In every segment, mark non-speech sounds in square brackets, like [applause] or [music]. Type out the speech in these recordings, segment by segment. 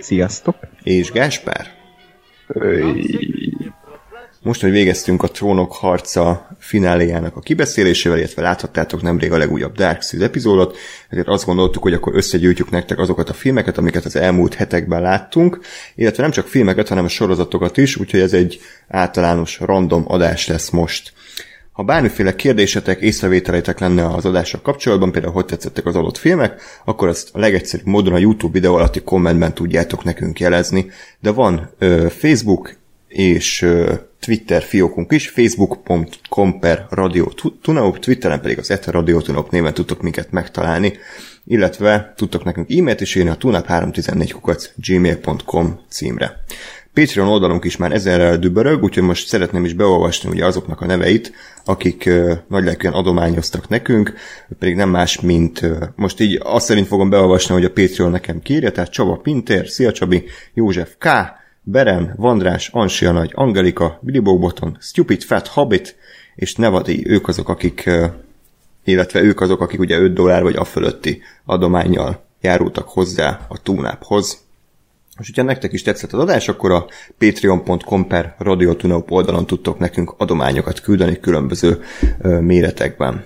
Sziasztok! és Gáspár. Most, hogy végeztünk a Trónok harca fináléjának a kibeszélésével, illetve láthattátok nemrég a legújabb Dark Souls epizódot, ezért azt gondoltuk, hogy akkor összegyűjtjük nektek azokat a filmeket, amiket az elmúlt hetekben láttunk, illetve nem csak filmeket, hanem a sorozatokat is, úgyhogy ez egy általános random adás lesz most. Ha bármiféle kérdésetek, észrevételeitek lenne az adással kapcsolatban, például hogy tetszettek az adott filmek, akkor azt a legegyszerűbb módon a YouTube videó alatti kommentben tudjátok nekünk jelezni. De van ö, Facebook és ö, Twitter fiókunk is, facebook.com per Radio Tunaup, Twitteren pedig az Ether Radio Tunaup néven tudtok minket megtalálni, illetve tudtok nekünk e-mailt is írni a tunap314 kukac gmail.com címre. Patreon oldalunk is már ezerrel dübörög, úgyhogy most szeretném is beolvasni ugye azoknak a neveit, akik uh, nagylelkűen adományoztak nekünk, pedig nem más, mint most így azt szerint fogom beolvasni, hogy a Patreon nekem kírja, tehát Csaba Pinter, Szia Csabi, József K., Beren, Vandrás, Ansia Nagy, Angelika, Billy Boboton, Stupid Fat Hobbit és Nevadi, ők azok, akik, uh, illetve ők azok, akik ugye 5 dollár vagy a fölötti adományjal járultak hozzá a túnáphoz. Most, hogyha nektek is tetszett az adás, akkor a patreon.com per radiotunaup oldalon tudtok nekünk adományokat küldeni különböző méretekben.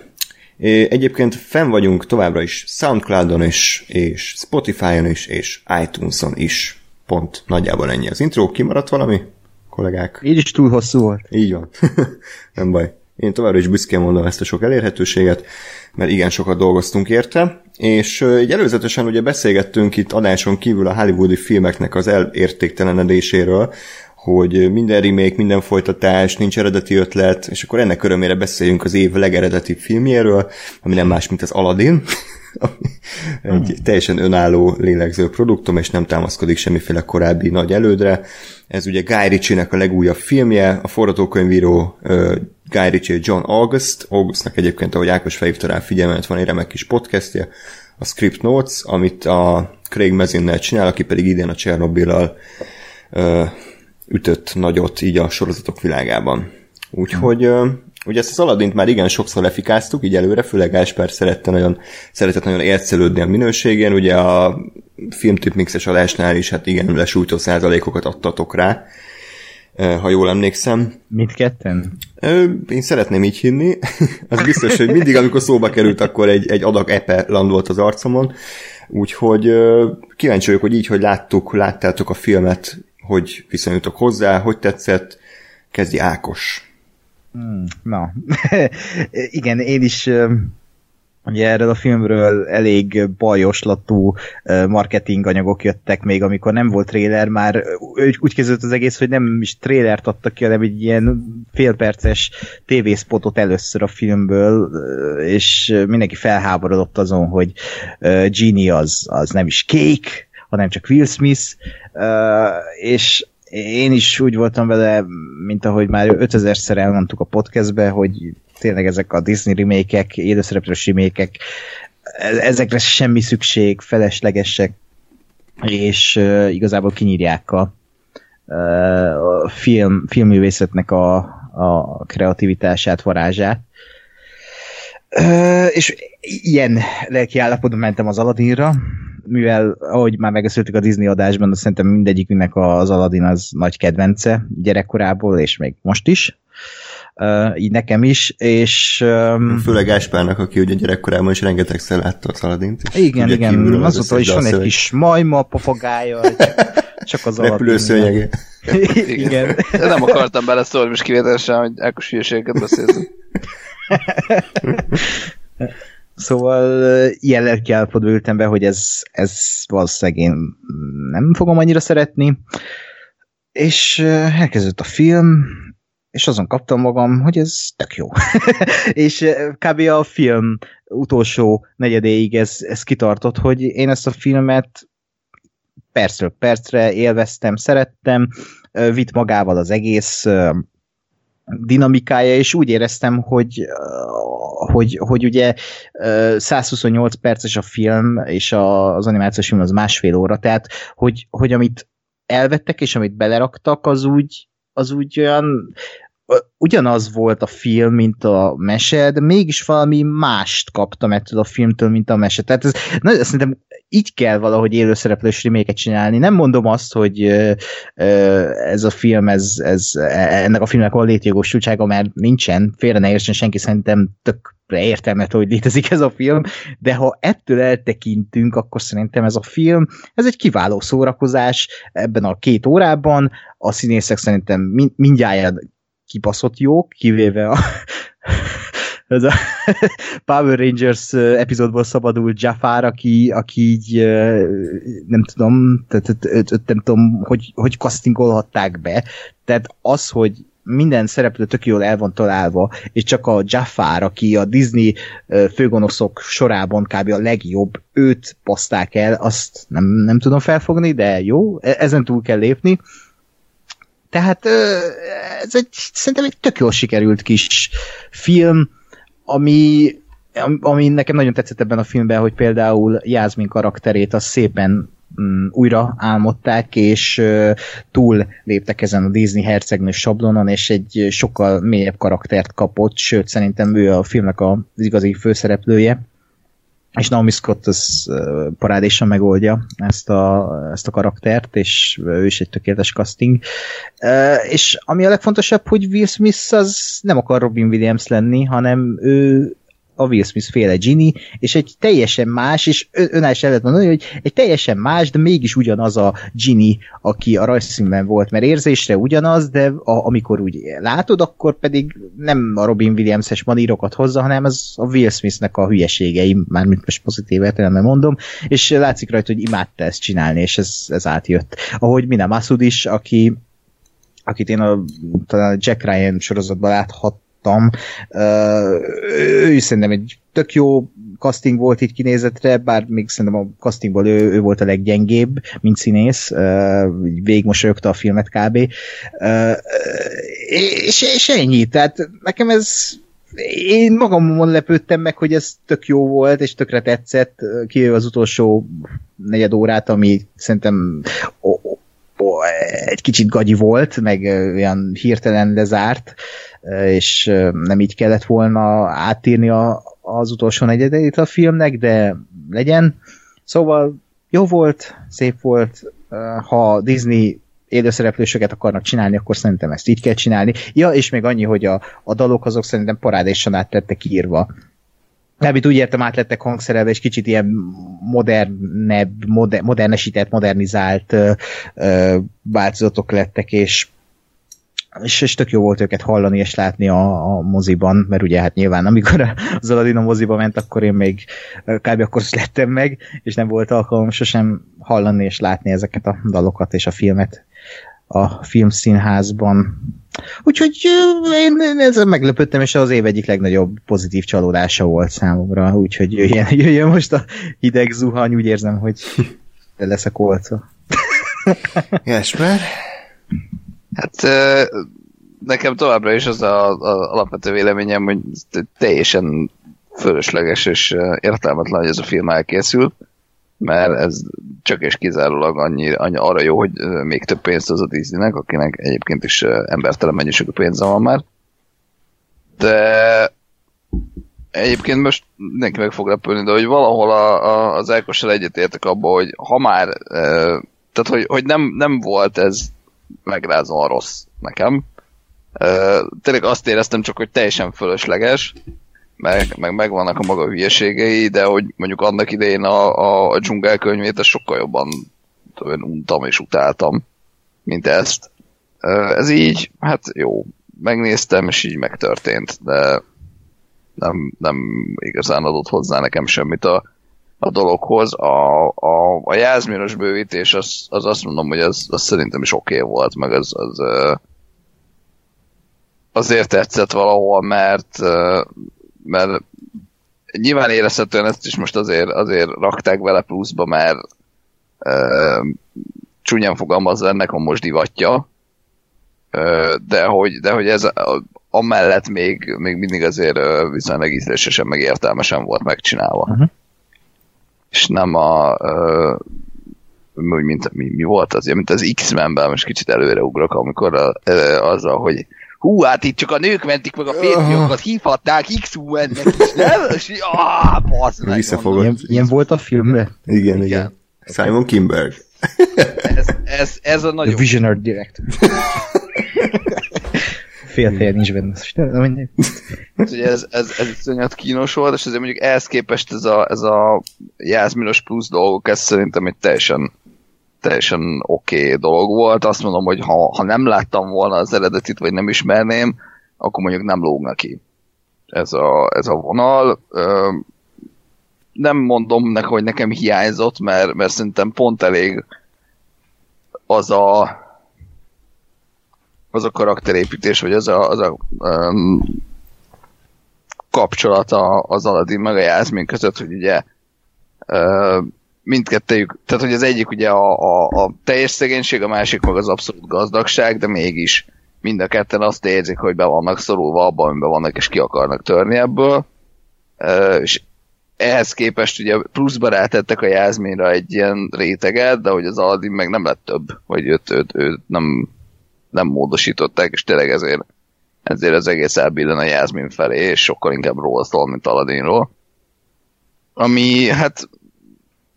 Egyébként fenn vagyunk továbbra is Soundcloudon is, és Spotify-on is, és iTunes-on is. Pont nagyjából ennyi az intro. Kimaradt valami, kollégák? Így is túl hosszú volt. Így van. [laughs] Nem baj. Én továbbra is büszkén mondom ezt a sok elérhetőséget, mert igen sokat dolgoztunk érte, és így előzetesen ugye beszélgettünk itt adáson kívül a hollywoodi filmeknek az elértéktelenedéséről, hogy minden remake, minden folytatás, nincs eredeti ötlet, és akkor ennek örömére beszéljünk az év legeredetibb filmjéről, ami nem más, mint az Aladdin, egy teljesen önálló lélegző produktum, és nem támaszkodik semmiféle korábbi nagy elődre. Ez ugye Guy Ritchie-nek a legújabb filmje, a forgatókönyvíró uh, Guy Ritchie John August, Augustnak egyébként, ahogy Ákos felhívta rá figyelmet, van egy remek kis podcastje, a Script Notes, amit a Craig Mazinnel csinál, aki pedig idén a Csernobillal uh, ütött nagyot így a sorozatok világában. Úgyhogy uh, ugye ezt az Aladdint már igen sokszor lefikáztuk, így előre, főleg Gáspár szerette nagyon, szeretett nagyon ércelődni a minőségén, ugye a filmtip mixes adásnál is hát igen lesújtó százalékokat adtatok rá, uh, ha jól emlékszem. Mindketten? Ö, Én szeretném így hinni. [laughs] Az biztos, hogy mindig, amikor szóba került, akkor egy, egy adag epe landolt az arcomon. Úgyhogy kíváncsi vagyok, hogy így, hogy láttuk, láttátok a filmet, hogy viszonyultok hozzá, hogy tetszett, kezdi Ákos. Hmm, na, [laughs] igen, én is ugye erről a filmről elég bajoslatú marketing anyagok jöttek még, amikor nem volt trailer, már úgy, úgy kezdődött az egész, hogy nem is trailert adtak ki, hanem egy ilyen félperces tévészpotot először a filmből, és mindenki felháborodott azon, hogy Genie az, az nem is Cake, hanem csak Will Smith, és én is úgy voltam vele, mint ahogy már 5000-szer elmondtuk a podcastbe, hogy tényleg ezek a Disney remékek, élőszereplős remékek, ezekre semmi szükség, feleslegesek, és uh, igazából kinyírják a, uh, a film, filmművészetnek a, a kreativitását, varázsát. Uh, és ilyen lelki állapotban mentem az Aladdinra, mivel ahogy már megbeszéltük a Disney adásban, de szerintem mindegyiknek az Aladdin az nagy kedvence gyerekkorából, és még most is. Uh, így nekem is, és... Um, Főleg Gáspárnak, aki ugye gyerekkorában is rengetegszer látta az Aladint. Igen, igen, azóta is van egy kis majma, papagája, csak az Aladdin. Repülőszőnyege. igen. De nem akartam beleszólni, most kivételesen, hogy Ákos hülyeségeket beszélsz. [laughs] Szóval ilyen lelkiállapotba ültem be, hogy ez, ez valószínűleg én nem fogom annyira szeretni. És elkezdődött a film, és azon kaptam magam, hogy ez tök jó. [laughs] és kb. a film utolsó negyedéig ez, ez kitartott, hogy én ezt a filmet percről percre élveztem, szerettem, vitt magával az egész dinamikája, és úgy éreztem, hogy, hogy, hogy ugye 128 perces a film, és az animációs film az másfél óra, tehát hogy, hogy amit elvettek, és amit beleraktak, az úgy, az úgy olyan ugyanaz volt a film, mint a mese, de mégis valami mást kaptam ettől a filmtől, mint a mese. Tehát ez, na, szerintem így kell valahogy élőszereplős reméket csinálni. Nem mondom azt, hogy ez a film, ez, ez, ennek a filmnek a létjogosultsága, mert nincsen, félre ne értsen senki, szerintem tök értelmet, hogy létezik ez a film, de ha ettől eltekintünk, akkor szerintem ez a film, ez egy kiváló szórakozás ebben a két órában, a színészek szerintem mindjárt kibaszott jók, kivéve a [laughs] ez a Power Rangers epizódból szabadult Jafar, aki, aki így nem tudom, tehát, nem tudom, hogy, hogy castingolhatták be. Tehát az, hogy minden szereplő tök jól el van találva, és csak a Jafar, aki a Disney főgonoszok sorában kb. a legjobb, őt paszták el, azt nem, nem tudom felfogni, de jó, e-, ezen túl kell lépni. Tehát ez egy, szerintem egy tök jól sikerült kis film, ami, ami nekem nagyon tetszett ebben a filmben, hogy például Jászmin karakterét az szépen mm, újra álmodták, és túl léptek ezen a Disney hercegnő sablonon, és egy sokkal mélyebb karaktert kapott, sőt szerintem ő a filmnek az igazi főszereplője és Naomi Scott az parádésan megoldja ezt a, ezt a karaktert, és ő is egy tökéletes casting. És ami a legfontosabb, hogy Will Smith az nem akar Robin Williams lenni, hanem ő a Will Smith féle Ginny, és egy teljesen más, és önálló el lehet mondani, hogy egy teljesen más, de mégis ugyanaz a Ginny, aki a rajzszínben volt, mert érzésre ugyanaz, de a, amikor úgy látod, akkor pedig nem a Robin Williams-es manírokat hozza, hanem az a Will Smith-nek a hülyeségei, mármint most pozitív értelemben mondom, és látszik rajta, hogy imádta ezt csinálni, és ez, ez átjött. Ahogy Mina Masud is, aki akit én a, talán a Jack Ryan sorozatban láthat, láttam. Ő szerintem egy tök jó casting volt így kinézetre, bár még szerintem a castingból ő, ő volt a leggyengébb, mint színész, végigmosolyogta a filmet kb. És, és ennyi, tehát nekem ez én magamon lepődtem meg, hogy ez tök jó volt, és tökre tetszett, ki az utolsó negyed órát, ami szerintem egy kicsit gagyi volt, meg olyan hirtelen lezárt, és nem így kellett volna átírni a, az utolsó negyedeit a filmnek, de legyen. Szóval jó volt, szép volt, ha Disney élőszereplősöket akarnak csinálni, akkor szerintem ezt így kell csinálni. Ja, és még annyi, hogy a, a dalok azok szerintem parádésan át lettek írva. Mármint úgy értem, át lettek hangszerelve, és kicsit ilyen modernebb, moder, modernesített, modernizált ö, ö, változatok lettek, és és, és tök jó volt őket hallani és látni a, a moziban, mert ugye hát nyilván amikor az Aladdin a moziba ment, akkor én még kb. akkor lettem meg, és nem volt alkalom sosem hallani és látni ezeket a dalokat és a filmet a filmszínházban. Úgyhogy én, én ezzel meglepődtem, és az év egyik legnagyobb pozitív csalódása volt számomra, úgyhogy jöjjön, [laughs] jöjjön most a hideg zuhany, úgy érzem, hogy lesz a kolca. [laughs] Jesper? Hát nekem továbbra is az a, a alapvető véleményem, hogy teljesen fölösleges és értelmetlen, hogy ez a film elkészült, mert ez csak és kizárólag annyi, annyi arra jó, hogy még több pénzt az a Disneynek, akinek egyébként is embertelen mennyiségű pénze van már. De egyébként most mindenki meg fog lepülni, de hogy valahol a, a, az Elkossal egyetértek abban, hogy ha már, e, tehát hogy, hogy nem, nem volt ez megrázóan rossz nekem. E, tényleg azt éreztem csak, hogy teljesen fölösleges, meg, meg megvannak a maga hülyeségei, de hogy mondjuk annak idején a, a, a dzsungelkönyvét sokkal jobban tudom, untam és utáltam, mint ezt. Ez így, hát jó, megnéztem, és így megtörtént, de nem, nem igazán adott hozzá nekem semmit a, a dologhoz. A, a, a jázminos bővítés, az, az azt mondom, hogy az, az szerintem is oké okay volt, meg az, az azért tetszett valahol, mert mert nyilván érezhetően ezt is most azért, azért rakták vele pluszba, mert csúnyán fogalmazva ennek a most divatja, de hogy, de hogy ez a, amellett még, még mindig azért viszonylag ízlésesen meg értelmesen volt megcsinálva. Uh-huh. És nem a úgy, mint, mi, mi volt az, mint az X-Menben, most kicsit előreugrok, amikor a, azzal, hogy hú, hát itt csak a nők mentik meg a férfiakat, hívhatnák X-Woman-nek is, nem? És ah, basz meg. Visszafogott. Ilyen, ilyen volt a filmben? Igen, igen. igen. Simon Kimberg. ez, ez, ez a nagyon... The Visionary Director. Fél fél nincs benne. Hát, ugye ez, ez, ez iszonyat kínos volt, és azért mondjuk ehhez képest ez a, ez a Jászminos plusz dolgok, ez szerintem egy teljesen teljesen oké okay dolog volt. Azt mondom, hogy ha, ha nem láttam volna az eredetit, vagy nem ismerném, akkor mondjuk nem lóg ki ez a, ez a vonal. Nem mondom neki, hogy nekem hiányzott, mert, mert szerintem pont elég az a az a karakterépítés, vagy az a, az a um, kapcsolata az Aladdin meg a Jászmin között, hogy ugye uh, mindkettőjük, tehát hogy az egyik ugye a, a, a teljes szegénység, a másik meg az abszolút gazdagság, de mégis mind a ketten azt érzik, hogy be vannak szorulva abban, amiben vannak, és ki akarnak törni ebből. Uh, és ehhez képest ugye pluszba rátettek a Jászminra egy ilyen réteget, de hogy az Aladdin meg nem lett több, vagy őt, őt, őt nem, nem módosították, és tényleg ezért, ezért az egész elbillen a Jászmin felé, és sokkal inkább róla szól, mint Aladdinról. Ami, hát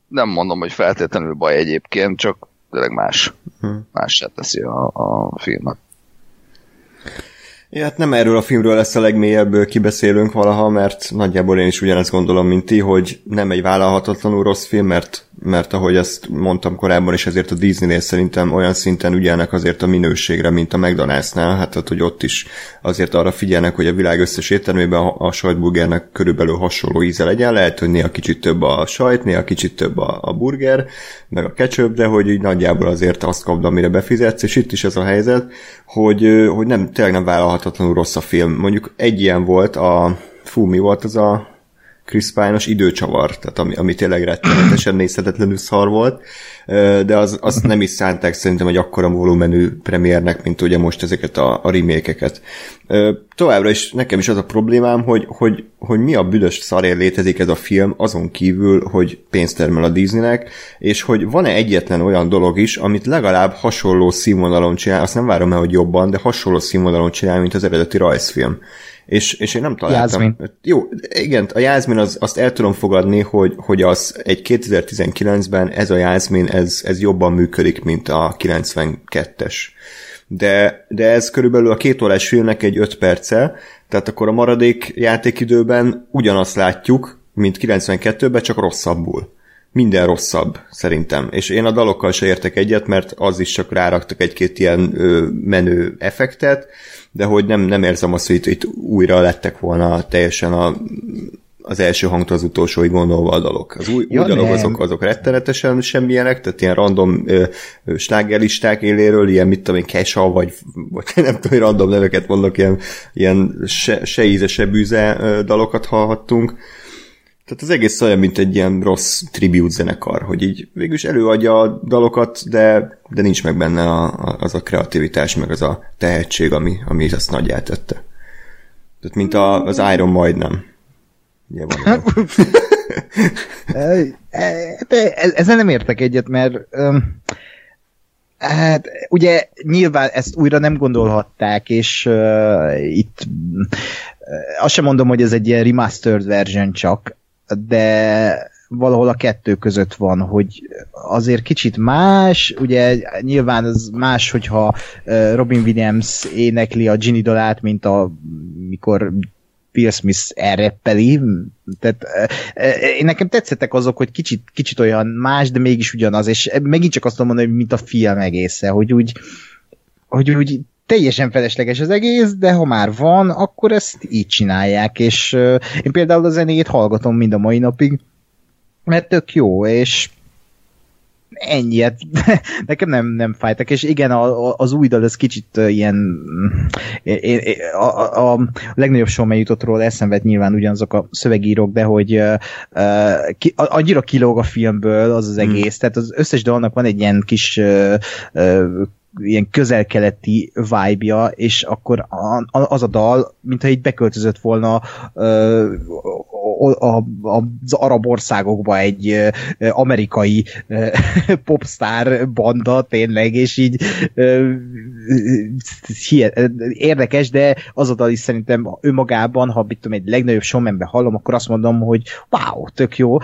nem mondom, hogy feltétlenül baj egyébként, csak tényleg más, hmm. más teszi a, a filmet. Ja, hát nem erről a filmről lesz a legmélyebb kibeszélünk valaha, mert nagyjából én is ugyanezt gondolom, mint ti, hogy nem egy vállalhatatlanul rossz film, mert mert ahogy ezt mondtam korábban is, ezért a Disney-nél szerintem olyan szinten ügyelnek azért a minőségre, mint a McDonald's-nál, hát tehát, hogy ott is azért arra figyelnek, hogy a világ összes éttermében a, sajtburgernek körülbelül hasonló íze legyen, lehet, hogy néha kicsit több a sajt, néha kicsit több a, a burger, meg a ketchup, de hogy így nagyjából azért azt kapd, amire befizetsz, és itt is ez a helyzet, hogy, hogy nem, tényleg nem vállalhatatlanul rossz a film. Mondjuk egy ilyen volt, a fú, mi volt az a Chris Pine-os időcsavar, tehát ami, ami tényleg rettenetesen nézhetetlenül szar volt, de az, azt nem is szánták szerintem egy akkora volumenű premiernek, mint ugye most ezeket a, a remékeket. Továbbra is nekem is az a problémám, hogy, hogy, hogy mi a büdös szarér létezik ez a film, azon kívül, hogy pénzt termel a Disneynek, és hogy van-e egyetlen olyan dolog is, amit legalább hasonló színvonalon csinál, azt nem várom el, hogy jobban, de hasonló színvonalon csinál, mint az eredeti rajzfilm és, és én nem találtam. Jászmin. Jó, igen, a Jászmin az, azt el tudom fogadni, hogy, hogy az egy 2019-ben ez a Jászmin, ez, ez jobban működik, mint a 92-es. De, de ez körülbelül a két órás filmnek egy 5 perce, tehát akkor a maradék játékidőben ugyanazt látjuk, mint 92-ben, csak rosszabbul minden rosszabb, szerintem. És én a dalokkal se értek egyet, mert az is csak ráraktak egy-két ilyen ö, menő effektet, de hogy nem, nem érzem azt, hogy itt, itt újra lettek volna teljesen a, az első hangtól az utolsóig gondolva a dalok. Az új, ja, új dalok azok, azok rettenetesen semmilyenek, tehát ilyen random ö, ö, slágerlisták éléről, ilyen mit tudom én, Kesha, vagy, vagy [laughs] nem tudom, hogy random neveket mondok, ilyen, ilyen se, se íze, se bűze ö, dalokat hallhattunk. Tehát az egész olyan, mint egy ilyen rossz tribute zenekar, hogy így végülis előadja a dalokat, de, de nincs meg benne a, a, az a kreativitás, meg az a tehetség, ami, ami azt nagyját tette. Tehát mint a, az Iron majdnem. Ugye van Ezzel nem értek egyet, mert um, hát ugye nyilván ezt újra nem gondolhatták, és uh, itt uh, azt sem mondom, hogy ez egy ilyen remastered version csak, de valahol a kettő között van, hogy azért kicsit más, ugye nyilván az más, hogyha Robin Williams énekli a Ginny dalát, mint a mikor Will Smith elreppeli, tehát én nekem tetszettek azok, hogy kicsit, kicsit olyan más, de mégis ugyanaz, és megint csak azt tudom mondani, mint a film egésze, hogy úgy, hogy úgy teljesen felesleges az egész, de ha már van, akkor ezt így csinálják, és uh, én például a zenét hallgatom mind a mai napig, mert tök jó, és ennyiet. [laughs] Nekem nem, nem fájtak, és igen, a, a, az új dal, ez kicsit ilyen a, a, a legnagyobb show jutott róla eszembe nyilván ugyanazok a szövegírók, de hogy uh, ki, annyira kilóg a filmből az az hmm. egész, hmm. tehát az összes dalnak van egy ilyen kis uh, uh, ilyen közel-keleti vibe-ja, és akkor az a dal, mintha így beköltözött volna az arab országokba egy amerikai [laughs] popstar banda tényleg, és így érdekes, de az a dal is szerintem önmagában, ha mit tudom, egy legnagyobb showmanben hallom, akkor azt mondom, hogy wow, tök jó.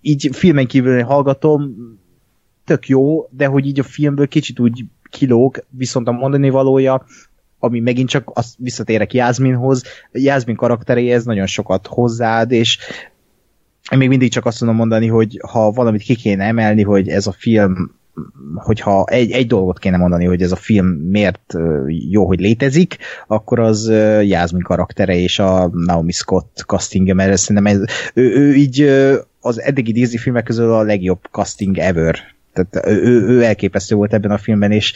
Így filmen kívül hallgatom, tök jó, de hogy így a filmből kicsit úgy kilóg, viszont a mondani valója, ami megint csak azt visszatérek Jászminhoz, Jászmin karakteréhez nagyon sokat hozzáad, és én még mindig csak azt tudom mondani, hogy ha valamit ki kéne emelni, hogy ez a film hogyha egy, egy dolgot kéne mondani, hogy ez a film miért jó, hogy létezik, akkor az Jászmin karaktere és a Naomi Scott castingja, mert szerintem ez, ő, ő így az eddigi Disney filmek közül a legjobb casting ever tehát ő, ő elképesztő volt ebben a filmben, és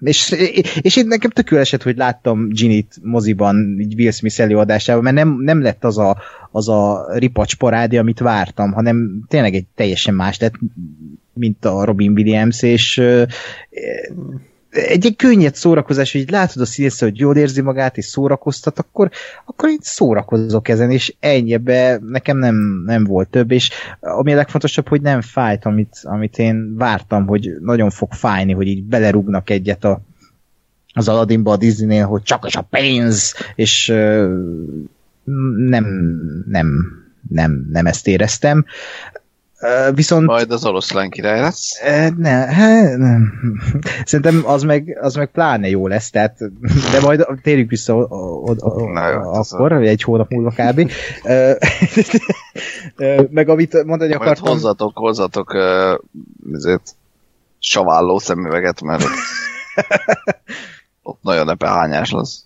és, és én nekem tökül esett, hogy láttam Ginny-t moziban, így Will Smith előadásában, mert nem, nem lett az a, az a ripacs parádi, amit vártam, hanem tényleg egy teljesen más lett, mint a Robin Williams, és egy, egy könnyed szórakozás, hogy látod a színész, hogy jól érzi magát, és szórakoztat, akkor, akkor én szórakozok ezen, és ennyi, ebbe nekem nem, nem volt több, és ami a legfontosabb, hogy nem fájt, amit, amit én vártam, hogy nagyon fog fájni, hogy így belerúgnak egyet a, az Aladdinba a Disneynél, hogy csak is a pénz, és nem, nem, nem, nem ezt éreztem. Viszont... Majd az oroszlán király lesz? Ne, hát, nem. Szerintem az meg, az meg pláne jó lesz, tehát, de majd térjünk vissza o, o, o, Na jó, akkor, vagy egy hónap múlva kb. meg amit mondani majd akartam... hozzatok, hozzatok uh, saválló szemüveget, mert ott, ott nagyon epehányás lesz.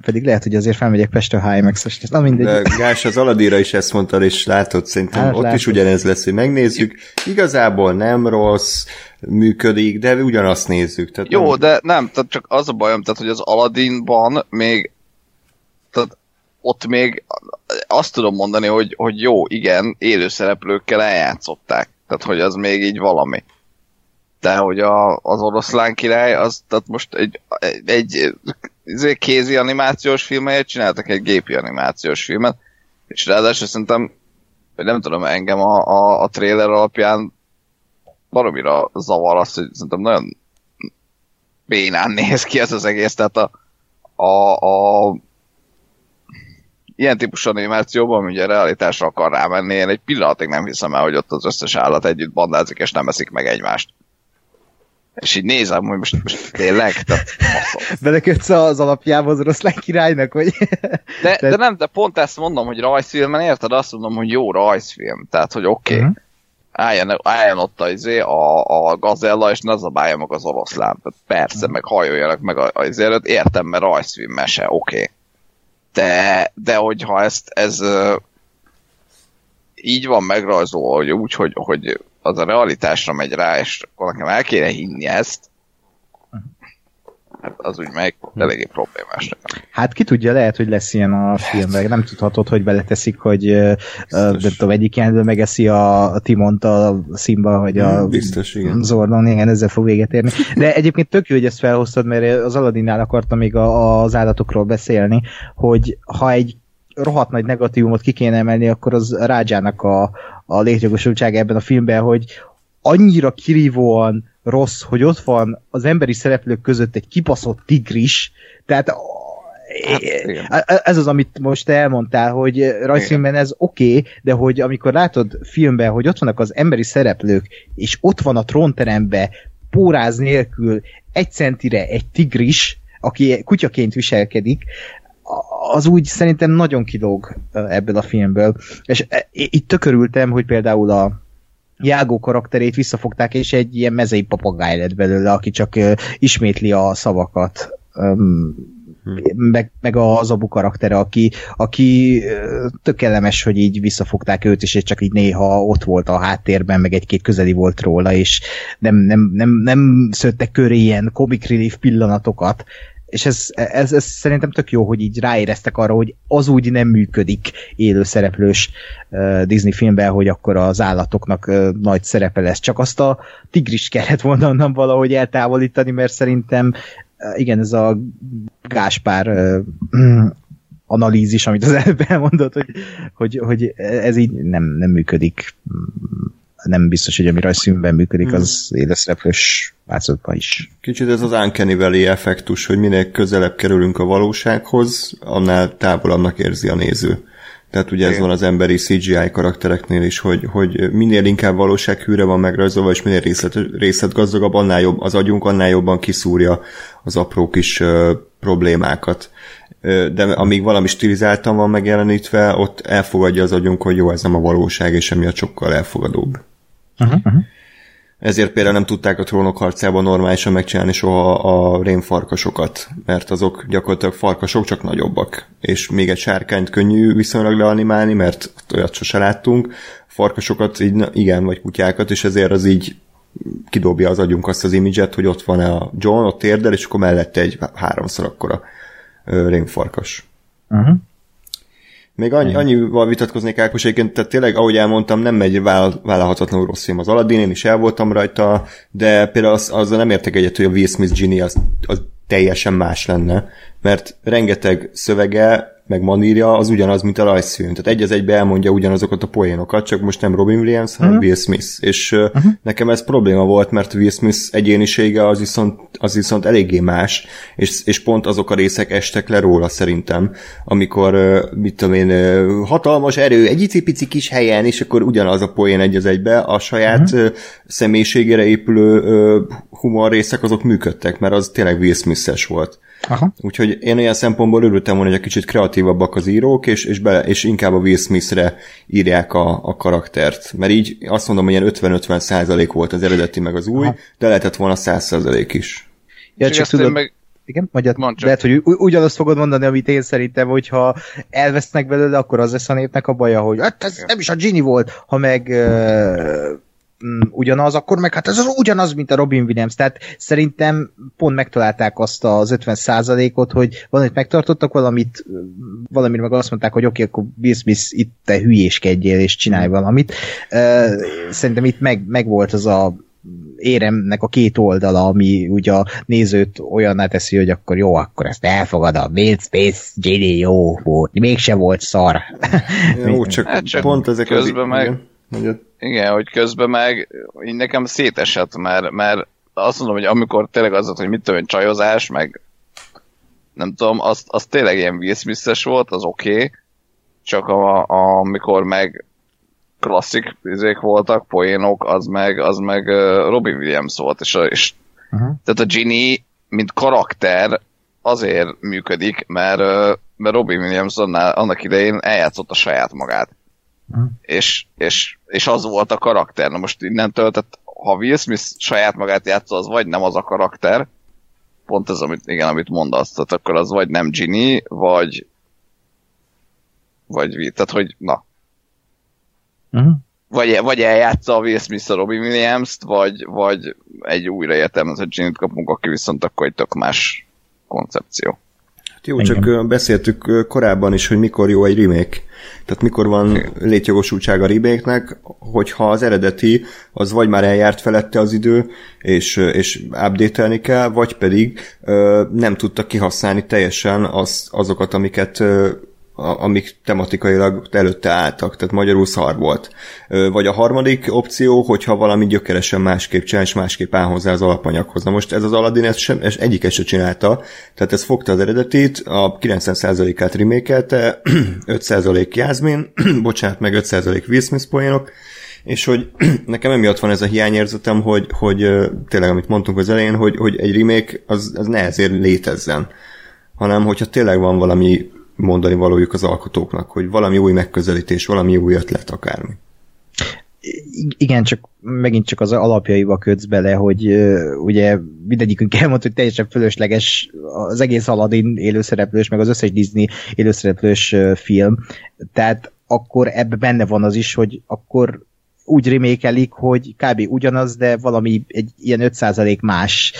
Pedig lehet, hogy azért felmegyek Pestre hmax es na mindegy. De Gás, az Aladira is ezt mondta, és látod, szerintem hát, ott látod. is ugyanez lesz, hogy megnézzük. Igazából nem rossz, működik, de ugyanazt nézzük. Tehát Jó, nem... de nem, tehát csak az a bajom, tehát hogy az Aladdinban még tehát ott még azt tudom mondani, hogy, hogy jó, igen, élőszereplőkkel eljátszották. Tehát, hogy az még így valami. De hogy a, az oroszlán király, az tehát most egy, egy izé, kézi animációs filmet csináltak egy gépi animációs filmet, és ráadásul szerintem, hogy nem tudom, engem a, a, a trailer alapján baromira zavar az, hogy szerintem nagyon bénán néz ki ez az egész, tehát a, a, a ilyen típusú animációban, ugye realitásra akar rámenni, én egy pillanatig nem hiszem el, hogy ott az összes állat együtt bandázik, és nem eszik meg egymást. És így nézem, hogy most, most tényleg, Belekötsz az alapjába az oroszlán királynak, hogy... de, de nem, de pont ezt mondom, hogy rajzfilmen, érted? Azt mondom, hogy jó rajzfilm. Tehát, hogy oké, okay, uh-huh. álljon, álljon ott az, izé, a, a gazella, és ne zabálja meg az oroszlán. Tehát persze, uh-huh. meg hajoljanak meg az izé előtt, értem, mert rajzfilm mese, oké. Okay. De, de hogyha ezt, ez így van megrajzolva, hogy úgy, hogy, hogy az a realitásra megy rá, és akkor nekem el kéne hinni ezt, hát az úgy meg eléggé problémás Hát ki tudja, lehet, hogy lesz ilyen a filmben. Nem tudhatod, hogy beleteszik, hogy nem tudom, egyik jelenetben megeszi a, a Timont a Simba, vagy a Biztos, igen. Zordon, igen, ezzel fog véget érni. De egyébként tök jó, hogy ezt felhoztad, mert az Aladinnál akartam még a, az állatokról beszélni, hogy ha egy rohadt nagy negatívumot ki kéne emelni, akkor az Rájának a, a létjogosultság ebben a filmben, hogy annyira kirívóan rossz, hogy ott van az emberi szereplők között egy kipaszott tigris, tehát Hát, ez az, amit most elmondtál, hogy rajzfilmben ez oké, okay, de hogy amikor látod filmben, hogy ott vannak az emberi szereplők, és ott van a trónterembe póráz nélkül egy centire egy tigris, aki kutyaként viselkedik, az úgy szerintem nagyon kilóg ebből a filmből. És itt tökörültem, hogy például a Jágó karakterét visszafogták, és egy ilyen mezei papagáj lett belőle, aki csak ismétli a szavakat. meg, meg az Abu karaktere, aki, aki tökéletes, hogy így visszafogták őt, és csak így néha ott volt a háttérben, meg egy-két közeli volt róla, és nem, nem, nem, nem szöttek köré ilyen comic relief pillanatokat, és ez, ez, ez szerintem tök jó, hogy így ráéreztek arra, hogy az úgy nem működik élő szereplős uh, Disney filmben, hogy akkor az állatoknak uh, nagy szerepe lesz. Csak azt a tigris kellett volna onnan valahogy eltávolítani, mert szerintem uh, igen, ez a Gáspár uh, [clears throat] analízis, amit az előbb elmondott, hogy, hogy, hogy ez így nem, nem működik nem biztos, hogy ami rajzszínben működik, az hmm. Változatban is. Kicsit ez az Uncanny Valley effektus, hogy minél közelebb kerülünk a valósághoz, annál távolabbnak érzi a néző. Tehát ugye ez van az emberi CGI karaktereknél is, hogy, hogy minél inkább valósághűre van megrajzolva, és minél részlet, részletgazdagabb, annál jobb az agyunk, annál jobban kiszúrja az apró kis uh, problémákat. De amíg valami stilizáltan van megjelenítve, ott elfogadja az agyunk, hogy jó, ez nem a valóság, és emiatt sokkal elfogadóbb. Uh-huh. Ezért például nem tudták a trónok harcában normálisan megcsinálni soha a rémfarkasokat, mert azok gyakorlatilag farkasok, csak nagyobbak. És még egy sárkányt könnyű viszonylag leanimálni, mert olyat sose láttunk. Farkasokat így, igen, vagy kutyákat, és ezért az így kidobja az agyunk azt az imidzset, hogy ott van a John, ott érdel, és akkor mellette egy háromszor akkora rémfarkas. Uh-huh. Még annyi, annyival vitatkoznék Ákos egyébként, tehát tényleg, ahogy elmondtam, nem megy váll, vállalhatatlanul rossz film. Az Aladdin, én is el voltam rajta, de például az, azzal nem értek egyet, hogy a Will Smith Genie az, az teljesen más lenne, mert rengeteg szövege meg manírja az ugyanaz, mint a rajzfilm. Tehát egy az egybe elmondja ugyanazokat a poénokat, csak most nem Robin Williams, hanem uh-huh. Will Smith. És uh-huh. nekem ez probléma volt, mert Will Smith egyénisége az viszont, az viszont eléggé más, és, és pont azok a részek estek le róla szerintem, amikor, mit tudom én, hatalmas erő, egy icipici kis helyen, és akkor ugyanaz a poén egy az egybe, a saját uh-huh. személyiségére épülő humor részek azok működtek, mert az tényleg Will Smith-es volt. Aha. Úgyhogy én olyan szempontból örültem volna, hogy egy kicsit kreatívabbak az írók, és, és, bele, és inkább a Will Smith-re írják a, a karaktert. Mert így azt mondom, hogy ilyen 50-50 százalék volt az eredeti meg az új, Aha. de lehetett volna 100 százalék is. Ja, csak tudod, meg... igen, magyar, lehet, hogy ugyanazt fogod mondani, amit én szerintem, hogyha elvesznek belőle, akkor az lesz a népnek a baja, hogy hát ez nem is a Gini volt, ha meg uh, ugyanaz, akkor meg hát ez az ugyanaz, mint a Robin Williams. Tehát szerintem pont megtalálták azt az 50%-ot, hogy valamit megtartottak, valamit, valamit meg azt mondták, hogy oké, okay, akkor Will Smith itt te hülyéskedjél és csinálj valamit. Szerintem itt meg, meg volt az a éremnek a két oldala, ami ugye a nézőt olyanná teszi, hogy akkor jó, akkor ezt elfogad a Will Space Genie jó volt, mégse volt szar. Jó, csak, hát csak pont ezek közben az... meg... Igen. Igen, hogy közben meg így nekem szétesett, mert, mert azt mondom, hogy amikor tényleg az hogy mit tudom, csajozás, meg nem tudom, az, az tényleg ilyen Will volt, az oké, okay, csak a, a, amikor meg klasszik izék voltak, poénok, az meg, az meg Robin Williams volt, és, és uh-huh. tehát a Ginny, mint karakter azért működik, mert, mert Robin Williams annál, annak idején eljátszott a saját magát. Uh-huh. És, és, és az volt a karakter. Na most innentől, tehát ha Will Smith saját magát játsza, az vagy nem az a karakter, pont ez, amit, igen, amit mondasz, tehát akkor az vagy nem Ginny, vagy vagy tehát hogy na. Uh-huh. Vagy, vagy eljátsza a Will Smith a Robin Williams-t, vagy, vagy egy újraértelmezett Ginny-t kapunk, aki viszont akkor egy tök más koncepció. Jó, Engem. csak beszéltük korábban is, hogy mikor jó egy remake. Tehát mikor van létjogosultsága a remake hogyha az eredeti az vagy már eljárt felette az idő, és, és update kell, vagy pedig ö, nem tudta kihasználni teljesen az, azokat, amiket ö, amik tematikailag előtte álltak, tehát magyarul szar volt. Vagy a harmadik opció, hogyha valami gyökeresen másképp csinál, és másképp áll hozzá az alapanyaghoz. Na most ez az Aladdin ez sem, ez egyiket se csinálta, tehát ez fogta az eredetit, a 90%-át remékelte, [clears throat] 5% Jászmin, [clears throat] bocsánat, meg 5% Will Smith poénok, és hogy [clears throat] nekem emiatt van ez a hiányérzetem, hogy, hogy tényleg, amit mondtunk az elején, hogy, hogy egy remake az, az ne ezért létezzen, hanem hogyha tényleg van valami mondani valójuk az alkotóknak, hogy valami új megközelítés, valami új ötlet, akármi. igen, csak megint csak az alapjaiba kötsz bele, hogy ugye mindegyikünk elmondta, hogy teljesen fölösleges az egész Aladdin élőszereplős, meg az összes Disney élőszereplős film. Tehát akkor ebbe benne van az is, hogy akkor úgy remékelik, hogy kb. ugyanaz, de valami egy ilyen 5% más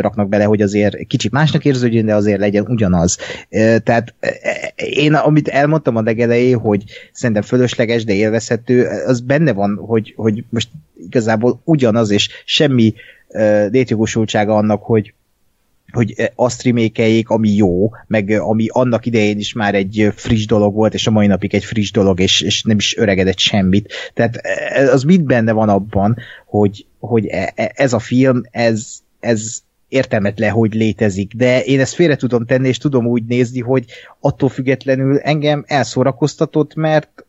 raknak bele, hogy azért kicsit másnak érződjön, de azért legyen ugyanaz. Tehát én, amit elmondtam a legelején, hogy szerintem fölösleges, de élvezhető, az benne van, hogy, hogy most igazából ugyanaz, és semmi létjogosultsága annak, hogy hogy eh, azt remékeljék, ami jó, meg eh, ami annak idején is már egy eh, friss dolog volt, és a mai napig egy friss dolog, és, és nem is öregedett semmit. Tehát az mind benne van abban, hogy, hogy e, e, ez a film, ez, ez értelmet le, hogy létezik, de én ezt félre tudom tenni, és tudom úgy nézni, hogy attól függetlenül engem elszórakoztatott, mert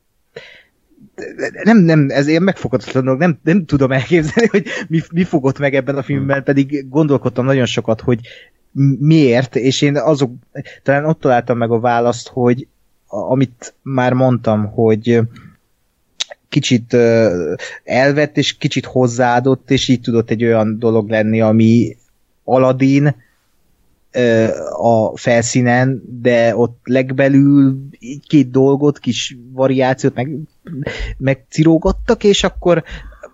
nem, nem, ez ilyen megfoghatatlanul, nem, nem tudom elképzelni, hogy mi, mi fogott meg ebben a filmben, pedig gondolkodtam nagyon sokat, hogy miért, és én azok, talán ott találtam meg a választ, hogy amit már mondtam, hogy kicsit elvett, és kicsit hozzáadott, és így tudott egy olyan dolog lenni, ami Aladdin, a felszínen, de ott legbelül két dolgot, kis variációt meg, megcirógattak, és akkor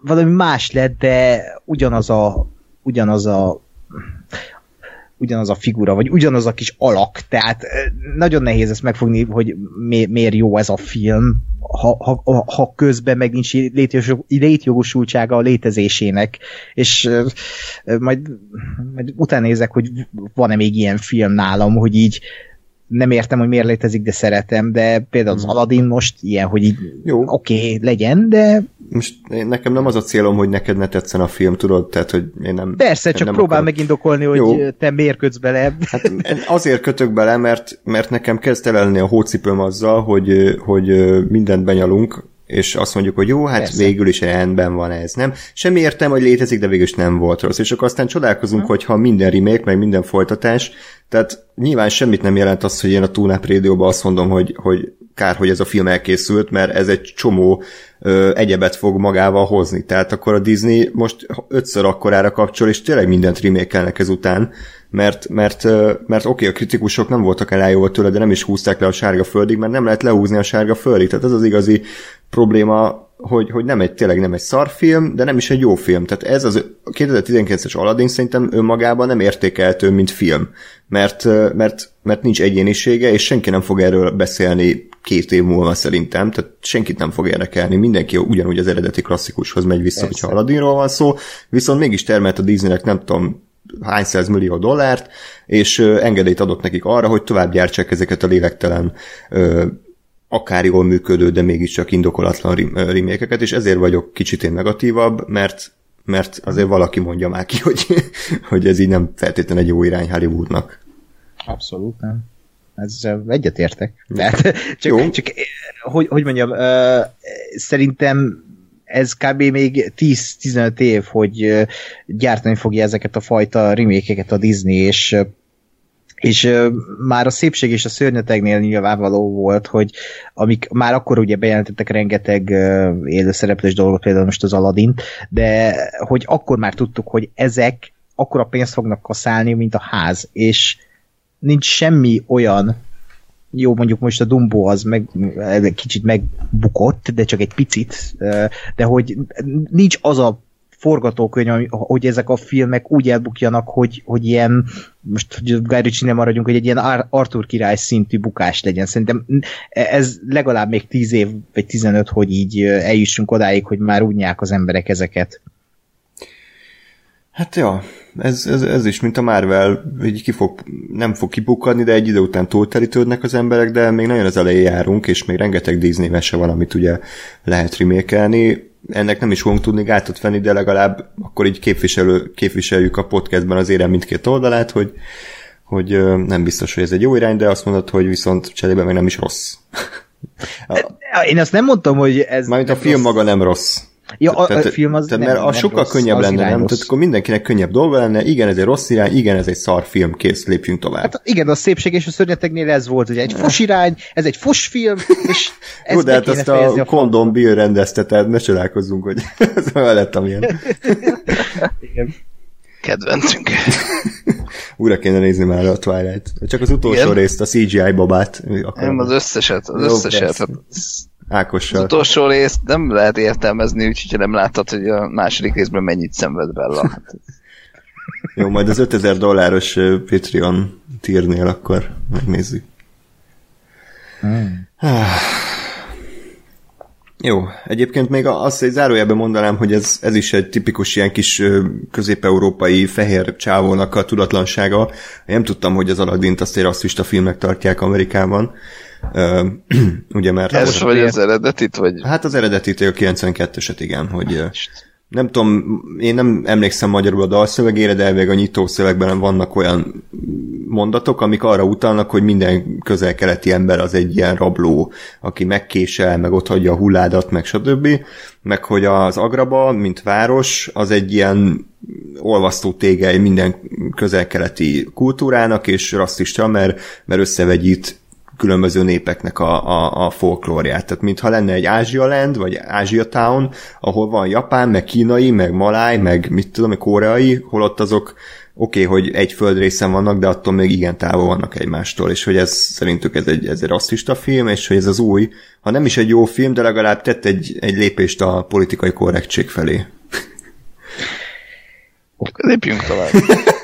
valami más lett, de ugyanaz a ugyanaz a ugyanaz a figura, vagy ugyanaz a kis alak, tehát nagyon nehéz ezt megfogni, hogy mi, miért jó ez a film, ha, ha, ha közben meg nincs létjogosultsága a létezésének, és majd, majd utána nézek, hogy van-e még ilyen film nálam, hogy így nem értem, hogy miért létezik, de szeretem, de például az hmm. Aladdin most ilyen, hogy így oké, okay, legyen, de... Most én, nekem nem az a célom, hogy neked ne tetszen a film, tudod, tehát, hogy én nem... Persze, én csak nem próbál akarok... megindokolni, hogy Jó. te miért kötsz bele. Hát azért kötök bele, mert, mert nekem kezd elelni a hócipőm azzal, hogy, hogy mindent benyalunk, és azt mondjuk, hogy jó, hát Persze. végül is rendben van ez, nem? Semmi értem, hogy létezik, de végül is nem volt rossz. És akkor aztán csodálkozunk, ha. hogyha minden remake, meg minden folytatás, tehát nyilván semmit nem jelent az, hogy én a Tunap rádióban azt mondom, hogy, hogy kár, hogy ez a film elkészült, mert ez egy csomó egyebet fog magával hozni. Tehát akkor a Disney most ötször akkorára kapcsol, és tényleg mindent remékelnek ezután, mert, mert, mert oké, okay, a kritikusok nem voltak elájóval tőle, de nem is húzták le a sárga földig, mert nem lehet lehúzni a sárga földig. Tehát ez az igazi probléma, hogy, hogy nem egy, tényleg nem egy szarfilm, de nem is egy jó film. Tehát ez az 2019-es Aladdin szerintem önmagában nem értékeltő, mint film. Mert, mert, mert nincs egyénisége, és senki nem fog erről beszélni két év múlva szerintem, tehát senkit nem fog érdekelni, mindenki ugyanúgy az eredeti klasszikushoz megy vissza, Persze. hogyha Aladdinról van szó, viszont mégis termelt a Disneynek nem tudom hány millió dollárt, és engedélyt adott nekik arra, hogy tovább gyártsák ezeket a lélektelen akár jól működő, de mégiscsak indokolatlan remékeket, és ezért vagyok kicsit én negatívabb, mert mert azért valaki mondja már ki, hogy, [laughs] hogy ez így nem feltétlenül egy jó irány Hollywoodnak. Abszolút nem. Ez egyetértek. Tehát, [laughs] csak, jó. csak hogy, hogy mondjam, uh, szerintem ez kb. még 10-15 év, hogy gyártani fogja ezeket a fajta remékeket a Disney, és és már a szépség és a szörnyetegnél nyilvánvaló volt, hogy amik már akkor ugye bejelentettek rengeteg élőszereplős dolgot, például most az Aladdin, de hogy akkor már tudtuk, hogy ezek akkora pénzt fognak kaszálni, mint a ház, és nincs semmi olyan jó, mondjuk most a Dumbo az meg kicsit megbukott, de csak egy picit, de hogy nincs az a forgatókönyv, hogy ezek a filmek úgy elbukjanak, hogy, hogy ilyen, most hogy Guy Ritchie nem maradjunk, hogy egy ilyen Arthur király szintű bukás legyen. Szerintem ez legalább még 10 év, vagy 15, hogy így eljussunk odáig, hogy már úgy az emberek ezeket. Hát ja, ez, ez, ez is, mint a Marvel, így ki fog, nem fog kibukadni, de egy idő után túlterítődnek az emberek, de még nagyon az elején járunk, és még rengeteg Disney mese van, amit ugye lehet remékelni. Ennek nem is fogunk tudni gátot venni, de legalább akkor így képviselő, képviseljük a podcastben az érem mindkét oldalát, hogy, hogy nem biztos, hogy ez egy jó irány, de azt mondod, hogy viszont cserébe meg nem is rossz. [laughs] Én azt nem mondtam, hogy ez... Mármint a film rossz. maga nem rossz. Ja, a, tehát, a film az tehát, nem, mert az nem sokkal rossz, könnyebb az lenne, nem? rossz. Tehát akkor mindenkinek könnyebb dolga lenne, igen, ez egy rossz irány, igen, ez egy szar film, kész, lépjünk tovább. Hát igen, a szépség és a szörnyetegnél ez volt, hogy egy fos irány, ez egy fos film, és ez [laughs] Jó, de hát azt fejezni a Condom Bill rendezte, tehát ne csodálkozzunk, hogy [laughs] ez lett, amilyen. [laughs] Igen. Kedvencünk. Újra kéne nézni már a Twilight. Csak az utolsó Igen? részt, a CGI babát. Nem, az összeset, az Jó, összeset. persze. Hát, az Ákossal. utolsó részt nem lehet értelmezni, úgyhogy nem láttad, hogy a második részben mennyit szenved Bella. Hát, Jó, majd az 5000 dolláros Patreon tírnél akkor megnézzük. Hmm. Jó, egyébként még azt egy zárójelben mondanám, hogy ez, ez is egy tipikus ilyen kis közép-európai fehér csávónak a tudatlansága. Nem tudtam, hogy az Aladdint azt egy rasszista filmnek tartják Amerikában. [clears throat] Ugye, mert ez vagy az eredetit, vagy... Hát az eredetit a 92-eset, igen, hogy nem tudom, én nem emlékszem magyarul a dalszövegére, de elvég a nyitó szövegben vannak olyan mondatok, amik arra utalnak, hogy minden közel-keleti ember az egy ilyen rabló, aki megkésel, meg ott hagyja a hulládat, meg stb. Meg hogy az Agraba, mint város, az egy ilyen olvasztó tégely minden közel-keleti kultúrának, és rasszista, mert, mert összevegyít különböző népeknek a, a, a folklórját. Tehát mintha lenne egy Ázsia Land, vagy Ázsia Town, ahol van japán, meg kínai, meg maláj, meg mit tudom, koreai, holott azok oké, okay, hogy egy földrészen vannak, de attól még igen távol vannak egymástól, és hogy ez szerintük ez egy, ez egy rasszista film, és hogy ez az új, ha nem is egy jó film, de legalább tett egy, egy lépést a politikai korrektség felé. Lépjünk tovább. [laughs]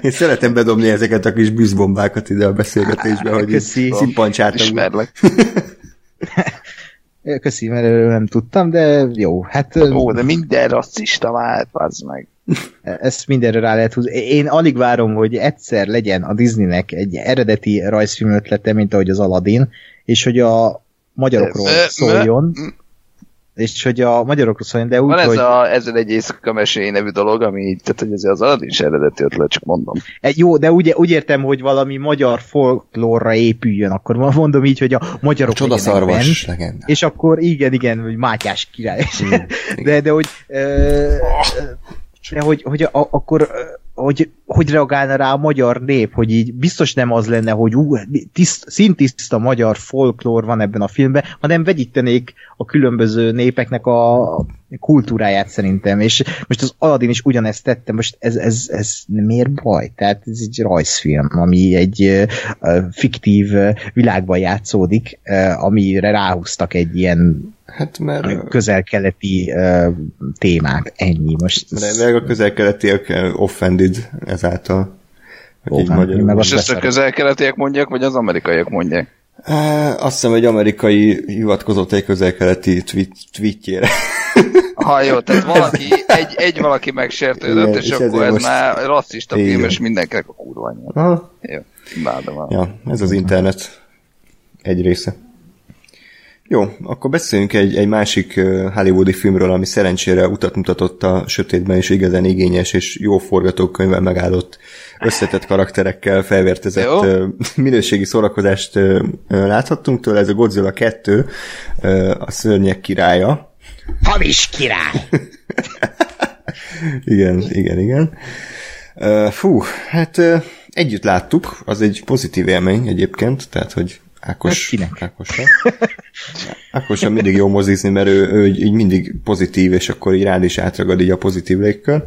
Én szeretem bedobni ezeket a kis bűzbombákat ide a beszélgetésbe, hogy Köszi. szimpancsáltam. Ismerlek. [laughs] Köszi, mert erről nem tudtam, de jó, hát Ó, de minden rasszista vált, az meg. ezt mindenre rá lehet húzni. Én alig várom, hogy egyszer legyen a Disneynek egy eredeti rajzfilm ötlete, mint ahogy az Aladdin, és hogy a magyarokról szóljon, és hogy a magyarokról szóljon, de úgy, Van ez hogy a ezzel egy éjszaka mesély nevű dolog, ami, tehát hogy azért az Aladdin is eredeti ötlet, csak mondom. E, Jó, de úgy, úgy értem, hogy valami magyar folklórra épüljön, akkor mondom így, hogy a magyarok legyenek Csodaszarvas bent, legenda. és akkor igen, igen, hogy Mátyás király. de, de hogy ö, de hogy, hogy a, akkor ö, hogy, hogy reagálna rá a magyar nép, hogy így biztos nem az lenne, hogy ú, tiszt, szintiszta magyar folklór van ebben a filmben, hanem vegyítenék a különböző népeknek a kultúráját szerintem, és most az Aladdin is ugyanezt tette, most ez, ez, ez miért baj? Tehát ez egy rajzfilm, ami egy fiktív világban játszódik, amire ráhúztak egy ilyen Hát mert, közel-keleti ö, témát, ennyi. Most mert meg a közel-keletiek offended ezáltal. Offended, magyarul. meg És azt ezt a közel-keletiek mondják, vagy az amerikaiak mondják? Azt hiszem, egy amerikai hivatkozott egy közel-keleti tweet, tweetjére. Ha jó, [laughs] tehát valaki, egy, egy valaki megsértődött, Igen, és, és akkor ez most- már rasszista film, Igen. és mindenkinek a kurva anyja. Aha. Jó, imádom. Ja, ez az internet egy része. Jó, akkor beszéljünk egy, egy másik hollywoodi filmről, ami szerencsére utat mutatott a sötétben, és igazán igényes és jó forgatókönyvvel megállott összetett karakterekkel felvértezett Jó. minőségi szórakozást láthattunk tőle. Ez a Godzilla 2, ö, a szörnyek királya. hamis király! [laughs] Igen, igen, igen. Fú, hát együtt láttuk, az egy pozitív élmény egyébként, tehát, hogy Ákos, Hát kinek? Ákossal. Ákossal mindig jó mozizni, mert ő, ő így így mindig pozitív, és akkor így rád is átragad így a pozitív légkör.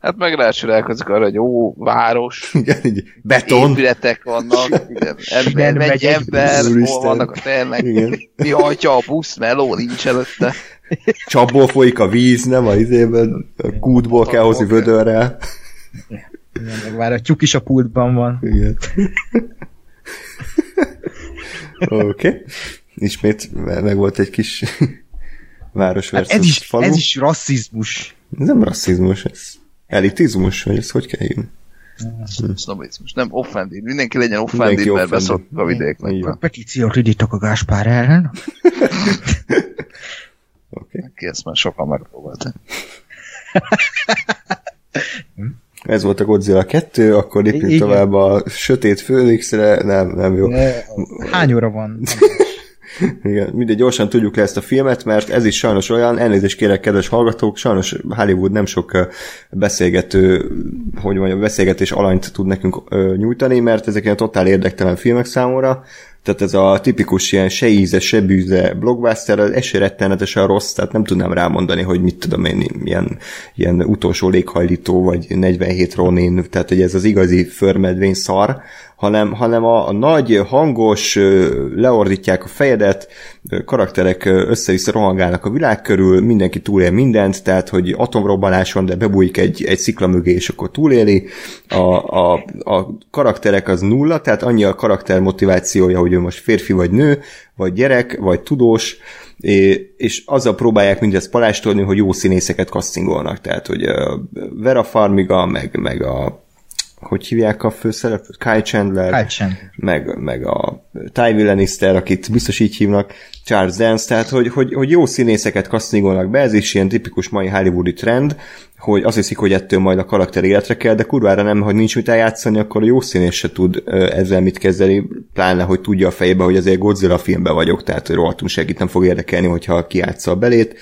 Hát meg rácsodálkozik arra, hogy ó, város, Igen, így beton. épületek vannak, igen, ember, megy megy egy ember, hol vannak a ternek, Igen. mi hajtja a busz, meló nincs előtte. Csapból folyik a víz, nem a izében, a kútból kell hozni vödörrel. Igen, meg már a tyúk is a pultban van. Igen. [laughs] Oké. Okay. Ismét meg volt egy kis [laughs] város Hát versus ez, is, falu. ez is rasszizmus. Ez nem rasszizmus, ez elitizmus, vagy ez hogy kell hívni? Sznobizmus, nem offended. Mindenki legyen Mindenki offended, mert beszoktuk a vidéknek. Petíciót indítok a Gáspár ellen. [laughs] Oké. Okay. Ki ezt már sokan megpróbálták. Ez volt a Godzilla 2, akkor lépjünk Igen. tovább a Sötét Főnixre, nem, nem jó. Hány óra van? [laughs] Igen, mindegy, gyorsan tudjuk le ezt a filmet, mert ez is sajnos olyan, elnézést kérek, kedves hallgatók, sajnos Hollywood nem sok beszélgető, hogy mondjam, beszélgetés alanyt tud nekünk nyújtani, mert ezek ilyen totál érdektelen filmek számomra, tehát ez a tipikus ilyen se íze, se bűze blockbuster, ez se rettenetesen rossz, tehát nem tudnám rámondani, hogy mit tudom én, ilyen, ilyen utolsó léghajlító, vagy 47 Ronin, tehát hogy ez az igazi förmedvény szar, hanem, hanem a, a nagy, hangos, leordítják a fejedet, karakterek össze-vissza rohangálnak a világ körül, mindenki túlél mindent, tehát hogy atomrobbanás van, de bebújik egy, egy szikla mögé, és akkor túléli. A, a, a karakterek az nulla, tehát annyi a karakter motivációja, hogy ő most férfi vagy nő, vagy gyerek, vagy tudós, és azzal próbálják mindezt palástolni, hogy jó színészeket kasztingolnak, tehát hogy Vera Farmiga, meg, meg a hogy hívják a főszereplőt? Kai Chandler, Kai Chandler. Meg, meg a Tywin Lannister, akit biztos így hívnak, Charles Dance, tehát hogy, hogy, hogy jó színészeket kasztingolnak be, ez is ilyen tipikus mai hollywoodi trend, hogy azt hiszik, hogy ettől majd a karakter életre kell, de kurvára nem, hogy nincs mit eljátszani, akkor a jó színész se tud ezzel mit kezdeni, pláne, hogy tudja a fejbe, hogy azért Godzilla filmben vagyok, tehát hogy rohadtunk segít, nem fog érdekelni, hogyha kiátsza a belét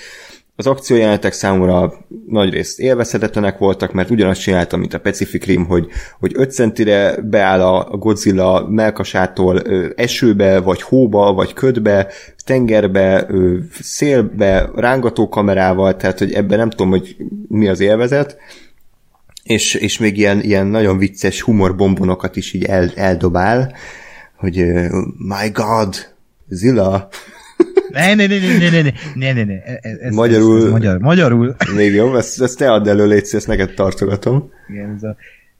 az akciójelenetek számomra nagyrészt élvezhetetlenek voltak, mert ugyanazt csináltam, mint a Pacific Rim, hogy, hogy 5 centire beáll a Godzilla melkasától esőbe, vagy hóba, vagy ködbe, tengerbe, szélbe, rángató kamerával, tehát hogy ebben nem tudom, hogy mi az élvezet, és, és még ilyen, ilyen nagyon vicces humorbombonokat is így el, eldobál, hogy uh, my god, Zilla, ne, ne, ne, ne, ne, ne, ne, ne, ne. Ez, magyarul, ez, ez magyar, magyarul. Még jobb, ezt, ezt te add elő, légy ezt neked tartogatom. Igen, ez a,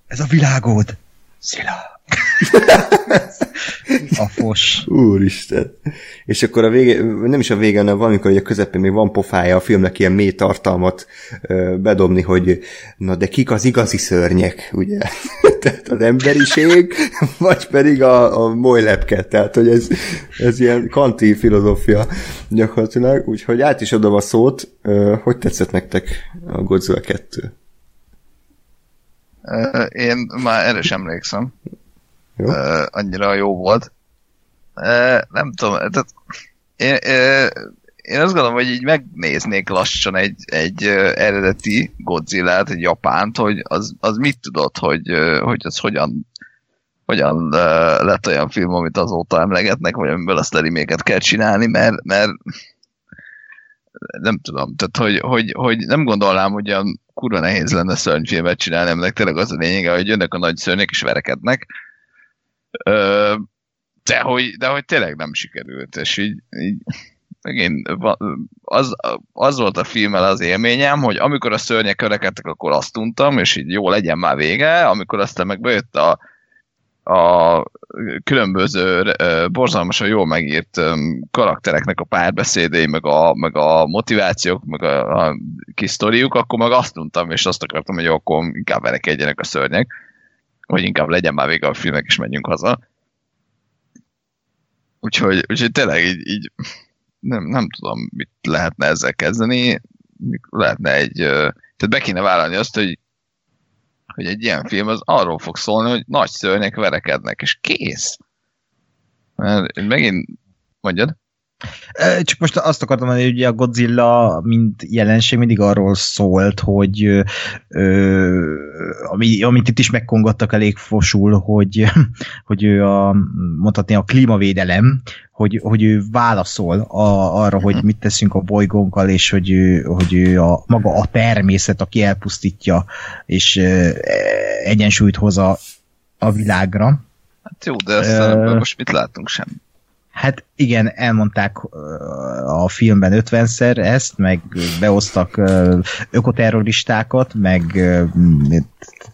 ez a világod. Szila. A fos. Úristen. És akkor a vége, nem is a vége, hanem valamikor hogy a közepén még van pofája a filmnek ilyen mély tartalmat bedobni, hogy na de kik az igazi szörnyek, ugye? [laughs] tehát az emberiség, vagy pedig a, a molylepke, tehát hogy ez, ez ilyen kanti filozófia gyakorlatilag, úgyhogy át is adom a szót, hogy tetszett nektek a Godzilla 2? Én már erre sem emlékszem. Jó. Uh, annyira jó volt. Uh, nem tudom, tehát én, uh, én azt gondolom, hogy így megnéznék lassan egy, egy eredeti Godzilla-t, egy japánt, hogy az, az mit tudott, hogy, hogy az hogyan hogyan lett olyan film, amit azóta emlegetnek, vagy amiből azt reméket kell csinálni, mert, mert nem tudom, tehát hogy, hogy, hogy nem gondolnám, hogy olyan kurva nehéz lenne szörnyfilmet csinálni, aminek tényleg az a lényege, hogy jönnek a nagy szörnyek és verekednek, de hogy, de hogy tényleg nem sikerült, és így, így megint az, az volt a filmmel az élményem, hogy amikor a szörnyek örekedtek, akkor azt tudtam, és így jó legyen már vége, amikor aztán meg bejött a, a különböző borzalmasan jól megírt karaktereknek a párbeszédei, meg a, meg a motivációk, meg a, a kis sztoriuk, akkor meg azt tudtam, és azt akartam, hogy jó, akkor inkább verekedjenek a szörnyek hogy inkább legyen már vége a filmek, és menjünk haza. Úgyhogy, úgyhogy tényleg így, így nem, nem tudom, mit lehetne ezzel kezdeni. Lehetne egy... Tehát be kéne vállalni azt, hogy hogy egy ilyen film az arról fog szólni, hogy nagy szörnyek verekednek, és kész. Mert megint mondjad? Csak most azt akartam mondani, hogy a Godzilla, mint jelenség mindig arról szólt, hogy ö, ami, amit itt is megkongattak elég fosul, hogy, [laughs] hogy ő a, mondhatni a klímavédelem, hogy, hogy ő válaszol a, arra, hogy mit teszünk a bolygónkkal, és hogy ő, hogy ő a, maga a természet, aki elpusztítja, és ö, egyensúlyt hoz a, a világra. Hát jó, de ezt uh, most mit látunk sem? Hát igen, elmondták a filmben 50-szer ezt, meg beosztak ökoterroristákat, meg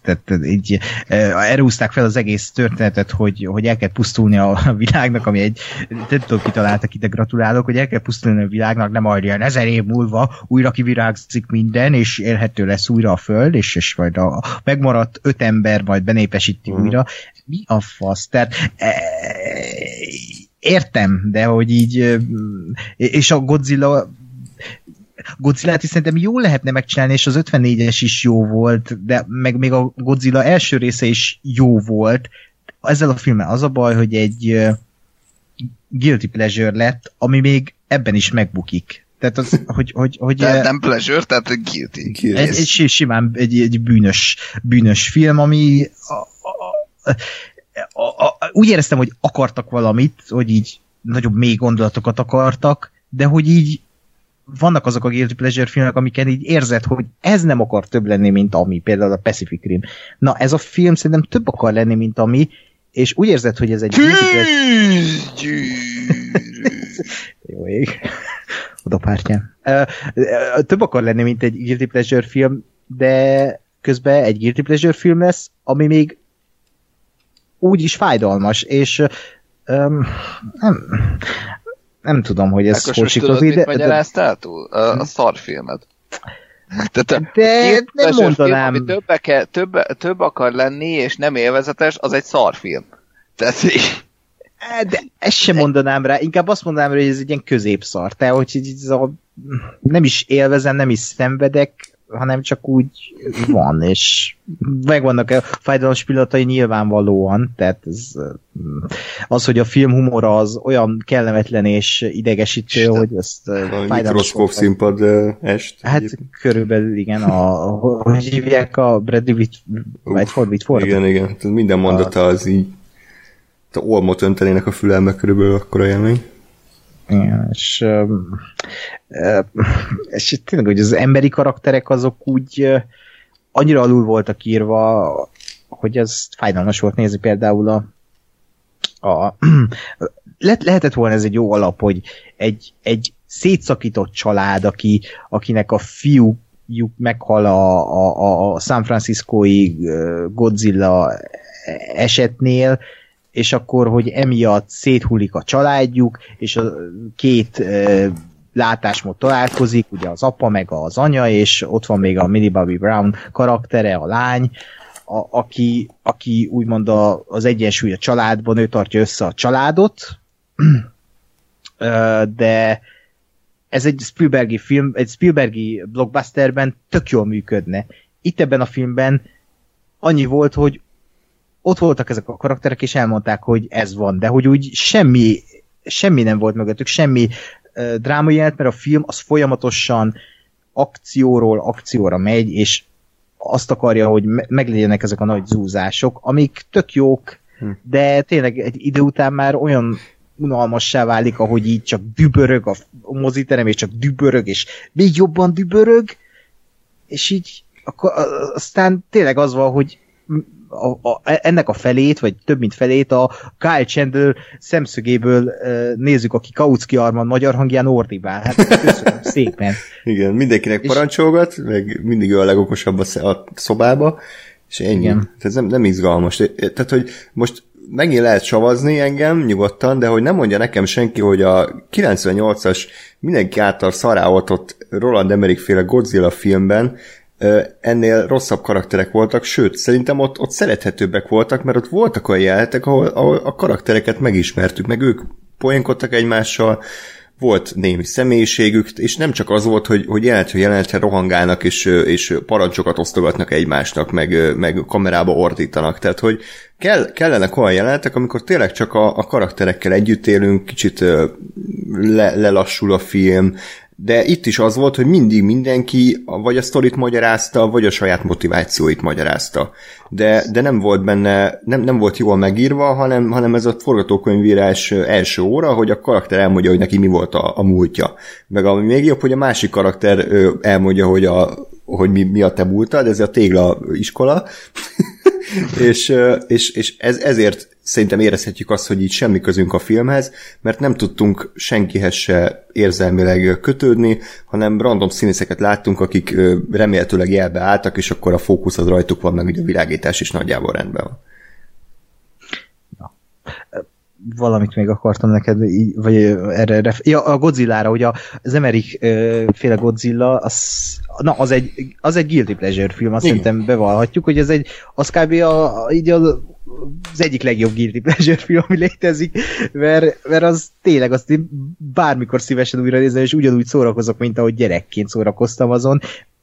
tehát így erőzták fel az egész történetet, hogy, hogy el kell pusztulni a világnak, ami egy, nem tudom, kitaláltak ide, gratulálok, hogy el kell pusztulni a világnak, nem majd ilyen ezer év múlva újra kivirágzik minden, és élhető lesz újra a föld, és, és majd a megmaradt öt ember majd benépesíti uh-huh. újra. Mi a fasz? Tehát e, értem, de hogy így és a Godzilla Godzilla-t is szerintem jó lehetne megcsinálni, és az 54-es is jó volt, de meg még a Godzilla első része is jó volt. Ezzel a filmmel az a baj, hogy egy guilty pleasure lett, ami még ebben is megbukik. Tehát az, hogy, hogy, hogy De nem pleasure, tehát guilty. Guilty. egy, egy si- simán egy, egy bűnös, bűnös film, ami a, a, a, a, a, úgy éreztem, hogy akartak valamit, hogy így nagyobb mély gondolatokat akartak, de hogy így vannak azok a guilty pleasure filmek, amiken így érzed, hogy ez nem akar több lenni, mint ami, például a Pacific Rim. Na, ez a film szerintem több akar lenni, mint ami, és úgy érzed, hogy ez egy guilty pleasure... [laughs] Jó ég. Oda Több akar lenni, mint egy guilty pleasure film, de közben egy guilty pleasure film lesz, ami még úgy is fájdalmas, és öm, nem, nem tudom, hogy ez hol siklozik, de, de, túl? A, a szarfilmet. [laughs] Tehát a de nem pleasure Film, mondanám. ami több, ke, több, több akar lenni, és nem élvezetes, az egy szarfilm. Tehát így- De ezt sem mondanám rá, inkább azt mondanám rá, hogy ez egy ilyen középszar. Tehát, hogy ez a, nem is élvezem, nem is szenvedek, hanem csak úgy van, és megvannak a fájdalmas pillanatai nyilvánvalóan, tehát ez, az, hogy a film humora az olyan kellemetlen és idegesítő, Isten. hogy ezt A fájdalmas mikroszkóp színpad est. Hát körülbelül igen, a, hogy hívják a Bradley Whit, Whitford, Whitford? Igen, igen. Tehát minden mondata az így a olmot öntenének a fülembe körülbelül akkor élmény. És, és tényleg, hogy az emberi karakterek azok úgy annyira alul voltak írva, hogy ez fájdalmas volt nézni például a, a [clears throat] le, lehetett volna ez egy jó alap, hogy egy, egy szétszakított család, aki, akinek a fiú meghal a, a, a- San Franciscói ö, Godzilla esetnél, és akkor, hogy emiatt széthullik a családjuk, és a két ö, látásmód találkozik, ugye az apa meg az anya, és ott van még a Millie Bobby Brown karaktere, a lány, a, aki, aki úgymond a, az egyensúly a családban, ő tartja össze a családot, de ez egy Spielbergi film, egy Spielbergi blockbusterben tök jól működne. Itt ebben a filmben annyi volt, hogy ott voltak ezek a karakterek, és elmondták, hogy ez van, de hogy úgy semmi, semmi nem volt mögöttük, semmi uh, drámai jelent, mert a film az folyamatosan akcióról akcióra megy, és azt akarja, hogy me- meglegyenek ezek a nagy zúzások, amik tök jók, Hm. de tényleg egy idő után már olyan unalmassá válik, ahogy így csak dübörög a moziterem, és csak dübörög, és még jobban dübörög, és így akkor aztán tényleg az van, hogy a, a, ennek a felét, vagy több mint felét a Kyle Chandler szemszögéből uh, nézzük, aki Kautsky Arman magyar hangján ordibál. Hát köszönöm [laughs] szépen. Igen, mindenkinek És- parancsolgat, meg mindig ő a legokosabb a, sz- a szobába, és ennyi. Igen. Tehát nem, nem izgalmas. Tehát, hogy most megint lehet savazni engem nyugodtan, de hogy nem mondja nekem senki, hogy a 98-as mindenki által szarálhatott Roland Emmerich féle Godzilla filmben ennél rosszabb karakterek voltak, sőt, szerintem ott, ott szerethetőbbek voltak, mert ott voltak olyan jelenetek, ahol, ahol a karaktereket megismertük, meg ők poénkodtak egymással, volt némi személyiségük, és nem csak az volt, hogy, hogy jelenetről jelenetre rohangálnak, és, és parancsokat osztogatnak egymásnak, meg, meg kamerába ordítanak. Tehát, hogy kell, kellenek olyan jelenetek, amikor tényleg csak a, a karakterekkel együtt élünk, kicsit le, lelassul a film, de itt is az volt, hogy mindig mindenki vagy a sztorit magyarázta, vagy a saját motivációit magyarázta. De, de nem volt benne, nem, nem volt jól megírva, hanem, hanem ez a forgatókönyvírás első óra, hogy a karakter elmondja, hogy neki mi volt a, a múltja. Meg ami még jobb, hogy a másik karakter elmondja, hogy, a, hogy mi, mi a te múltad, ez a tégla iskola. [laughs] és, és, és ez, ezért szerintem érezhetjük azt, hogy így semmi közünk a filmhez, mert nem tudtunk senkihez se érzelmileg kötődni, hanem random színészeket láttunk, akik remélhetőleg jelbe álltak, és akkor a fókusz az rajtuk van, meg ugye a világítás is nagyjából rendben van. Valamit még akartam neked, vagy erre, ja, a Godzilla-ra, hogy a- az Emmerich ö, féle Godzilla, az, na, az egy, az egy guilty pleasure film, azt Igen. szerintem bevallhatjuk, hogy ez egy, az kb. A, a, így a, az egyik legjobb guilty pleasure film, ami létezik, mert, mert az tényleg azt én bármikor szívesen újra nézem, és ugyanúgy szórakozok, mint ahogy gyerekként szórakoztam azon,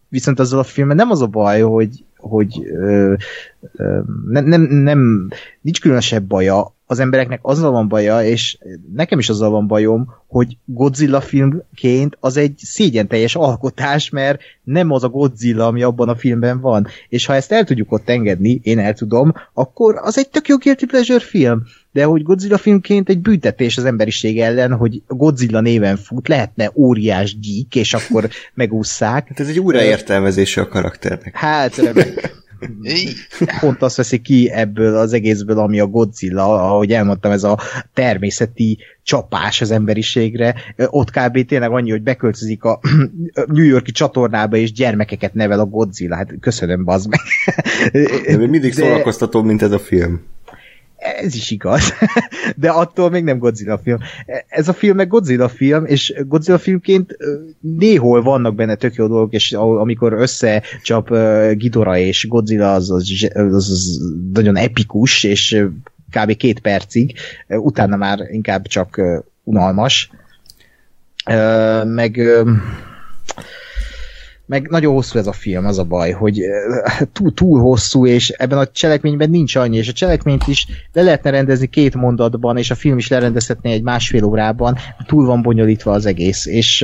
viszont azzal a filmen nem az a baj, hogy, hogy ö, ö, nem, nem, nem, nincs különösebb baja, az embereknek azzal van baja, és nekem is azzal van bajom, hogy Godzilla filmként az egy szégyen teljes alkotás, mert nem az a Godzilla, ami abban a filmben van. És ha ezt el tudjuk ott engedni, én el tudom, akkor az egy tök jó guilty pleasure film. De hogy Godzilla filmként egy büntetés az emberiség ellen, hogy Godzilla néven fut, lehetne óriás gyík, és akkor [laughs] megússzák. Hát ez egy újraértelmezése a karakternek. Hát, remek. [laughs] Pont azt veszi ki ebből az egészből, ami a Godzilla, ahogy elmondtam, ez a természeti csapás az emberiségre. Ott kb. tényleg annyi, hogy beköltözik a [clears throat] New Yorki csatornába, és gyermekeket nevel a Godzilla. Hát köszönöm, bazd meg. De mindig De... szórakoztató, mint ez a film. Ez is igaz, [laughs] de attól még nem Godzilla film. Ez a film meg Godzilla film, és Godzilla filmként néhol vannak benne tök jó dolgok, és amikor összecsap Gidora és Godzilla, az, az, az, az nagyon epikus, és kb. két percig, utána már inkább csak unalmas. Meg meg nagyon hosszú ez a film, az a baj, hogy túl, túl hosszú, és ebben a cselekményben nincs annyi, és a cselekményt is le lehetne rendezni két mondatban, és a film is lerendezhetné egy másfél órában, túl van bonyolítva az egész, és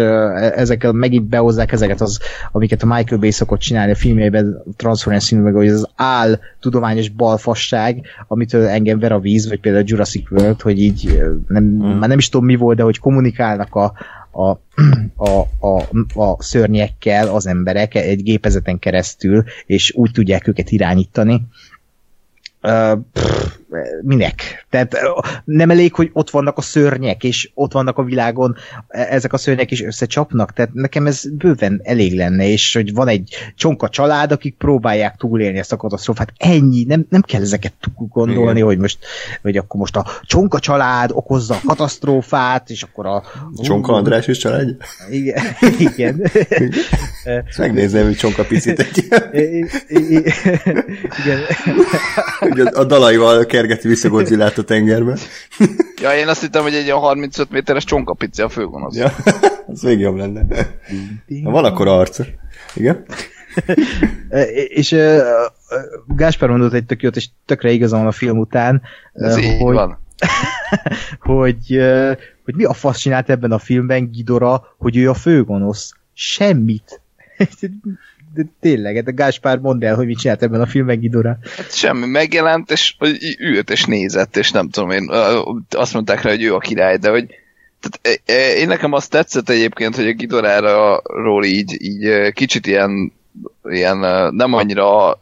ezek megint behozzák ezeket az, amiket a Michael Bay szokott csinálni a filmjében, Transformers filmben, hogy az áll tudományos balfasság, amitől engem ver a víz, vagy például Jurassic World, hogy így nem, hmm. már nem is tudom mi volt, de hogy kommunikálnak a, a, a, a, a szörnyekkel az emberek egy gépezeten keresztül, és úgy tudják őket irányítani. Uh, pff, minek? Tehát nem elég, hogy ott vannak a szörnyek, és ott vannak a világon e, ezek a szörnyek is összecsapnak, tehát nekem ez bőven elég lenne, és hogy van egy csonka család, akik próbálják túlélni ezt a katasztrófát. Ennyi, nem, nem kell ezeket túl gondolni, Igen. hogy most, hogy akkor most a csonka család okozza a katasztrófát, és akkor a... Csonka András is család? Igen. [laughs] Igen. Ezt megnézem, hogy csonka picit egy. [laughs] Igen. a dalaival kell kergeti vissza godzilla a tengerbe. ja, én azt hittem, hogy egy a 35 méteres csonkapici a főgonosz. Ja, [laughs] az még jobb lenne. Na, van akkor arca. Igen? [laughs] és uh, Gáspár mondott egy tök jót, és tökre igazam a film után, Ez uh, hogy, van. [laughs] hogy, uh, hogy mi a fasz csinált ebben a filmben Gidora, hogy ő a főgonosz. Semmit de tényleg, de hát Gáspár mondd el, hogy mit csinált ebben a filmben Gidora. Hát semmi, megjelent, és ült és nézett, és nem tudom én, azt mondták rá, hogy ő a király, de hogy tehát, e, e, én nekem azt tetszett egyébként, hogy a Gidoráról így, így kicsit ilyen, ilyen nem annyira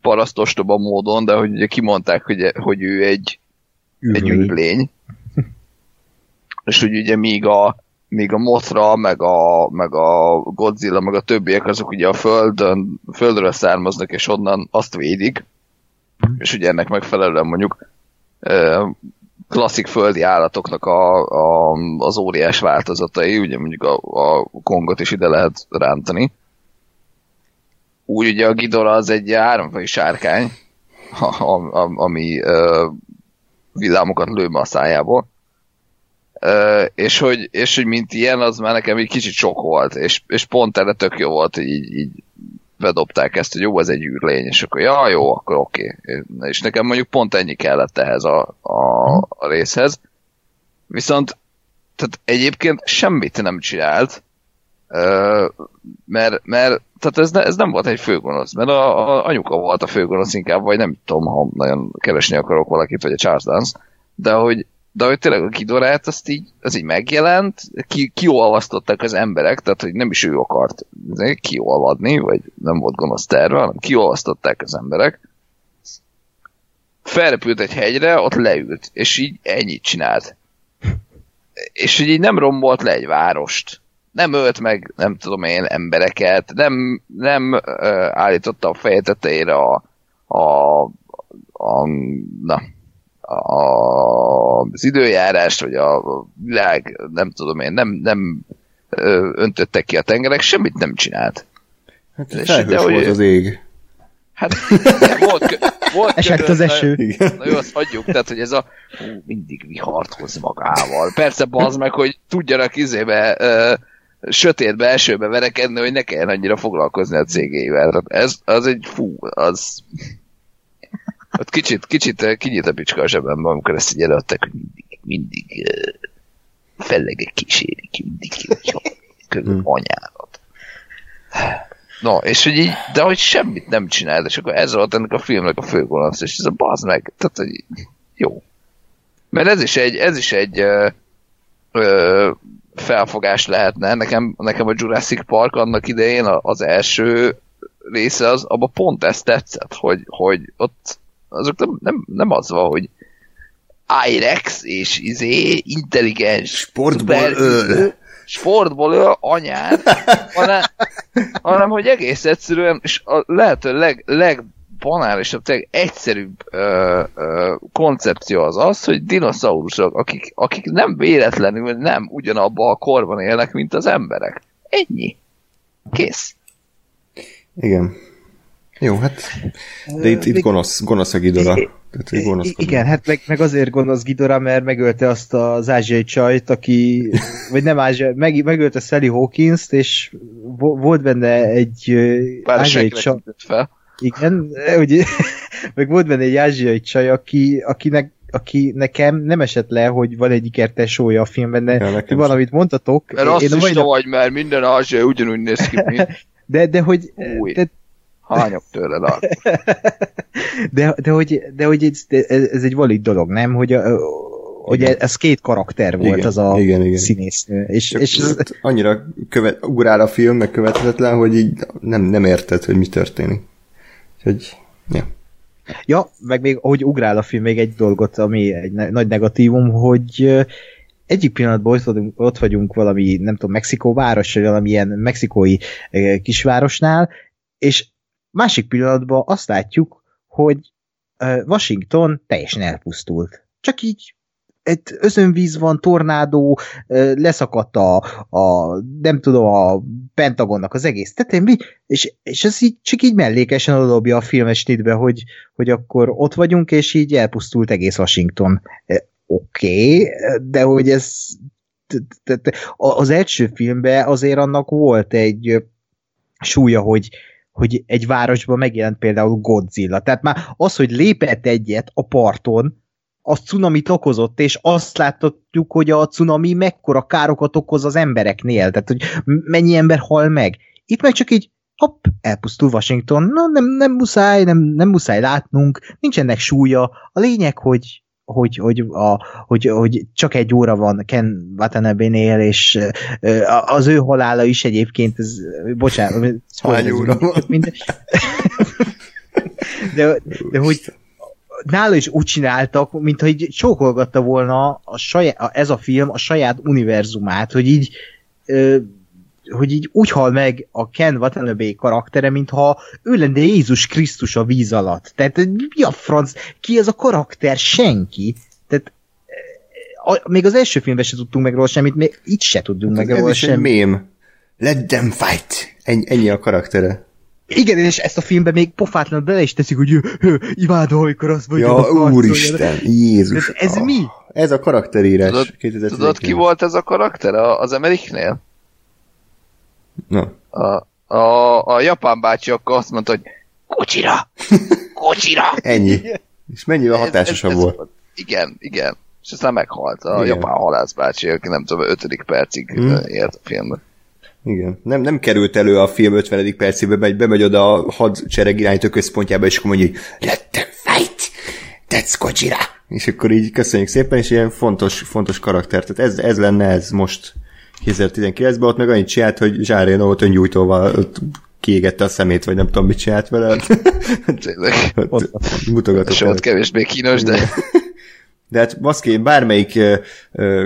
parasztostoba módon, de hogy ugye kimondták, hogy, hogy ő egy, egy űrlény. [laughs] és hogy ugye míg a, még a Mothra, meg a, meg a Godzilla, meg a többiek, azok ugye a földön, földről származnak, és onnan azt védik, és ugye ennek megfelelően mondjuk klasszik földi állatoknak a, a, az óriás változatai, ugye mondjuk a, a kongot is ide lehet rántani. Úgy ugye a Gidora az egy háromfai sárkány, [laughs] ami ö, villámokat lő a szájából és, hogy, és hogy mint ilyen, az már nekem egy kicsit sok volt, és, és pont erre tök jó volt, hogy így, így bedobták ezt, hogy jó, ez egy űrlény, és akkor ja, jó, akkor oké. Okay. És nekem mondjuk pont ennyi kellett ehhez a, a, a részhez. Viszont tehát egyébként semmit nem csinált, mert, mert tehát ez, ne, ez nem volt egy főgonosz, mert a, a anyuka volt a főgonosz inkább, vagy nem tudom, ha nagyon keresni akarok valakit, vagy a Charles Dance, de hogy de hogy tényleg a Kidorát, azt így, az így megjelent, ki, kiolvasztották az emberek, tehát hogy nem is ő akart kiolvadni, vagy nem volt gonosz terve, hanem kiolvasztották az emberek. Felrepült egy hegyre, ott leült, és így ennyit csinált. És hogy így nem rombolt le egy várost. Nem ölt meg, nem tudom én, embereket, nem, nem uh, állította a feje tetejére a, a, a, na, az időjárást, vagy a világ, nem tudom én, nem, nem öntöttek ki a tengerek, semmit nem csinált. Hát felhős de, volt hogy, az ég. Hát [laughs] volt, volt Esett az eső. Na, na jó, azt hagyjuk, tehát hogy ez a hú, mindig vihart hoz magával. Persze bazd meg, hogy tudjanak izébe ö, sötétbe, elsőbe verekedni, hogy ne kelljen annyira foglalkozni a cégével. Ez, az egy fú, az... Ott kicsit, kicsit kinyit a picska a zsebemben, amikor ezt így előadták, hogy mindig, mindig uh, fellegek kísérik, mindig között Hmm. anyádat. No, és hogy így, de hogy semmit nem csinált, és akkor ez volt ennek a filmnek a főgonosz, és ez a bazd meg, tehát hogy jó. Mert ez is egy, ez is egy ö, ö, felfogás lehetne. Nekem, nekem a Jurassic Park annak idején az első része, az, abban pont ezt tetszett, hogy, hogy ott azok nem, nem, nem az van, hogy Irex és izé, intelligens, Sportból szuper- öl. sportból öl anyát, [laughs] hanem, hanem hogy egész egyszerűen, és a lehető leg, legbanálisabb, tényleg egyszerűbb ö, ö, koncepció az az, hogy dinoszauruszok, akik, akik nem véletlenül nem ugyanabban a korban élnek, mint az emberek. Ennyi. Kész. Igen. Jó, hát de itt, itt gonosz, gonosz a Gidora. Tehát, gonoszkodik. igen, hát meg, meg azért gonosz Gidora, mert megölte azt az ázsiai csajt, aki, vagy nem ázsiai, meg, megölte Sally Hawkins-t, és vo- volt benne egy Bár ázsiai csaj, fel. igen, ugye, [laughs] meg volt benne egy ázsiai csaj, aki, akinek aki nekem nem esett le, hogy van egy ikertesója a filmben, de Ja, ja, nekem van, sem. amit mondtatok. Mert azt én a mai is nap- vagy, mert minden ázsiai ugyanúgy néz ki, mint [laughs] de, de hogy, Új. de, hányok tőled. a- [laughs] de, de, hogy, de hogy ez, de ez, egy valid dolog, nem? Hogy, a, hogy Igen. ez két karakter volt Igen, az a igen, igen. színésznő. És, Csak és ez, annyira követ, ugrál a film, meg követhetetlen, hogy így nem, nem érted, hogy mi történik. Úgyhogy, ja. Ja, meg még ahogy ugrál a film, még egy dolgot, ami egy ne- nagy negatívum, hogy egyik pillanatban ott vagyunk, ott vagyunk valami, nem tudom, Mexikó város, vagy valamilyen mexikói kisvárosnál, és másik pillanatban azt látjuk, hogy Washington teljesen elpusztult. Csak így egy özönvíz van, tornádó, leszakadt a, a, nem tudom, a Pentagonnak az egész tetején, mi? És, és ez így csak így mellékesen odobja a filmes nitbe, hogy, hogy akkor ott vagyunk, és így elpusztult egész Washington. Oké, okay, de hogy ez az első filmben azért annak volt egy súlya, hogy, hogy egy városban megjelent például Godzilla. Tehát már az, hogy lépett egyet a parton, az cunamit okozott, és azt láthatjuk, hogy a cunami mekkora károkat okoz az embereknél, tehát hogy mennyi ember hal meg. Itt meg csak így, hopp, elpusztul Washington, na nem, nem muszáj, nem, nem muszáj látnunk, nincs ennek súlya. A lényeg, hogy hogy, hogy, a, hogy, hogy csak egy óra van Ken Watanabe-nél, és az ő halála is egyébként, ez, bocsánat, [laughs] Hány óra van? Minden. [laughs] De, de hogy nála is úgy csináltak, mintha így csókolgatta volna a saját, ez a film a saját univerzumát, hogy így ö, hogy így úgy hal meg a Ken Watanabe karaktere, mintha ő lenne Jézus Krisztus a víz alatt. Tehát mi a franc, ki ez a karakter? Senki. Tehát a, még az első filmben se tudtunk meg róla semmit, még itt se tudunk meg Ez róla semmit. mém. Let them fight. Ennyi, ennyi a karaktere. Igen, és ezt a filmben még pofátlan bele is teszik, hogy imádom, amikor azt mondja, Ja, úristen, Jézus. De ez Ah, mi? Ez a karakterírás. Tudod, 2019. tudod, ki volt ez a karakter az Ameriknél? Na, A, a, a japán bácsi akkor azt mondta, hogy kocsira! Kocsira! [laughs] ennyi. És mennyivel hatásosabb Ez- ez- volt. Igen, igen. És aztán meghalt a Igen. japán halászbácsi, aki nem tudom, ötödik percig Hmm. élt a filmben. Igen. Nem, nem került elő a film 50. percébe, megy, bemegy oda a hadsereg irányító központjába, és akkor mondja, hogy let them fight! That's Gojira! És akkor így köszönjük szépen, és ilyen fontos, fontos karakter. Tehát ez, ez lenne ez most 2019-ben, ott meg annyit csinált, hogy Reno ott öngyújtóval ott kiégette a szemét, vagy nem tudom, mit csinált vele. [laughs] Tényleg. ott mutogatott. El. kevésbé kínos, de De hát baszki, bármelyik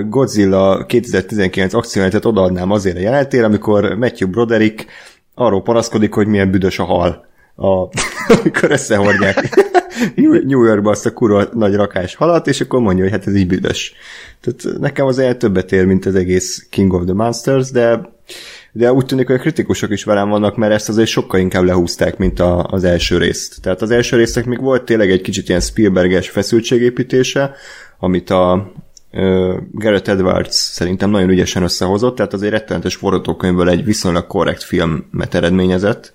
Godzilla 2019 akciójelenetet odaadnám azért a jelenetére, amikor Matthew Broderick arról panaszkodik, hogy milyen büdös a hal, a, [laughs] amikor összehordják New Yorkba azt a kurva nagy rakás halat, és akkor mondja, hogy hát ez így büdös. Tehát nekem az el többet ér, mint az egész King of the Monsters, de de úgy tűnik, hogy a kritikusok is velem vannak, mert ezt azért sokkal inkább lehúzták, mint a, az első részt. Tehát az első résznek még volt tényleg egy kicsit ilyen Spielberges feszültségépítése, amit a, uh, Garrett Edwards szerintem nagyon ügyesen összehozott, tehát azért rettenetes forgatókönyvből egy viszonylag korrekt filmet eredményezett.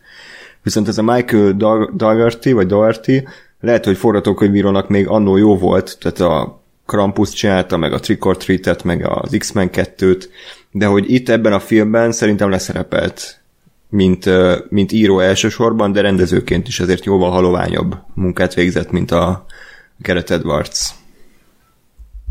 Viszont ez a Michael Dougherty, vagy Dougherty, lehet, hogy forgatókönyvírónak még annó jó volt, tehát a Krampus csinálta, meg a Trick or Treat-et, meg az X-Men 2-t, de hogy itt ebben a filmben szerintem leszerepelt, mint, mint író elsősorban, de rendezőként is azért jóval haloványabb munkát végzett, mint a Gareth Edwards.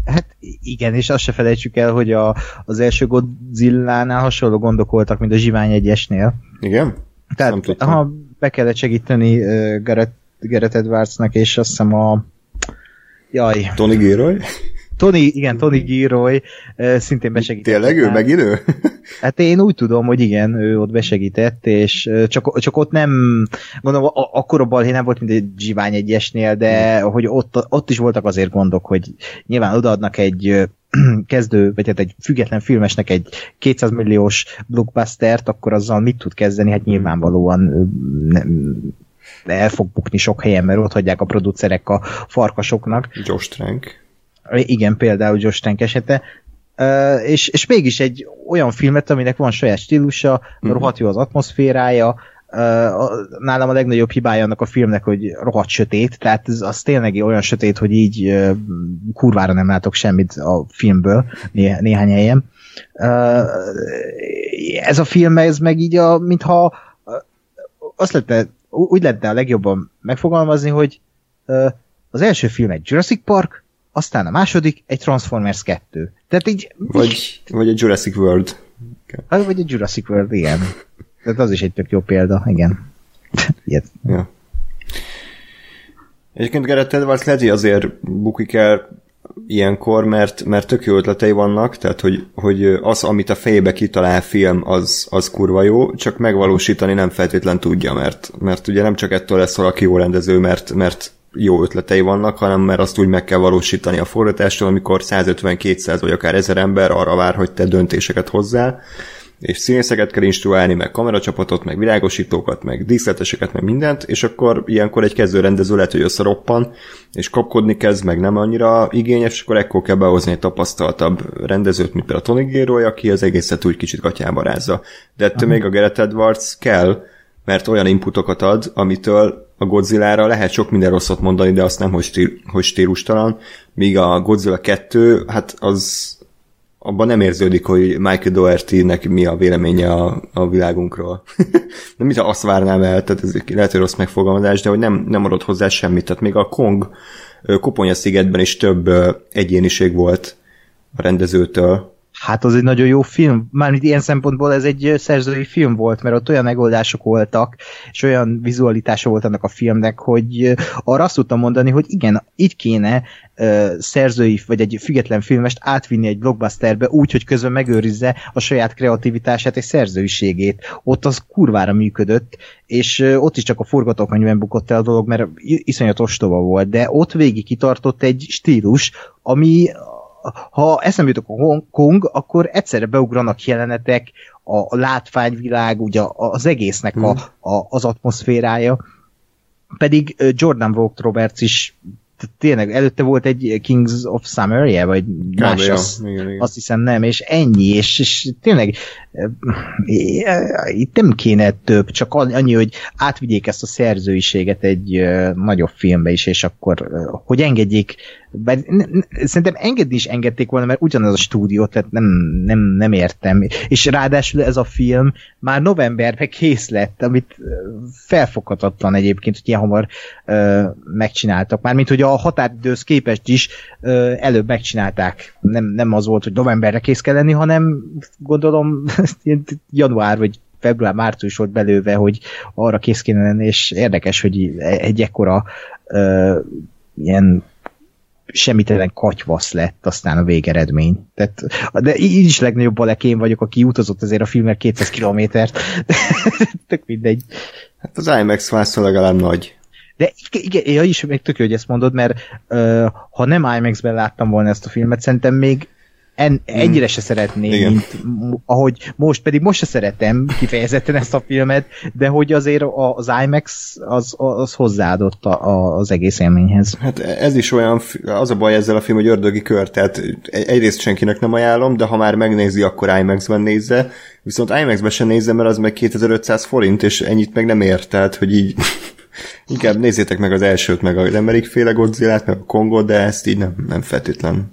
Hát igen, és azt se felejtsük el, hogy a, az első Godzilla-nál hasonló gondok voltak, mint a Zsivány egyesnél. Igen? Tehát ha be kellett segíteni uh, Gareth, Gareth Edwardsnak, és azt hiszem a Jaj. Tony Gilroy? Tony, igen, Tony Gilroy szintén besegített. Tényleg ő, megint ő? [laughs] Hát én úgy tudom, hogy igen, ő ott besegített, és csak, csak ott nem, gondolom, akkor a balhé nem volt, mint egy zsivány egyesnél, de hogy ott, ott is voltak azért gondok, hogy nyilván odaadnak egy [clears throat] kezdő, vagy hát egy független filmesnek egy 200 milliós blockbustert, akkor azzal mit tud kezdeni? Hát nyilvánvalóan nem, el fog bukni sok helyen, mert ott hagyják a producerek a farkasoknak. Josh Trank. Igen, például Josh Trank esete. Uh, és, és mégis egy olyan filmet, aminek van saját stílusa, uh-huh. rohadt jó az atmoszférája, uh, nálam a legnagyobb hibája annak a filmnek, hogy rohadt sötét, tehát ez, az tényleg olyan sötét, hogy így uh, kurvára nem látok semmit a filmből né- néhány helyen. Uh, ez a film, ez meg így, a, mintha azt lett úgy lehetne a legjobban megfogalmazni, hogy az első film egy Jurassic Park, aztán a második egy Transformers 2. Tehát így... Vagy, vagy egy Jurassic World. Okay. Vagy egy Jurassic World, igen. Tehát az is egy tök jó példa, igen. [laughs] Ilyet. Ja. Egyébként Gareth Edwards lehet, hogy azért bukik el ilyenkor, mert, mert tök jó ötletei vannak, tehát hogy, hogy az, amit a fejébe kitalál film, az, az kurva jó, csak megvalósítani nem feltétlen tudja, mert, mert ugye nem csak ettől lesz valaki jó rendező, mert, mert jó ötletei vannak, hanem mert azt úgy meg kell valósítani a forgatástól, amikor 150-200 vagy akár 1000 ember arra vár, hogy te döntéseket hozzál, és színészeket kell instruálni, meg kameracsapatot, meg világosítókat, meg díszleteseket, meg mindent, és akkor ilyenkor egy kezdőrendező lehet, hogy összeroppan, és kapkodni kezd, meg nem annyira igényes, és akkor ekkor kell behozni egy tapasztaltabb rendezőt, mint például Tony Gilroy, aki az egészet úgy kicsit gatyába rázza. De ettől még a Gareth Edwards kell, mert olyan inputokat ad, amitől a Godzilla-ra lehet sok minden rosszat mondani, de azt nem, hogy, stíl, hogy stílustalan, míg a Godzilla 2, hát az abban nem érződik, hogy Michael Doherty-nek mi a véleménye a, a világunkról. [laughs] nem mintha azt várnám el, tehát ez lehet, hogy rossz megfogalmazás, de hogy nem, nem adott hozzá semmit. Tehát még a Kong Koponya szigetben is több egyéniség volt a rendezőtől, Hát az egy nagyon jó film, mármint ilyen szempontból ez egy szerzői film volt, mert ott olyan megoldások voltak, és olyan vizualitása volt annak a filmnek, hogy arra azt tudtam mondani, hogy igen, itt kéne szerzői, vagy egy független filmest átvinni egy blockbusterbe úgy, hogy közben megőrizze a saját kreativitását és szerzőiségét. Ott az kurvára működött, és ott is csak a forgatókönyvben bukott el a dolog, mert iszonyat ostoba volt, de ott végig kitartott egy stílus, ami ha eszembe jutok a Kong, akkor egyszerre beugranak jelenetek, a, a látványvilág, ugye az egésznek a, hmm. a, az atmoszférája. Pedig Jordan Vogt Roberts is tényleg előtte volt egy Kings of Summer, vagy más, ja. azt, igen, igen. azt hiszem nem, és ennyi, és, és tényleg itt nem kéne több, csak annyi, hogy átvigyék ezt a szerzőiséget egy nagyobb filmbe is, és akkor, hogy engedjék bár szerintem engedni is engedték volna, mert ugyanaz a stúdió, tehát nem, nem, nem értem. És ráadásul ez a film már novemberben kész lett, amit felfoghatatlan egyébként, hogy ilyen hamar ö, megcsináltak. Mármint, hogy a határidőhöz képest is ö, előbb megcsinálták. Nem, nem az volt, hogy novemberre kész kell lenni, hanem gondolom [laughs] január vagy február, március volt belőve, hogy arra kész kéne lenni, és érdekes, hogy egy ekkora ö, ilyen semmitelen katyvasz lett aztán a végeredmény. Tehát, de így is legnagyobb balek én vagyok, aki utazott azért a filmnek 200 kilométert. [laughs] Tök mindegy. Hát az IMAX vászon legalább nagy. De igen, igen is még tök jó, hogy ezt mondod, mert uh, ha nem IMAX-ben láttam volna ezt a filmet, szerintem még en, ennyire se szeretném, Igen. mint ahogy most, pedig most se szeretem kifejezetten ezt a filmet, de hogy azért a- az IMAX az, az hozzáadott a, a, az egész élményhez. Hát ez is olyan, az a baj ezzel a film, hogy ördögi kör, tehát egy- egyrészt senkinek nem ajánlom, de ha már megnézi, akkor IMAX-ben nézze, viszont IMAX-ben sem nézze, mert az meg 2500 forint, és ennyit meg nem ér, tehát hogy így [laughs] inkább nézzétek meg az elsőt, meg az Emmerich féle Godzilla-t, meg a Kongot, de ezt így nem, nem feltétlen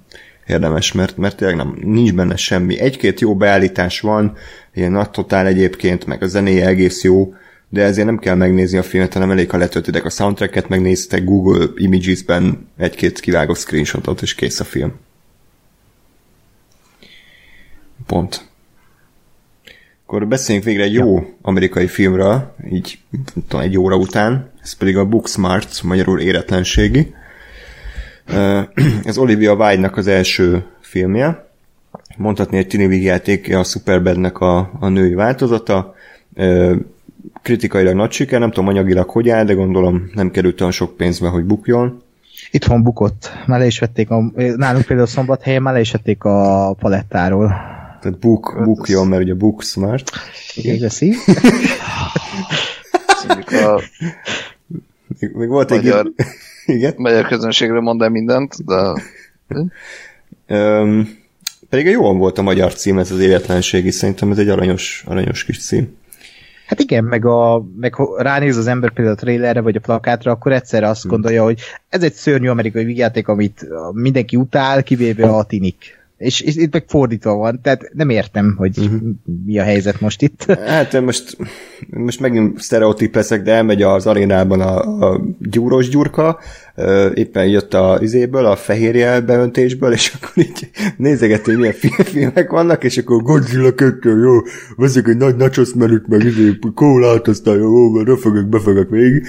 érdemes, mert, mert tényleg nem, nincs benne semmi. Egy-két jó beállítás van, ilyen nagy totál egyébként, meg a zenéje egész jó, de ezért nem kell megnézni a filmet, hanem elég, ha letöltitek a soundtracket, megnéztek Google Images-ben egy-két kivágott screenshotot, és kész a film. Pont. Akkor beszéljünk végre egy jó amerikai filmről, így tudom, egy óra után, ez pedig a Booksmart, magyarul éretlenségi. Ez Olivia Wilde-nak az első filmje. Mondhatni egy tini vígjáték a Superbadnek a, a női változata. Kritikailag nagy siker, nem tudom anyagilag hogy áll, de gondolom nem került olyan sok pénzbe, hogy bukjon. Itthon bukott. Már le is vették, a, nálunk például szombathelyen már le is vették a palettáról. Tehát buk, bukjon, mert ugye Booksmart. Igen, Jesse? Mondjuk a Még, még volt egy... Magyar. Igen. magyar közönségre mond el mindent, de Öm, pedig jól volt a magyar cím, ez az életlenségi, szerintem ez egy aranyos, aranyos kis cím. Hát igen, meg, a, meg ha ránéz az ember például a trailerre vagy a plakátra, akkor egyszerre azt gondolja, hogy ez egy szörnyű amerikai vígjáték, amit mindenki utál, kivéve a tinik. És, és itt meg fordítva van, tehát nem értem, hogy uh-huh. mi a helyzet most itt. Hát most, most megint sztereotíp leszek, de elmegy az arénában a, a gyúros gyurka, éppen jött a izéből, a fehérje beöntésből, és akkor így nézegeti, hogy milyen fi- filmek vannak, és akkor Godzilla 2, jó, veszek egy nagy nachos menüt, meg izé, kólát, aztán jó, mert röfögök, befögök egy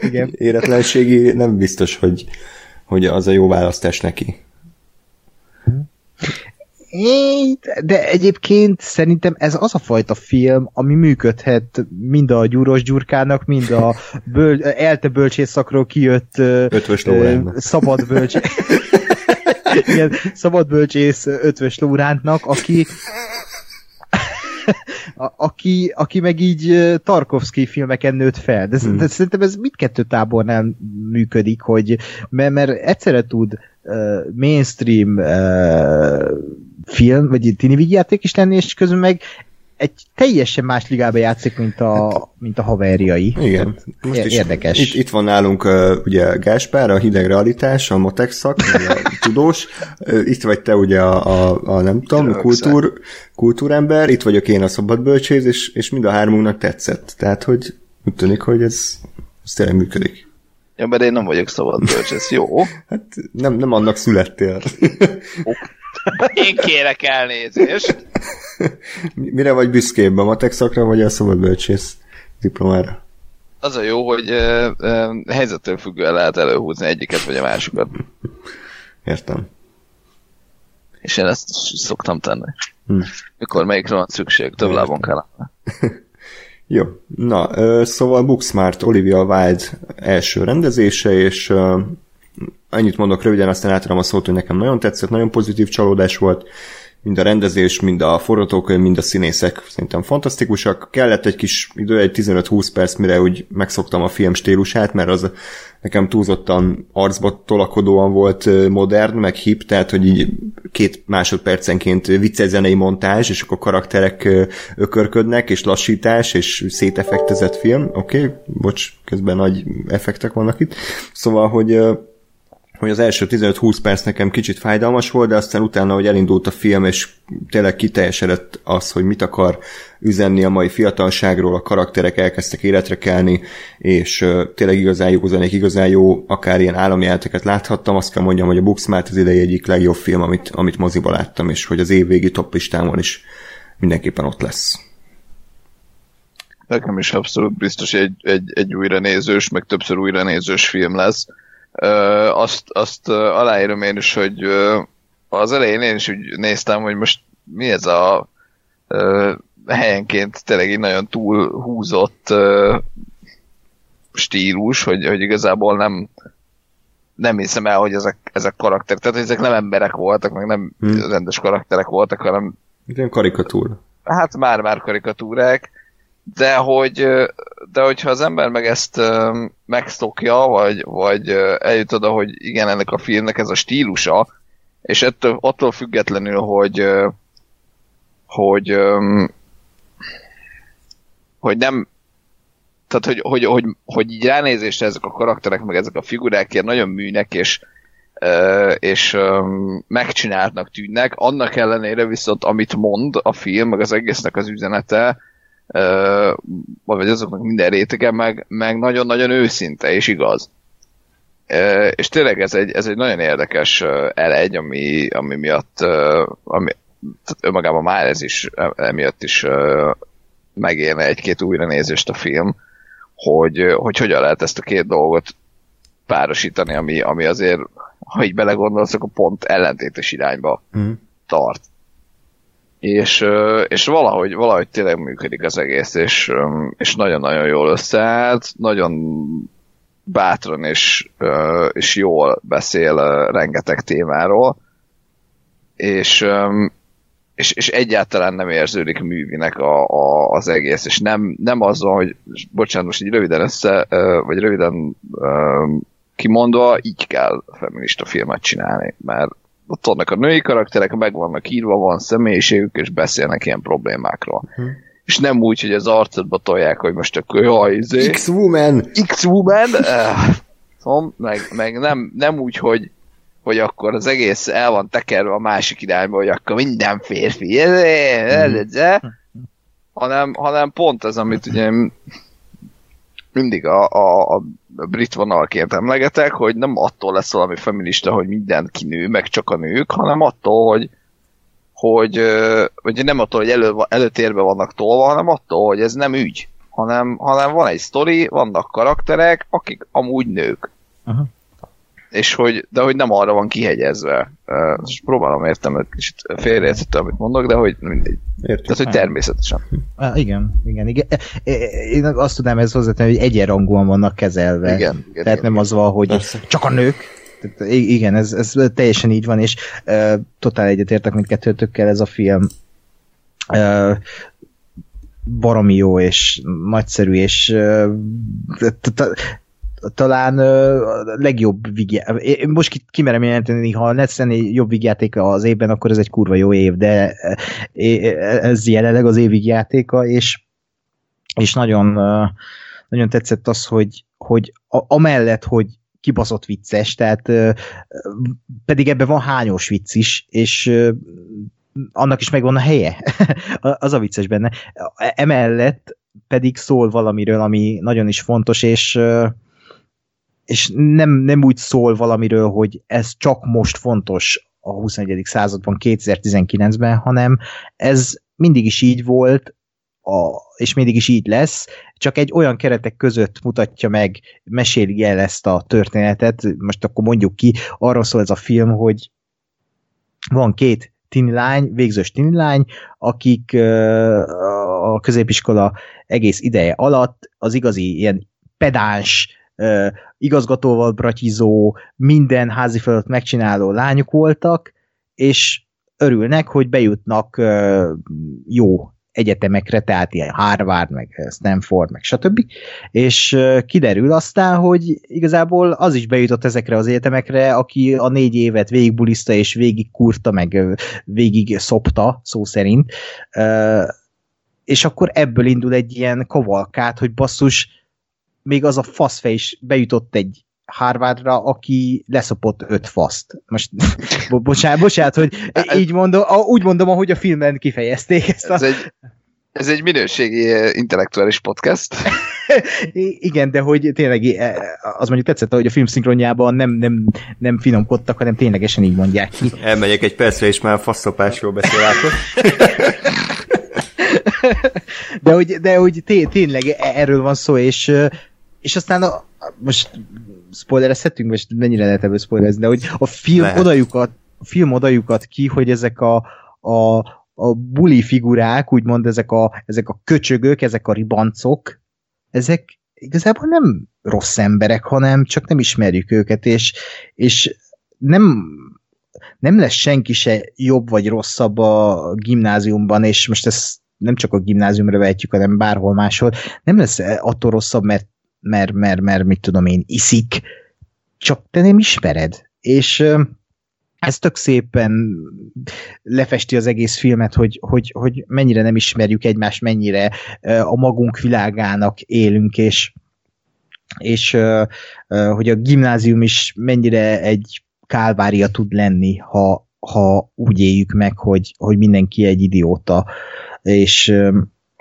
Igen. [laughs] Éretlenségi nem biztos, hogy, hogy az a jó választás neki. De egyébként szerintem ez az a fajta film, ami működhet mind a gyúros gyurkának, mind a böl, elte bölcsészakról kijött Ötvös ö, szabad bölcs... [laughs] Igen, szabad bölcsész ötvös Lórántnak, aki a, aki, aki meg így Tarkovsky filmeken nőtt fel. De, hmm. de szerintem ez mindkettő tábornál működik, hogy mert, mert egyszerre tud uh, mainstream uh, film, vagy egy tini játék is lenni, és közben meg egy teljesen más ligába játszik, mint a, mint a haverjai. Igen. Ér- érdekes. Itt, itt van nálunk uh, ugye Gáspár, a hideg realitás, a Motex szak, a [laughs] tudós. Itt vagy te ugye a, a, a nem tudom, kultúr, kultúrember, itt vagyok én a szabadbölcsész, és, és mind a hármunknak tetszett. Tehát, hogy úgy tűnik, hogy ez, ez tényleg működik. ja, mert én nem vagyok szabad bölcsész. Jó. Hát nem, nem annak születtél. Én kérek elnézést. Mire vagy büszkébb, a Matex szakra, vagy a szabadbölcsész diplomára? Az a jó, hogy ö, ö, helyzettől függően lehet előhúzni egyiket vagy a másikat. Értem. És én ezt szoktam tenni. Hm. Mikor melyikre van szükség, több lábon kell. [laughs] Jó, na, ö, szóval Booksmart Olivia Wilde első rendezése, és annyit mondok röviden, aztán átadom a szót, hogy nekem nagyon tetszett, nagyon pozitív csalódás volt, mind a rendezés, mind a forgatókönyv, mind a színészek szerintem fantasztikusak. Kellett egy kis idő, egy 15-20 perc, mire úgy megszoktam a film stílusát, mert az nekem túlzottan arcba tolakodóan volt modern, meg hip, tehát hogy így két másodpercenként vicces zenei montázs, és akkor karakterek ökörködnek, és lassítás, és széteffektezett film. Oké, okay, bocs, közben nagy effektek vannak itt. Szóval, hogy hogy az első 15-20 perc nekem kicsit fájdalmas volt, de aztán utána, hogy elindult a film, és tényleg kiteljesedett az, hogy mit akar üzenni a mai fiatalságról, a karakterek elkezdtek életre kelni, és tényleg igazán jó zenék, igazán jó, akár ilyen államjelteket láthattam, azt kell mondjam, hogy a Booksmart az idei egyik legjobb film, amit, amit moziba láttam, és hogy az évvégi top listámon is mindenképpen ott lesz. Nekem is abszolút biztos egy, egy, egy újra nézős, meg többször újra nézős film lesz. Azt, azt aláírom én is, hogy az elején én is úgy néztem, hogy most mi ez a helyenként tényleg egy nagyon túl húzott stílus, hogy, hogy igazából nem nem hiszem el, hogy ezek, ezek karakterek, tehát ezek nem emberek voltak, meg nem hmm. rendes karakterek voltak, hanem Ilyen karikatúra. hát már-már karikatúrák, de hogy de hogyha az ember meg ezt megszokja, vagy, vagy eljut oda, hogy igen, ennek a filmnek ez a stílusa, és ettől, attól függetlenül, hogy hogy hogy nem tehát, hogy, hogy, hogy, hogy így ránézésre ezek a karakterek, meg ezek a figurák ilyen nagyon műnek, és, és megcsináltnak tűnnek, annak ellenére viszont amit mond a film, meg az egésznek az üzenete, vagy azoknak minden rétege, meg, meg nagyon-nagyon őszinte és igaz. És tényleg ez egy, ez egy nagyon érdekes elegy, ami, ami miatt ami, tehát önmagában már ez is emiatt is megérne egy-két újranézést a film, hogy, hogy hogyan lehet ezt a két dolgot párosítani, ami, ami azért, ha így belegondolsz, akkor pont ellentétes irányba Mm. tart. És, és valahogy, valahogy tényleg működik az egész, és, és nagyon-nagyon jól összeállt, nagyon bátran és, és jól beszél rengeteg témáról, és, és, és egyáltalán nem érződik művinek a, a, az egész, és nem, nem az van, hogy bocsánat, most így röviden össze, vagy röviden kimondva, így kell feminista filmet csinálni, mert ott vannak a női karakterek, meg vannak írva, van személyiségük, és beszélnek ilyen problémákról. Hm. És nem úgy, hogy az arcodba tolják, hogy most akkor jaj, izé, X-Woman! X-Woman, eh, szóval, meg, meg nem, nem úgy, hogy, hogy akkor az egész el van tekerve a másik irányba, hogy akkor minden férfi, ez, ez, ez, ez, hanem, hanem pont ez, amit ugye mindig a, a, a brit vonalként emlegetek, hogy nem attól lesz valami feminista, hogy mindenki nő, meg csak a nők, hanem attól, hogy hogy, hogy nem attól, hogy elő, előtérbe vannak tolva, hanem attól, hogy ez nem ügy, hanem, hanem van egy sztori, vannak karakterek, akik amúgy nők. Aha. És hogy, de hogy nem arra van kihegyezve. Most próbálom értem, hogy kicsit félreértettem, amit mondok, de hogy mindegy. Értem. Tehát, hogy természetesen. Ah, igen, igen, igen. E- e- Én azt tudnám ezt hozzátenni, hogy egyenrangúan vannak kezelve. Igen, igen, Tehát igen. nem az van, hogy Persze. csak a nők. Tehát, igen, ez, ez teljesen így van, és uh, totál egyetértek mindkettőtökkel ez a film. Uh, baromi jó, és nagyszerű, és uh, talán a legjobb vigyá... Most ki- kimerem jelenteni, ha lesz lenni jobb vígjátéka az évben, akkor ez egy kurva jó év, de ez jelenleg az évig játéka, és, és nagyon, nagyon tetszett az, hogy, hogy a, amellett, hogy kibaszott vicces, tehát pedig ebben van hányos vicc is, és annak is megvan a helye. [laughs] az a vicces benne. Emellett pedig szól valamiről, ami nagyon is fontos, és és nem, nem úgy szól valamiről, hogy ez csak most fontos a 21. században, 2019-ben, hanem ez mindig is így volt, a, és mindig is így lesz, csak egy olyan keretek között mutatja meg, meséli el ezt a történetet, most akkor mondjuk ki, arról szól ez a film, hogy van két tini lány, végzős tini lány, akik a középiskola egész ideje alatt az igazi ilyen pedáns, igazgatóval bratizó, minden házi feladat megcsináló lányok voltak, és örülnek, hogy bejutnak jó egyetemekre, tehát ilyen Harvard, meg Stanford, meg stb. És kiderül aztán, hogy igazából az is bejutott ezekre az egyetemekre, aki a négy évet végigbuliszta és végig kurta, meg végig szopta, szó szerint. És akkor ebből indul egy ilyen kavalkát, hogy basszus, még az a faszfej is bejutott egy Harvardra, aki leszopott öt faszt. Most [laughs] bo- bocsánat, bocsánat, hogy [laughs] így mondom, a- úgy mondom, ahogy a filmben kifejezték ezt a... Ez egy, ez egy minőségi eh, intellektuális podcast. [laughs] Igen, de hogy tényleg eh, az mondjuk tetszett, hogy a film szinkronjában nem, nem, nem finomkodtak, hanem ténylegesen így mondják ki. Elmegyek egy percre, és már faszopásról beszél. De hogy, de hogy té- tényleg e- erről van szó, és, ö, és aztán a, most spoilerezhetünk, most mennyire lehet ebből spoilerezni, de hogy a film Lehet. odajukat, a film odajukat ki, hogy ezek a, a, a buli figurák, úgymond ezek a, ezek a köcsögök, ezek a ribancok, ezek igazából nem rossz emberek, hanem csak nem ismerjük őket, és, és nem, nem lesz senki se jobb vagy rosszabb a gimnáziumban, és most ezt nem csak a gimnáziumra vehetjük, hanem bárhol máshol, nem lesz attól rosszabb, mert, mert, mert, mert mit tudom én, iszik, csak te nem ismered. És ez tök szépen lefesti az egész filmet, hogy, hogy, hogy mennyire nem ismerjük egymást, mennyire a magunk világának élünk, és, és hogy a gimnázium is mennyire egy kálvária tud lenni, ha, ha úgy éljük meg, hogy, hogy mindenki egy idióta, és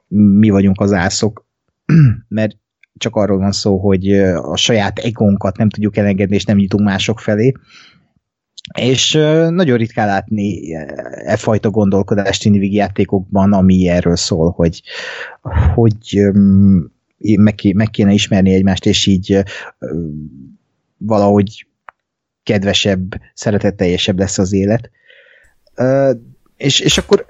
mi vagyunk az ászok, [clears throat] mert csak arról van szó, hogy a saját egónkat nem tudjuk elengedni, és nem nyitunk mások felé. És nagyon ritkán látni e fajta gondolkodást indivigi játékokban, ami erről szól, hogy, hogy meg, meg kéne ismerni egymást, és így valahogy kedvesebb, szeretetteljesebb lesz az élet. És, és akkor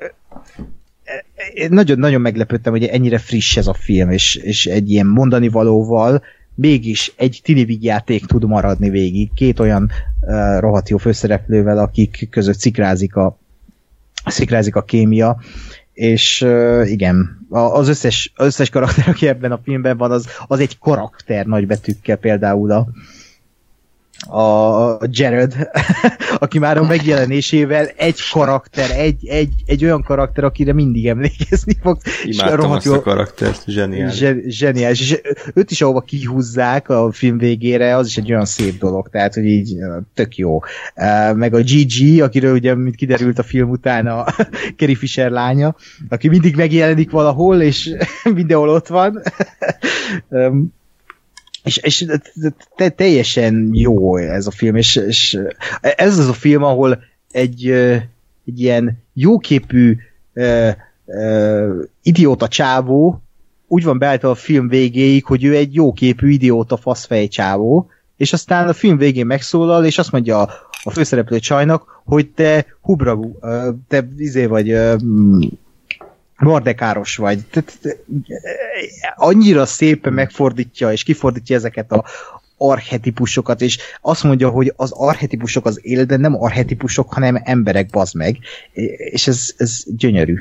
nagyon-nagyon meglepődtem, hogy ennyire friss ez a film, és, és egy ilyen mondani valóval mégis egy tini játék tud maradni végig. Két olyan uh, rohadt jó főszereplővel, akik között szikrázik a, szikrázik a kémia, és uh, igen, az összes, az összes karakter, aki ebben a filmben van, az, az egy karakter nagybetűkkel például a, a Jared, [laughs] aki már a megjelenésével egy karakter, egy, egy, egy olyan karakter, akire mindig emlékezni fog. Imádtam azt a karaktert, zseniális. Zseniális, és őt is ahova kihúzzák a film végére, az is egy olyan szép dolog, tehát, hogy így tök jó. Meg a GG, akiről ugye, mint kiderült a film után a [laughs] Carrie Fisher lánya, aki mindig megjelenik valahol, és [laughs] mindenhol ott van és, és te, teljesen jó ez a film, és, és ez az a film, ahol egy, egy ilyen jóképű uh, uh, idióta csávó úgy van beállítva a film végéig, hogy ő egy jóképű idióta faszfej csávó, és aztán a film végén megszólal, és azt mondja a, a főszereplő csajnak, hogy te hubragú, te izé vagy Mardekáros vagy. Annyira szépen megfordítja és kifordítja ezeket a archetipusokat, és azt mondja, hogy az archetipusok az életben nem archetipusok, hanem emberek, bazd meg. És ez, ez gyönyörű.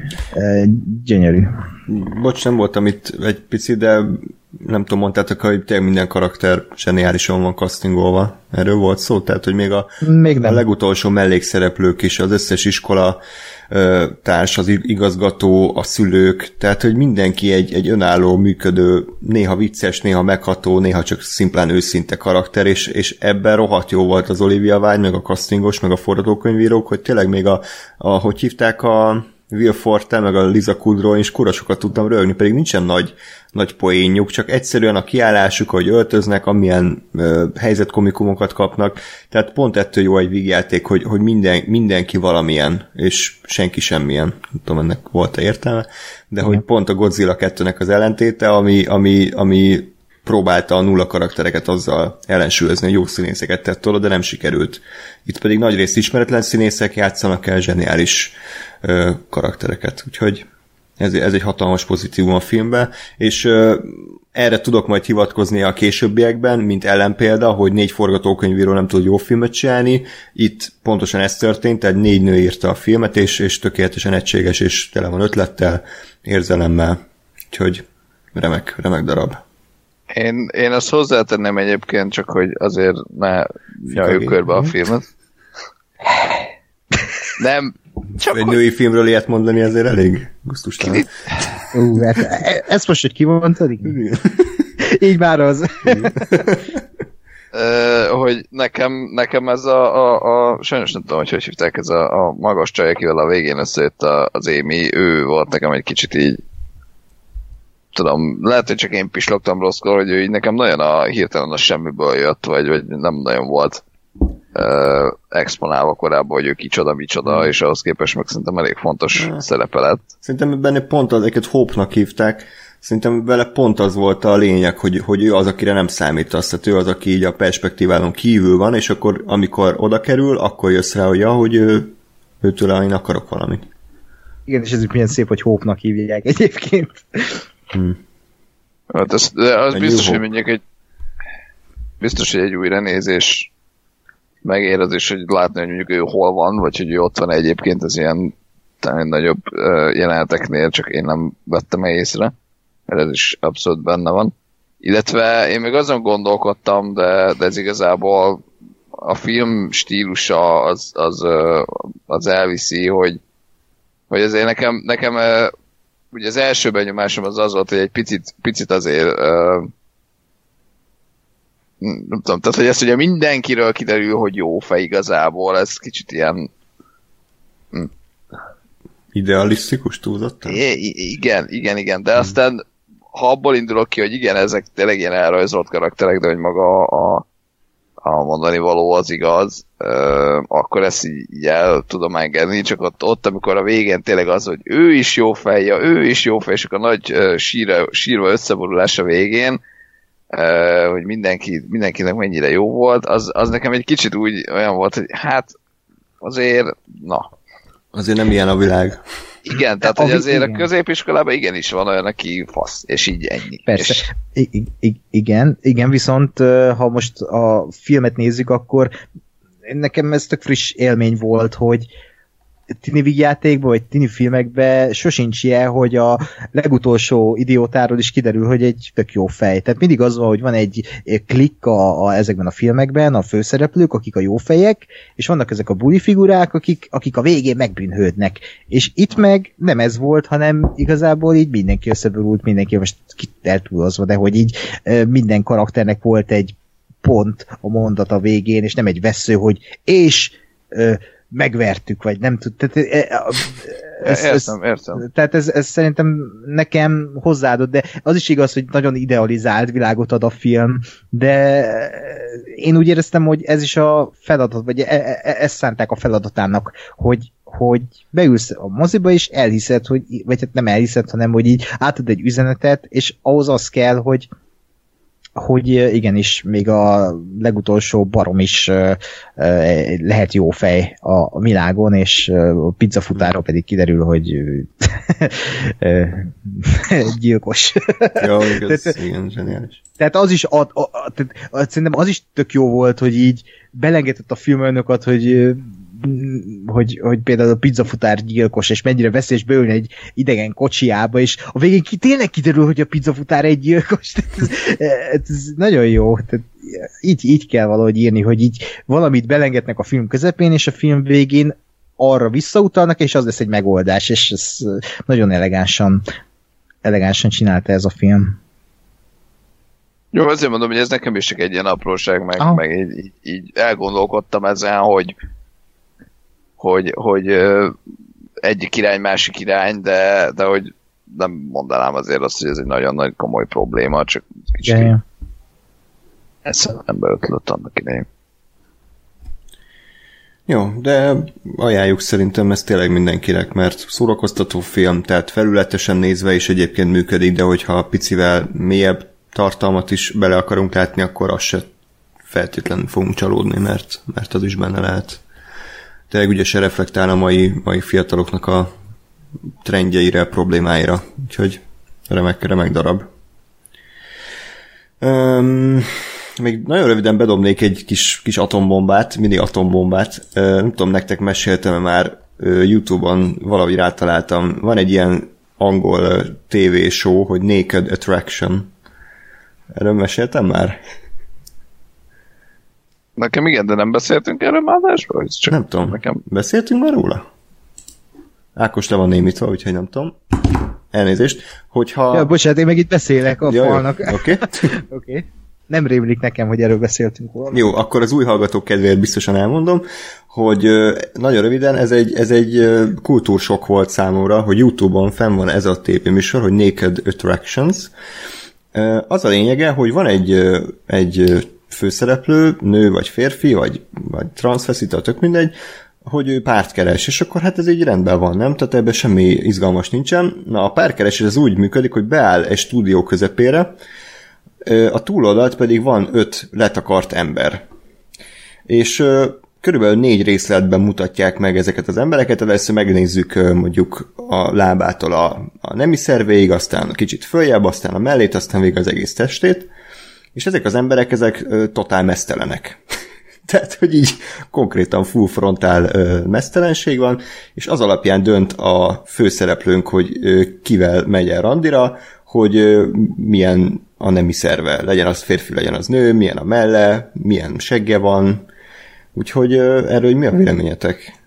Gyönyörű. Bocs, nem voltam itt egy picit, de nem tudom, mondtátok, hogy tényleg minden karakter zseniálisan van castingolva. Erről volt szó? Tehát, hogy még a, még nem. a legutolsó mellékszereplők is, az összes iskola társ, az igazgató, a szülők, tehát hogy mindenki egy, egy önálló, működő, néha vicces, néha megható, néha csak szimplán őszinte karakter, és, és ebben rohadt jó volt az Olivia Vágy, meg a castingos, meg a forgatókönyvírók, hogy tényleg még a, a hogy hívták a Will Forte, meg a Liza Kudrow is kurasokat tudtam rögni, pedig nincsen nagy, nagy poénjuk, csak egyszerűen a kiállásuk, hogy öltöznek, amilyen ö, helyzetkomikumokat kapnak, tehát pont ettől jó egy vígjáték, hogy, hogy minden, mindenki valamilyen, és senki semmilyen, nem tudom, ennek volt-e értelme, de Igen. hogy pont a Godzilla 2-nek az ellentéte, ami, ami, ami próbálta a nulla karaktereket azzal ellensúlyozni, hogy jó színészeket tett oda, de nem sikerült. Itt pedig nagyrészt ismeretlen színészek játszanak el zseniális ö, karaktereket, úgyhogy ez, ez egy hatalmas pozitívum a filmben, és erre tudok majd hivatkozni a későbbiekben, mint ellenpélda, hogy négy forgatókönyvíró nem tud jó filmet csinálni. Itt pontosan ez történt, tehát négy nő írta a filmet, és, és tökéletesen egységes, és tele van ötlettel, érzelemmel. Úgyhogy remek, remek darab. Én, én azt hozzátenném egyébként, csak hogy azért ne nyaljuk körbe a filmet. [laughs] Nem, csak Egy női filmről ilyet mondani azért elég gusztustalan. Ú, hát ezt most, hogy kimondtad? Így már az. Uh, hogy nekem, nekem ez a, a, a, sajnos nem tudom, hogy hogy hívták, ez a, a magas csaj, akivel a végén összejött az Émi, ő volt nekem egy kicsit így tudom, lehet, hogy csak én pislogtam rosszkor, hogy ő így nekem nagyon a hirtelen a semmiből jött, vagy, vagy nem nagyon volt uh, exponálva korábban, hogy ő kicsoda, micsoda, mm. és ahhoz képest meg szerintem elég fontos mm. szerepe lett. Szerintem benne pont az, őket Hope-nak hívták, szerintem vele pont az volt a lényeg, hogy, hogy ő az, akire nem számítasz, tehát ő az, aki így a perspektíválon kívül van, és akkor amikor oda kerül, akkor jössz rá, hogy ja, hogy ő, őtől én akarok valamit. Igen, és ez milyen szép, hogy Hope-nak hívják egyébként. Hmm. Hát az, de az A biztos, hogy mondjuk egy biztos, hogy egy újra nézés megér az is, hogy látni, hogy mondjuk ő hol van, vagy hogy ő ott van egyébként az ilyen talán nagyobb jeleneteknél, csak én nem vettem észre, mert ez is abszolút benne van. Illetve én még azon gondolkodtam, de, de ez igazából a film stílusa az, az, az elviszi, hogy, hogy azért nekem, nekem ugye az első benyomásom az az volt, hogy egy picit, picit azért nem tudom, tehát hogy ezt ugye mindenkiről kiderül, hogy jó fej igazából, ez kicsit ilyen Idealisztikus túlzottan? I- igen, igen, igen, de aztán ha abból indulok ki, hogy igen, ezek tényleg ilyen elrajzolt karakterek, de hogy maga a, a mondani való az igaz, ö, akkor ezt így, el tudom engedni, csak ott, ott, amikor a végén tényleg az, hogy ő is jó fejja, ő is jó fej, és akkor a nagy ö, síra, sírva összeborulás a végén, hogy mindenki, mindenkinek mennyire jó volt, az, az nekem egy kicsit úgy olyan volt, hogy hát azért, na, Azért nem ilyen a világ. igen, tehát a hogy azért a igen. középiskolában igenis van olyan, aki fasz, és így ennyi. Persze. És, I- i- igen, igen, viszont ha most a filmet nézzük, akkor nekem ez tök friss élmény volt, hogy tini vígjátékban, vagy tini filmekben sosincs ilyen, hogy a legutolsó idiótáról is kiderül, hogy egy tök jó fej. Tehát mindig az van, hogy van egy klikk a, a, ezekben a filmekben, a főszereplők, akik a jó fejek, és vannak ezek a buli figurák, akik, akik a végén megbűnhődnek. És itt meg nem ez volt, hanem igazából így mindenki összeborult, mindenki most eltúlozva, de hogy így minden karakternek volt egy pont a mondat a végén, és nem egy vesző, hogy és ö, megvertük, vagy nem tud. Tehát, ez, értem, értem. tehát ez, ez szerintem nekem hozzáadott, de az is igaz, hogy nagyon idealizált világot ad a film, de én úgy éreztem, hogy ez is a feladat, vagy e- e- e- ezt szánták a feladatának, hogy hogy beülsz a moziba, és elhiszed, hogy, vagy hát nem elhiszed, hanem hogy így átad egy üzenetet, és ahhoz az kell, hogy hogy igenis, még a legutolsó barom is lehet jó fej a, világon, és a pizzafutára pedig kiderül, hogy [laughs] gyilkos. [laughs] Mondjuk [laughs] ez Tehát- igen, zseniális. Tehát az is, ad, a, a, tehát, szerintem az is tök jó volt, hogy így belengedett a filmölnökat, hogy hogy, hogy például a pizzafutár gyilkos, és mennyire veszélyes beülni egy idegen kocsiába, és a végén ki, tényleg kiderül, hogy a pizzafutár egy gyilkos. [laughs] Tehát ez, ez, nagyon jó. Tehát így, így kell valahogy írni, hogy így valamit belengednek a film közepén, és a film végén arra visszautalnak, és az lesz egy megoldás, és ez nagyon elegánsan elegánsan csinálta ez a film. Jó, azért mondom, hogy ez nekem is csak egy ilyen apróság, meg, Aha. meg így, így elgondolkodtam ezen, hogy hogy, hogy egyik király, másik irány, de, de hogy nem mondanám azért azt, hogy ez egy nagyon nagy komoly probléma, csak kicsit ja. eszembe ötlött annak idején. Jó, de ajánljuk szerintem ezt tényleg mindenkinek, mert szórakoztató film, tehát felületesen nézve is egyébként működik, de hogyha picivel mélyebb tartalmat is bele akarunk látni, akkor azt se feltétlenül fogunk csalódni, mert, mert az is benne lehet. Tényleg ugye se reflektál a mai, mai fiataloknak a trendjeire, problémáira, úgyhogy remek, remek darab. Um, még nagyon röviden bedobnék egy kis, kis atombombát, mini atombombát. Ö, Nem tudom, nektek meséltem már ö, Youtube-on valahogy rátaláltam. Van egy ilyen angol ö, TV show, hogy Naked Attraction. Erről meséltem már? Nekem igen, de nem beszéltünk erről már adásban? Csak Nem tudom. Nekem Beszéltünk már róla? Ákos le van némítva, úgyhogy nem tudom. Elnézést. Hogyha... Ja, bocsánat, én meg itt beszélek a Ja, falnak. Oké. [laughs] Oké. okay. Nem rémlik nekem, hogy erről beszéltünk volna. Jó, akkor az új hallgatók kedvéért biztosan elmondom, hogy nagyon röviden ez egy, ez egy kultúrsok volt számomra, hogy Youtube-on fenn van ez a TV műsor, hogy Naked Attractions. Az a lényege, hogy van egy, egy főszereplő, nő vagy férfi, vagy, vagy transvestita, tök mindegy, hogy ő párt keres, és akkor hát ez így rendben van, nem? Tehát ebben semmi izgalmas nincsen. Na, a párkeresés az úgy működik, hogy beáll egy stúdió közepére, a túloldalt pedig van öt letakart ember. És körülbelül négy részletben mutatják meg ezeket az embereket, először megnézzük mondjuk a lábától a, a nemi szervéig, aztán kicsit följebb, aztán a mellét, aztán végig az egész testét, és ezek az emberek, ezek totál mesztelenek. [laughs] Tehát, hogy így konkrétan full frontál ö, mesztelenség van, és az alapján dönt a főszereplőnk, hogy ö, kivel megy el randira, hogy ö, milyen a nemi szerve, legyen az férfi, legyen az nő, milyen a melle, milyen segge van, úgyhogy erről mi a véleményetek?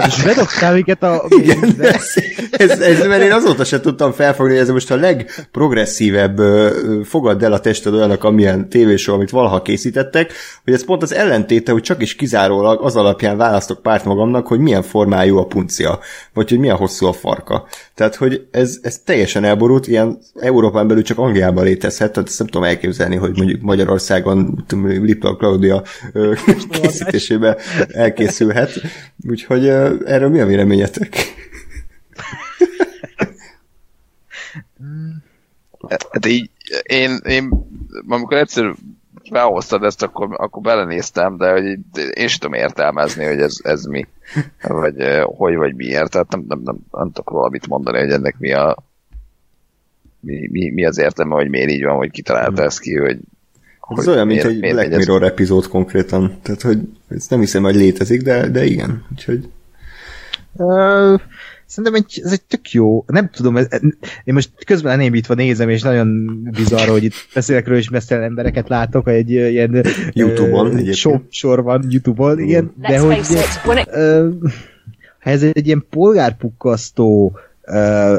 Most bedobtál minket a... Igen, ez, ez, ez, mert én azóta sem tudtam felfogni, hogy ez most a legprogresszívebb fogad el a tested olyanak, amilyen tévésó, amit valaha készítettek, hogy ez pont az ellentéte, hogy csak is kizárólag az alapján választok párt magamnak, hogy milyen formájú a puncia, vagy hogy milyen hosszú a farka. Tehát, hogy ez, ez teljesen elborult, ilyen Európán belül csak Angliában létezhet, tehát ezt nem tudom elképzelni, hogy mondjuk Magyarországon Lipta Claudia készítésében elkészülhet. Úgyhogy erről mi a véleményetek? Hát így, én, én amikor egyszer felhoztad ezt, akkor, akkor belenéztem, de hogy én sem tudom értelmezni, hogy ez, ez mi, vagy hogy vagy miért, tehát nem, nem, nem, nem tudok valamit mondani, hogy ennek mi a mi, mi, mi az értelme, hogy miért így van, hogy kitalálta ezt ki, hogy ez hogy olyan, mint miért, egy Black Mirror ez... epizód konkrétan. Tehát, hogy ezt nem hiszem, hogy létezik, de, de igen. Úgyhogy... Uh, szerintem egy, ez egy tök jó, nem tudom, ez, én most közben enémítva nézem, és nagyon bizarr, hogy itt beszélek róla, és mesztelen embereket látok, egy ilyen Youtube-on uh, sor, sor van Youtube-on, igen, de hogy uh, ha ez egy ilyen polgárpukkasztó uh,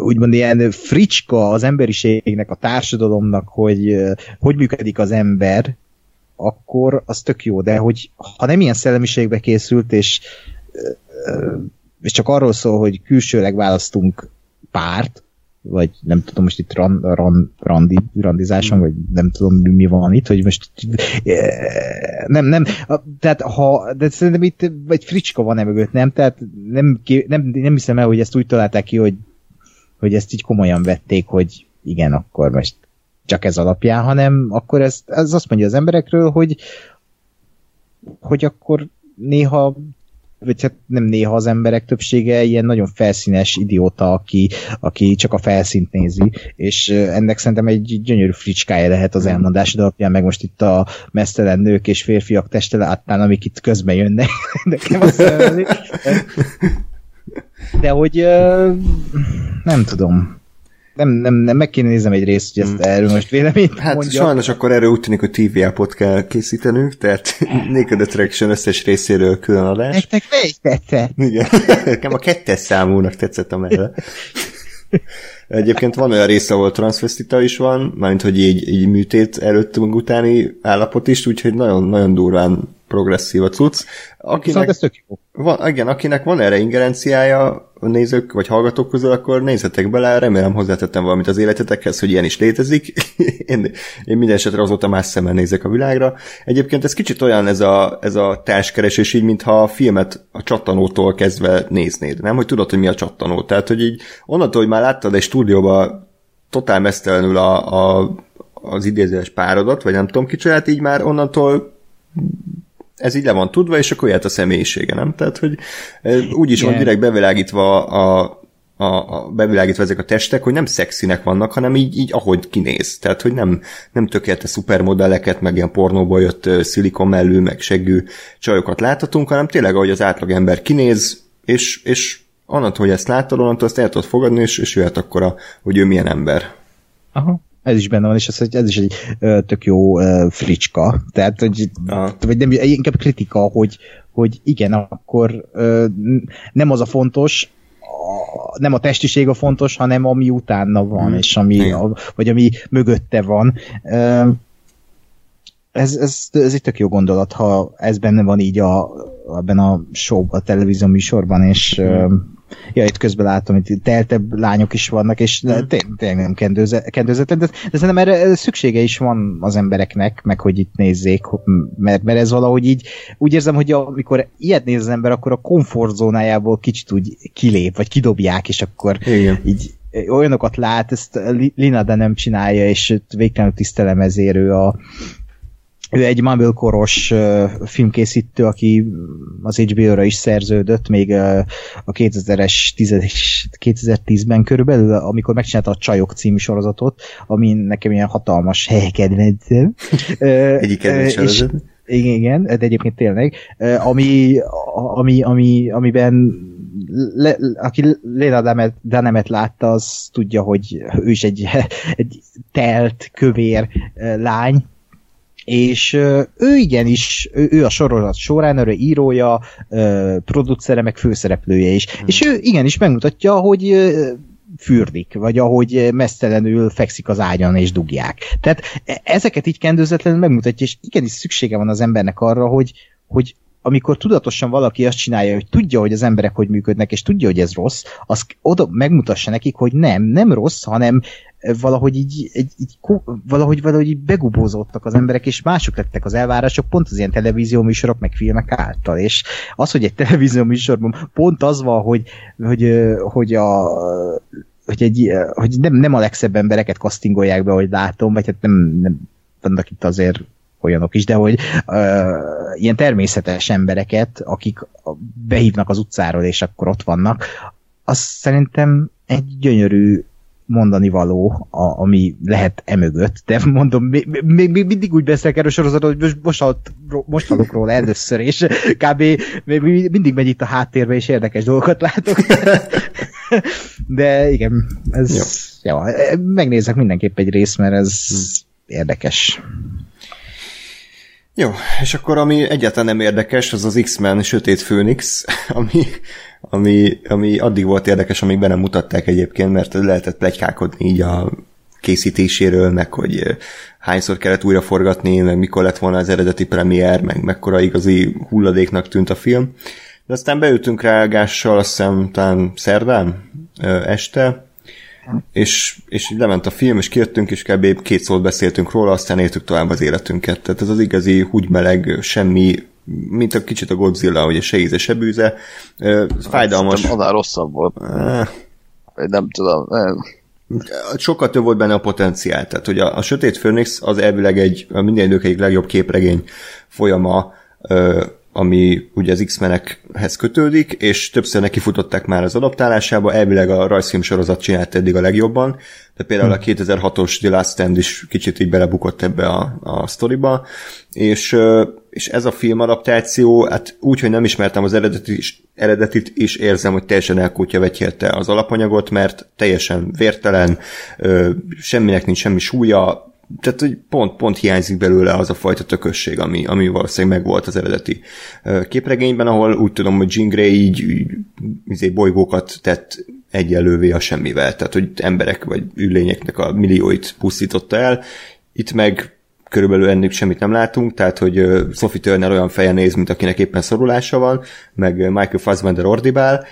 úgymond ilyen fricska az emberiségnek, a társadalomnak, hogy uh, hogy működik az ember, akkor az tök jó, de hogy ha nem ilyen szellemiségbe készült, és uh, és csak arról szól, hogy külsőleg választunk párt, vagy nem tudom, most itt ran, ran, randi, randizáson, vagy nem tudom, mi, mi van itt, hogy most nem, nem, tehát ha, de szerintem itt vagy fricska van e mögött, nem? Tehát nem, nem, nem hiszem el, hogy ezt úgy találták ki, hogy, hogy ezt így komolyan vették, hogy igen, akkor most csak ez alapján, hanem akkor ez, ez azt mondja az emberekről, hogy hogy akkor néha vagy hát nem néha az emberek többsége ilyen nagyon felszínes idióta, aki, aki csak a felszínt nézi, és ennek szerintem egy gyönyörű fricskája lehet az elmondásod alapján, meg most itt a mesztelen nők és férfiak teste láttán, amik itt közben jönnek, [laughs] nekem azt De hogy nem tudom nem, nem, nem, meg kéne nézem egy részt, hogy ezt hmm. erről most véleményt Hát mondja. sajnos akkor erről úgy tűnik, hogy TVA-pot kell készítenünk, tehát [laughs] Naked Attraction összes részéről külön adás. Nektek melyik tetszett? Igen, [laughs] nekem a kettes számúnak tetszett a melle. Egyébként van olyan része, ahol transvestita is van, mármint, hogy így, így műtét előtt utáni állapot is, úgyhogy nagyon, nagyon durván progresszív a cucc. Akinek, szóval ez tök jó. Van, igen, akinek van erre ingerenciája, a nézők vagy hallgatók közül, akkor nézzetek bele, remélem hozzátettem valamit az életetekhez, hogy ilyen is létezik. [laughs] én, én minden esetre azóta más szemmel nézek a világra. Egyébként ez kicsit olyan ez a, ez a társkeresés, így mintha a filmet a csattanótól kezdve néznéd, nem? Hogy tudod, hogy mi a csattanó. Tehát, hogy így onnantól, hogy már láttad egy stúdióba totál mesztelenül a, a, az idézőes párodat, vagy nem tudom kicsolyát, így már onnantól ez így le van tudva, és akkor jöhet a személyisége, nem? Tehát, hogy úgy is van direkt bevilágítva a, a, a bevilágítva ezek a testek, hogy nem szexinek vannak, hanem így, így ahogy kinéz. Tehát, hogy nem, nem tökéletes szupermodelleket, meg ilyen pornóból jött szilikon mellű, meg seggű csajokat láthatunk, hanem tényleg, ahogy az átlag ember kinéz, és, és onnantól, hogy ezt látod, onnantól azt el tudod fogadni, és, és jöhet akkor, a, hogy ő milyen ember. Aha ez is benne van, és ez, ez is egy tök jó fricska. Tehát, hogy, vagy nem, inkább kritika, hogy, hogy igen, akkor nem az a fontos, a, nem a testiség a fontos, hanem ami utána van, hmm. és ami, a, vagy ami mögötte van. Ez, ez, ez egy tök jó gondolat, ha ez benne van így a, ebben a show, a televízió műsorban, és hmm ja, itt közben látom, hogy teltebb lányok is vannak, és hmm. tényleg nem kendőzetek, de, de szerintem erre szüksége is van az embereknek, meg hogy itt nézzék, mert, mert ez valahogy így, úgy érzem, hogy amikor ilyet néz az ember, akkor a komfortzónájából kicsit úgy kilép, vagy kidobják, és akkor Igen. így olyanokat lát, ezt Lina de nem csinálja, és végtelenül tisztelem ezért ő a ő egy Marvel koros uh, filmkészítő, aki az HBO-ra is szerződött, még uh, a 2000-es 2010-ben körülbelül, amikor megcsinálta a Csajok című sorozatot, ami nekem ilyen hatalmas helykedvencem. Egyik kedvenc igen, igen, de egyébként tényleg, ami, ami, ami, amiben le, aki Léla Danemet látta, az tudja, hogy ő is egy, egy telt, kövér lány, és ő igenis, ő, ő a sorozat során, ő írója, producere, meg főszereplője is. Hmm. És ő igenis megmutatja, hogy fürdik, vagy ahogy mesztelenül fekszik az ágyon és dugják. Tehát e, ezeket így kendőzetlenül megmutatja, és igenis szüksége van az embernek arra, hogy, hogy amikor tudatosan valaki azt csinálja, hogy tudja, hogy az emberek hogy működnek, és tudja, hogy ez rossz, az oda megmutassa nekik, hogy nem, nem rossz, hanem valahogy így, egy, így valahogy, valahogy így begubózódtak az emberek, és mások lettek az elvárások pont az ilyen televízió műsorok, meg filmek által, és az, hogy egy [laughs] televízió műsorban pont az van, hogy, hogy, hogy a hogy, egy, hogy nem, nem a legszebb embereket kasztingolják be, hogy látom, vagy hát nem, nem vannak itt azért olyanok is, de hogy uh, ilyen természetes embereket, akik behívnak az utcáról, és akkor ott vannak, az szerintem egy gyönyörű mondani való, a, ami lehet emögött, de mondom, még, még, még mindig úgy beszélek erről sorozatot, hogy most, most, most hallok róla először, és kb. még mindig megy itt a háttérbe, és érdekes dolgokat látok. De igen, ez, jó. Ja, megnézek mindenképp egy részt, mert ez érdekes. Jó, és akkor ami egyáltalán nem érdekes, az az X-Men Sötét Főnix, [laughs] ami, ami, ami addig volt érdekes, amíg be nem mutatták egyébként, mert lehetett plegykálkodni így a készítéséről, meg hogy hányszor kellett újra forgatni, meg mikor lett volna az eredeti premier, meg mekkora igazi hulladéknak tűnt a film. De aztán beültünk rá Gással, azt hiszem talán szerdán este, és, és lement a film, és kijöttünk, és kb. két szót beszéltünk róla, aztán éltük tovább az életünket. Tehát ez az igazi húgymeleg, semmi, mint a kicsit a Godzilla, hogy se íze, se bűze. Fájdalmas. Szerintem annál rosszabb volt. Nem tudom. Nem. Sokkal több volt benne a potenciál. Tehát, hogy a, a Sötét Főnix az elvileg egy a minden idők egyik legjobb képregény folyama, ami ugye az X-menekhez kötődik, és többször nekifutották már az adaptálásába, elvileg a rajzfilm sorozat csinált eddig a legjobban, de például a 2006-os The Last Stand is kicsit így belebukott ebbe a, a sztoriba, és, és ez a film adaptáció, hát úgy, hogy nem ismertem az eredetit is, eredetit is érzem, hogy teljesen elkútja vetyélte az alapanyagot, mert teljesen vértelen, semminek nincs semmi súlya, tehát hogy pont, pont hiányzik belőle az a fajta tökösség, ami, ami valószínűleg megvolt az eredeti képregényben, ahol úgy tudom, hogy Jean Grey így, így izé bolygókat tett egyelővé a semmivel, tehát hogy emberek vagy űrlényeknek a millióit pusztította el, itt meg körülbelül ennél semmit nem látunk, tehát hogy Sophie Turner olyan feje néz, mint akinek éppen szorulása van, meg Michael Fassbender ordibál,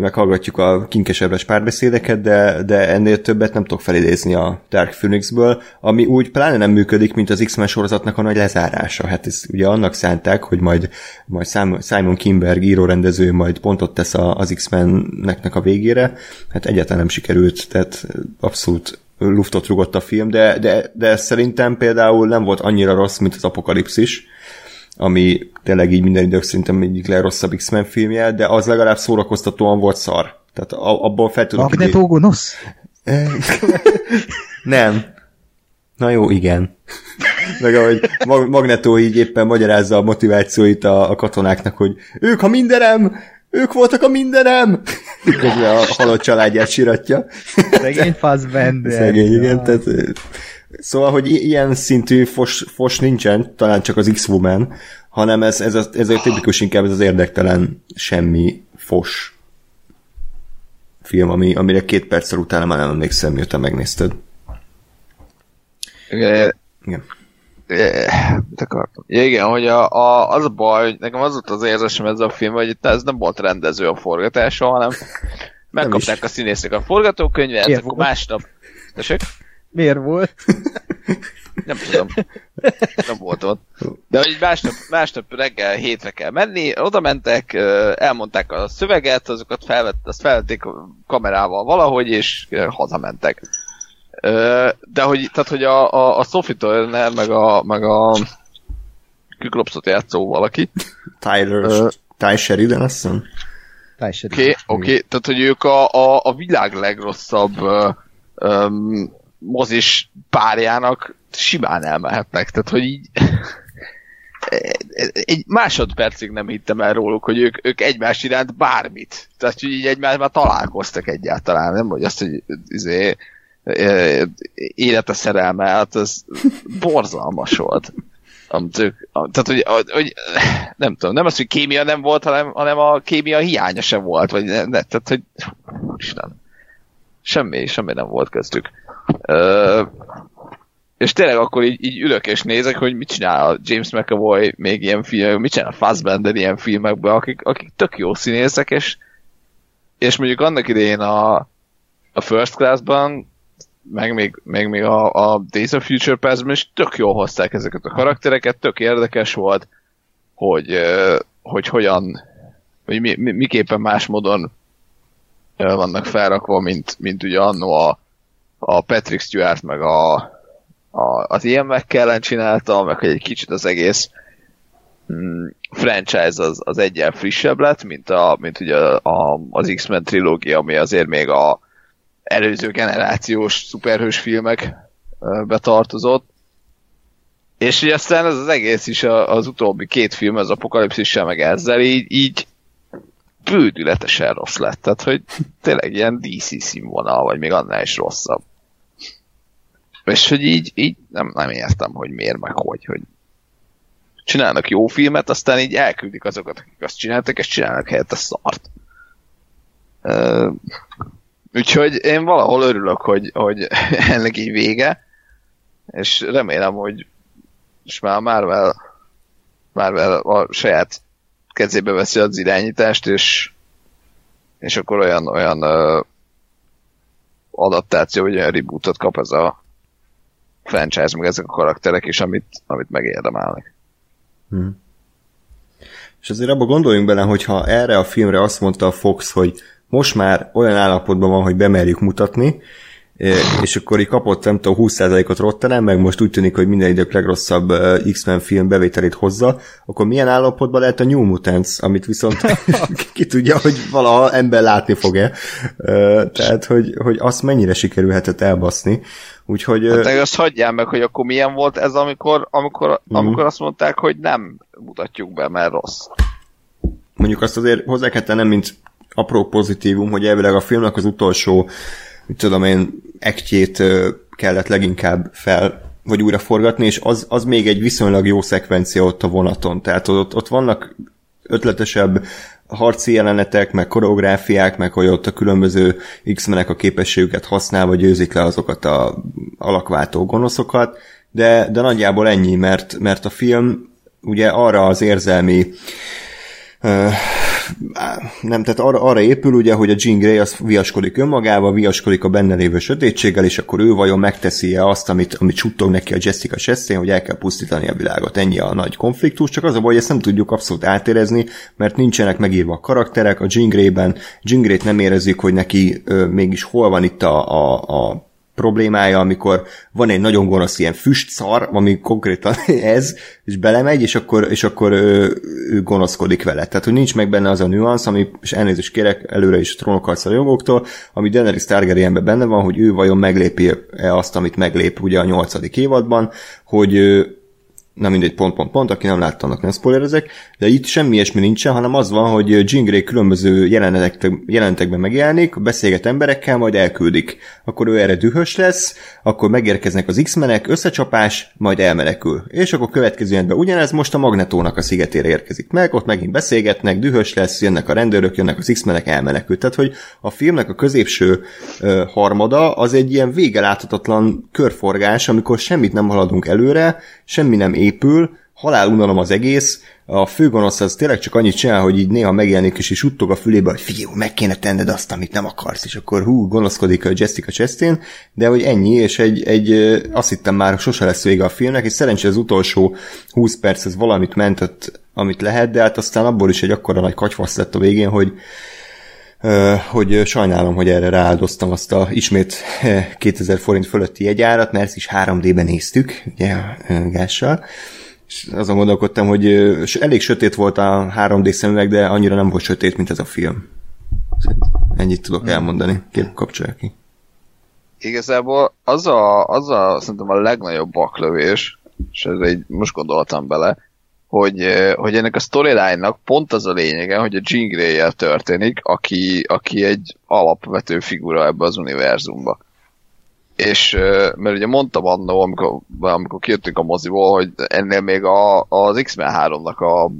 meghallgatjuk a kinkesebbes párbeszédeket, de, de ennél többet nem tudok felidézni a Dark Phoenixből, ami úgy pláne nem működik, mint az X-Men sorozatnak a nagy lezárása. Hát ez ugye annak szánták, hogy majd, majd Simon Kimberg írórendező majd pontot tesz az X-Mennek a végére, hát egyáltalán nem sikerült, tehát abszolút luftot rugott a film, de, de, de szerintem például nem volt annyira rossz, mint az Apokalipszis, ami tényleg így minden idők szerintem egyik legrosszabb X-Men filmje, de az legalább szórakoztatóan volt szar. Tehát abból fel tudok... Magneto idé... gonosz? [laughs] nem. Na jó, igen. Meg ahogy Magneto így éppen magyarázza a motivációit a, a katonáknak, hogy ők a mindenem, ők voltak a mindenem! Közben a halott családját siratja. Szegény Fassbender. Szegény, igen, tehát Szóval, hogy ilyen szintű fos, fos nincsen, talán csak az X-Woman, hanem ez, ez, a, ez a tipikus inkább ez az érdektelen semmi fos film, ami, amire két perccel utána már nem emlékszem, miután megnézted. Igen. Igen. Ja, igen, hogy a, a, az a baj, hogy nekem az volt az érzésem ez a film, hogy itt ez nem volt rendező a forgatása, hanem megkapták a színészek a forgatókönyvet, akkor másnap... Tessék? Miért volt? [laughs] Nem tudom. Nem volt ott. De hogy másnap, másnap reggel hétre kell menni, oda mentek, elmondták a szöveget, azokat felvett, azt felvették kamerával valahogy, és hazamentek. De hogy, tehát, hogy a, a, a Sophie Turner, meg a, meg a Kyklopsot játszó valaki. Tyler, Ö. Ty Sheridan, azt hiszem. Teljesen Oké, okay, oké. Okay. Tehát, hogy ők a, a, a világ legrosszabb uh, um, mozis párjának simán elmehetnek. Tehát, hogy így [laughs] egy másodpercig nem hittem el róluk, hogy ők, ők egymás iránt bármit. Tehát, hogy így egymás már találkoztak egyáltalán, nem? Vagy azt, hogy izé, élete szerelme, hát ez borzalmas volt. Amit ők, tehát, hogy, hogy, nem tudom, nem az, hogy kémia nem volt, hanem, hanem a kémia hiánya sem volt, vagy ne, ne tehát, hogy Isten, semmi, semmi nem volt köztük. És tényleg akkor így, így ülök és nézek, hogy mit csinál a James McAvoy még ilyen film, mit csinál a Fassbender ilyen filmekben, akik, akik tök jó színészek, és, és mondjuk annak idején a, a First Class-ban, meg még, meg még a, a Days of Future Past-ban is tök jól hozták ezeket a karaktereket, tök érdekes volt, hogy, hogy hogyan, hogy mi, mi, miképpen más módon vannak felrakva, mint, mint ugye annó a, a Patrick Stewart, meg a, a, az ilyen McKellen csinálta, meg hogy egy kicsit az egész mm, franchise az, az egyen frissebb lett, mint, a, mint ugye a, a, az X-Men trilógia, ami azért még a előző generációs szuperhős filmek betartozott. És így aztán ez az egész is a, az utóbbi két film, az apokalipszissel meg ezzel így, így bődületesen rossz lett. Tehát, hogy tényleg ilyen DC színvonal, vagy még annál is rosszabb. És hogy így, így nem, nem értem, hogy miért, meg hogy, hogy csinálnak jó filmet, aztán így elküldik azokat, akik azt csináltak, és csinálnak helyette szart. Úgyhogy én valahol örülök, hogy, hogy [laughs] ennek így vége, és remélem, hogy és már Marvel, Marvel a saját kezébe veszi az irányítást, és, és akkor olyan, olyan uh, adaptáció, vagy olyan rebootot kap ez a franchise, meg ezek a karakterek is, amit, amit megérdemelnek. Hmm. És azért abba gondoljunk bele, hogyha erre a filmre azt mondta a Fox, hogy most már olyan állapotban van, hogy bemerjük mutatni, és akkor így kapott, nem tudom, 20%-ot Rotterdam, meg most úgy tűnik, hogy minden idők legrosszabb X-Men film bevételét hozza, akkor milyen állapotban lehet a New Mutants, amit viszont [laughs] ki tudja, hogy valaha ember látni fog-e. Tehát, hogy, hogy azt mennyire sikerülhetett elbaszni. Úgyhogy... Hát azt hagyjál meg, hogy akkor milyen volt ez, amikor, amikor, mm. amikor azt mondták, hogy nem mutatjuk be, mert rossz. Mondjuk azt azért hozzá kell tennem, mint apró pozitívum, hogy elvileg a filmnek az utolsó mit tudom én, ektjét kellett leginkább fel vagy újra forgatni, és az, az még egy viszonylag jó szekvencia ott a vonaton. Tehát ott, ott vannak ötletesebb harci jelenetek, meg koreográfiák, meg hogy ott a különböző X-menek a képességüket használva győzik le azokat a alakváltó gonoszokat, de, de nagyjából ennyi, mert, mert a film ugye arra az érzelmi nem, tehát arra, arra épül ugye, hogy a Jean Grey az viaskodik önmagával, viaskodik a benne lévő sötétséggel, és akkor ő vajon megteszi-e azt, amit, amit suttog neki a Jessica Chastain, hogy el kell pusztítani a világot. Ennyi a nagy konfliktus, csak az a baj, hogy ezt nem tudjuk abszolút átérezni, mert nincsenek megírva a karakterek, a Jean Grey-ben Jean Grey-t nem érezzük, hogy neki ö, mégis hol van itt a, a, a problémája, amikor van egy nagyon gonosz ilyen füstszar, ami konkrétan [laughs] ez, és belemegy, és akkor, és akkor ő, ő gonoszkodik vele. Tehát, hogy nincs meg benne az a nüansz, ami, és elnézést kérek előre is trónokharca jogoktól, ami Daenerys Targaryenben benne van, hogy ő vajon meglépi-e azt, amit meglép ugye a nyolcadik évadban, hogy na mindegy, pont, pont, pont, aki nem látta, annak nem spoilerezek, de itt semmi ilyesmi nincsen, hanem az van, hogy Jean Grey különböző jelenetek, megjelenik, beszélget emberekkel, majd elküldik. Akkor ő erre dühös lesz, akkor megérkeznek az X-menek, összecsapás, majd elmenekül. És akkor következő jelenetben ugyanez most a Magnetónak a szigetére érkezik meg, ott megint beszélgetnek, dühös lesz, jönnek a rendőrök, jönnek az X-menek, elmenekül. Tehát, hogy a filmnek a középső uh, harmada az egy ilyen végeláthatatlan körforgás, amikor semmit nem haladunk előre, semmi nem épül, halálunalom az egész, a főgonosz az tényleg csak annyit csinál, hogy így néha megjelenik és suttog a fülébe, hogy figyelj, meg kéne tenned azt, amit nem akarsz, és akkor hú, gonoszkodik a Jessica Chastain, de hogy ennyi, és egy, egy azt hittem már sose lesz vége a filmnek, és szerencsére az utolsó 20 perc ez valamit mentett, amit lehet, de hát aztán abból is egy akkora nagy kacsvasz lett a végén, hogy hogy sajnálom, hogy erre rááldoztam azt a ismét 2000 forint fölötti jegyárat, mert ezt is 3D-ben néztük, ugye, gással. És azon gondolkodtam, hogy elég sötét volt a 3D szemüveg, de annyira nem volt sötét, mint ez a film. Ennyit tudok elmondani. Kérlek, kapcsolja ki. Igazából az a, az a szerintem a legnagyobb baklövés, és ezzel így most gondoltam bele, hogy, hogy ennek a storyline-nak pont az a lényege, hogy a Jean grey történik, aki, aki egy alapvető figura ebbe az univerzumba. És mert ugye mondtam annó, amikor, amikor kijöttünk a moziból, hogy ennél még a, az X-Men 3-nak a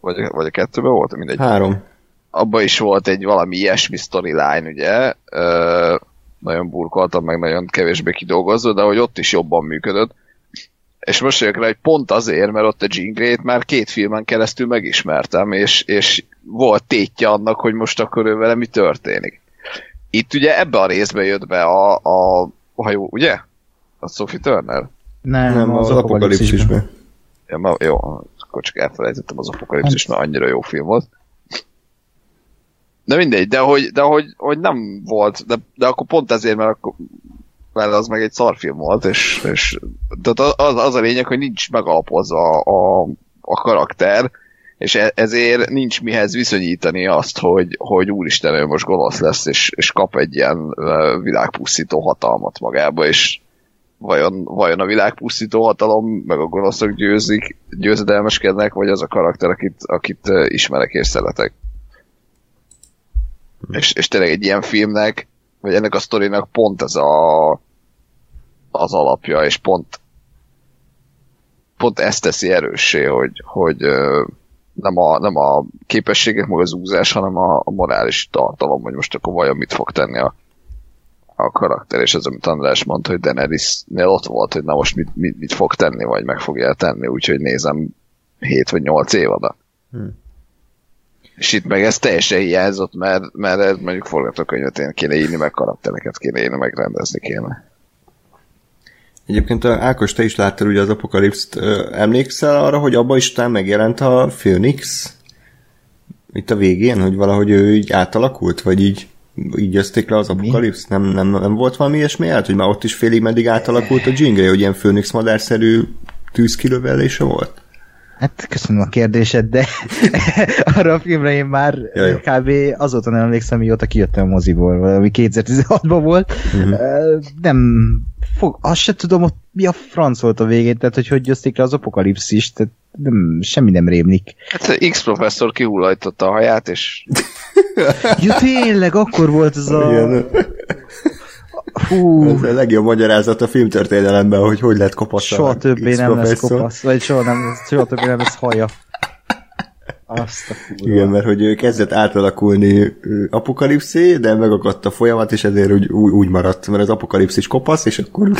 vagy, vagy a kettőben volt, mindegy. Három. Abban is volt egy valami ilyesmi storyline, ugye, ö, nagyon burkoltam, meg nagyon kevésbé kidolgozva, de hogy ott is jobban működött. És most jövök rá, hogy pont azért, mert ott a Jean Grey-t már két filmen keresztül megismertem, és, és volt tétje annak, hogy most akkor ő vele mi történik. Itt ugye ebbe a részbe jött be a, a, a hajó, ugye? A Sophie Turner? Nem, Nem, az, az apokalipszisben. Ja, ma, jó, akkor csak elfelejtettem az apokalipszis, mert annyira jó film volt. De mindegy, de hogy, de hogy, hogy nem volt, de, de akkor pont ezért, mert akkor mert az meg egy szarfilm volt, és, és tehát az, az a lényeg, hogy nincs megalapozva a, a karakter, és e- ezért nincs mihez viszonyítani azt, hogy, hogy úristen, ő most gonosz lesz, és, és kap egy ilyen világpusztító hatalmat magába, és vajon, vajon a világpusztító hatalom, meg a gonoszok győzik, győzedelmeskednek, vagy az a karakter, akit, akit ismerek és szeretek. És, és tényleg egy ilyen filmnek, vagy ennek a sztorinak pont ez a az alapja, és pont pont ezt teszi erőssé, hogy, hogy nem a, nem a képességek, meg az úzás, hanem a, a morális tartalom, hogy most akkor vajon mit fog tenni a, a karakter, és ez, amit András mondta, hogy Daenerys-nél ott volt, hogy na most mit, mit, mit fog tenni, vagy meg fogja tenni, úgyhogy nézem 7 vagy 8 évada. Hmm. És itt meg ez teljesen hiányzott, mert, mert ez mondjuk forgatókönyvet én kéne írni, meg karaktereket kéne írni, meg rendezni kéne. Egyébként a Ákos, te is láttad ugye az Apokalipszt, emlékszel arra, hogy abban is talán megjelent a Phoenix? Itt a végén, hogy valahogy ő így átalakult, vagy így így jötték le az apokalipsz? Nem, nem, nem volt valami ilyesmi jelent, hogy már ott is félig meddig átalakult a Jingle, hogy ilyen Phoenix madárszerű tűzkilövelése volt? Hát köszönöm a kérdésed, de [laughs] arra a filmre én már Jaj. kb. azóta nem emlékszem, mióta kijöttem a moziból, valami 2016-ban volt. Uh-huh. Nem fog, azt se tudom, hogy mi a franc volt a végén, tehát hogy hogy jötték le az apokalipszis, tehát nem, semmi nem rémlik. Hát X professzor kihullajtotta a haját, és... ja tényleg, akkor volt ez a... Igen. Hú. Ez a legjobb magyarázat a filmtörténelemben, hogy hogy lehet kopasz Soha többé nem lesz kopasz, vagy soha, nem, soha többé nem lesz haja. Azt a kurva. Igen, mert hogy ő kezdett átalakulni apokalipszé, de megakadt a folyamat, és ezért úgy, úgy maradt, mert az apokalipszis kopasz, és akkor...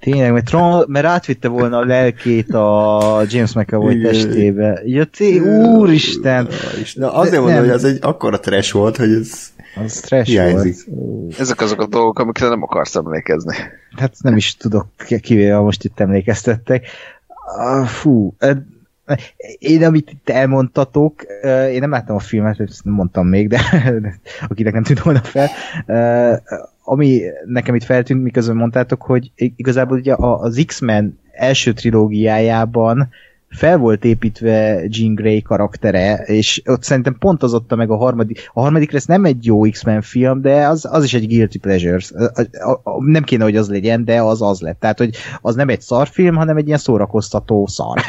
Tényleg, mert, Tron, mert átvitte volna a lelkét a James McAvoy testébe. Ja, té, úristen! Na, azért mondom, hogy az egy akkora trash volt, hogy ez az trash hiányzik. Volt. Ezek azok a dolgok, amikre nem akarsz emlékezni. Hát nem is tudok, kivéve most itt emlékeztettek. Uh, fú, én, amit itt elmondtatok, én nem láttam a filmet, ezt nem mondtam még, de [laughs] akinek nem tűnt volna fel, ami nekem itt feltűnt, miközben mondtátok, hogy igazából ugye az X-Men első trilógiájában fel volt építve Jean Grey karaktere, és ott szerintem pont az adta meg a harmadik, a harmadik rész nem egy jó X-Men film, de az, az is egy guilty pleasure. Nem kéne, hogy az legyen, de az az lett. Tehát, hogy az nem egy szarfilm, hanem egy ilyen szórakoztató szar.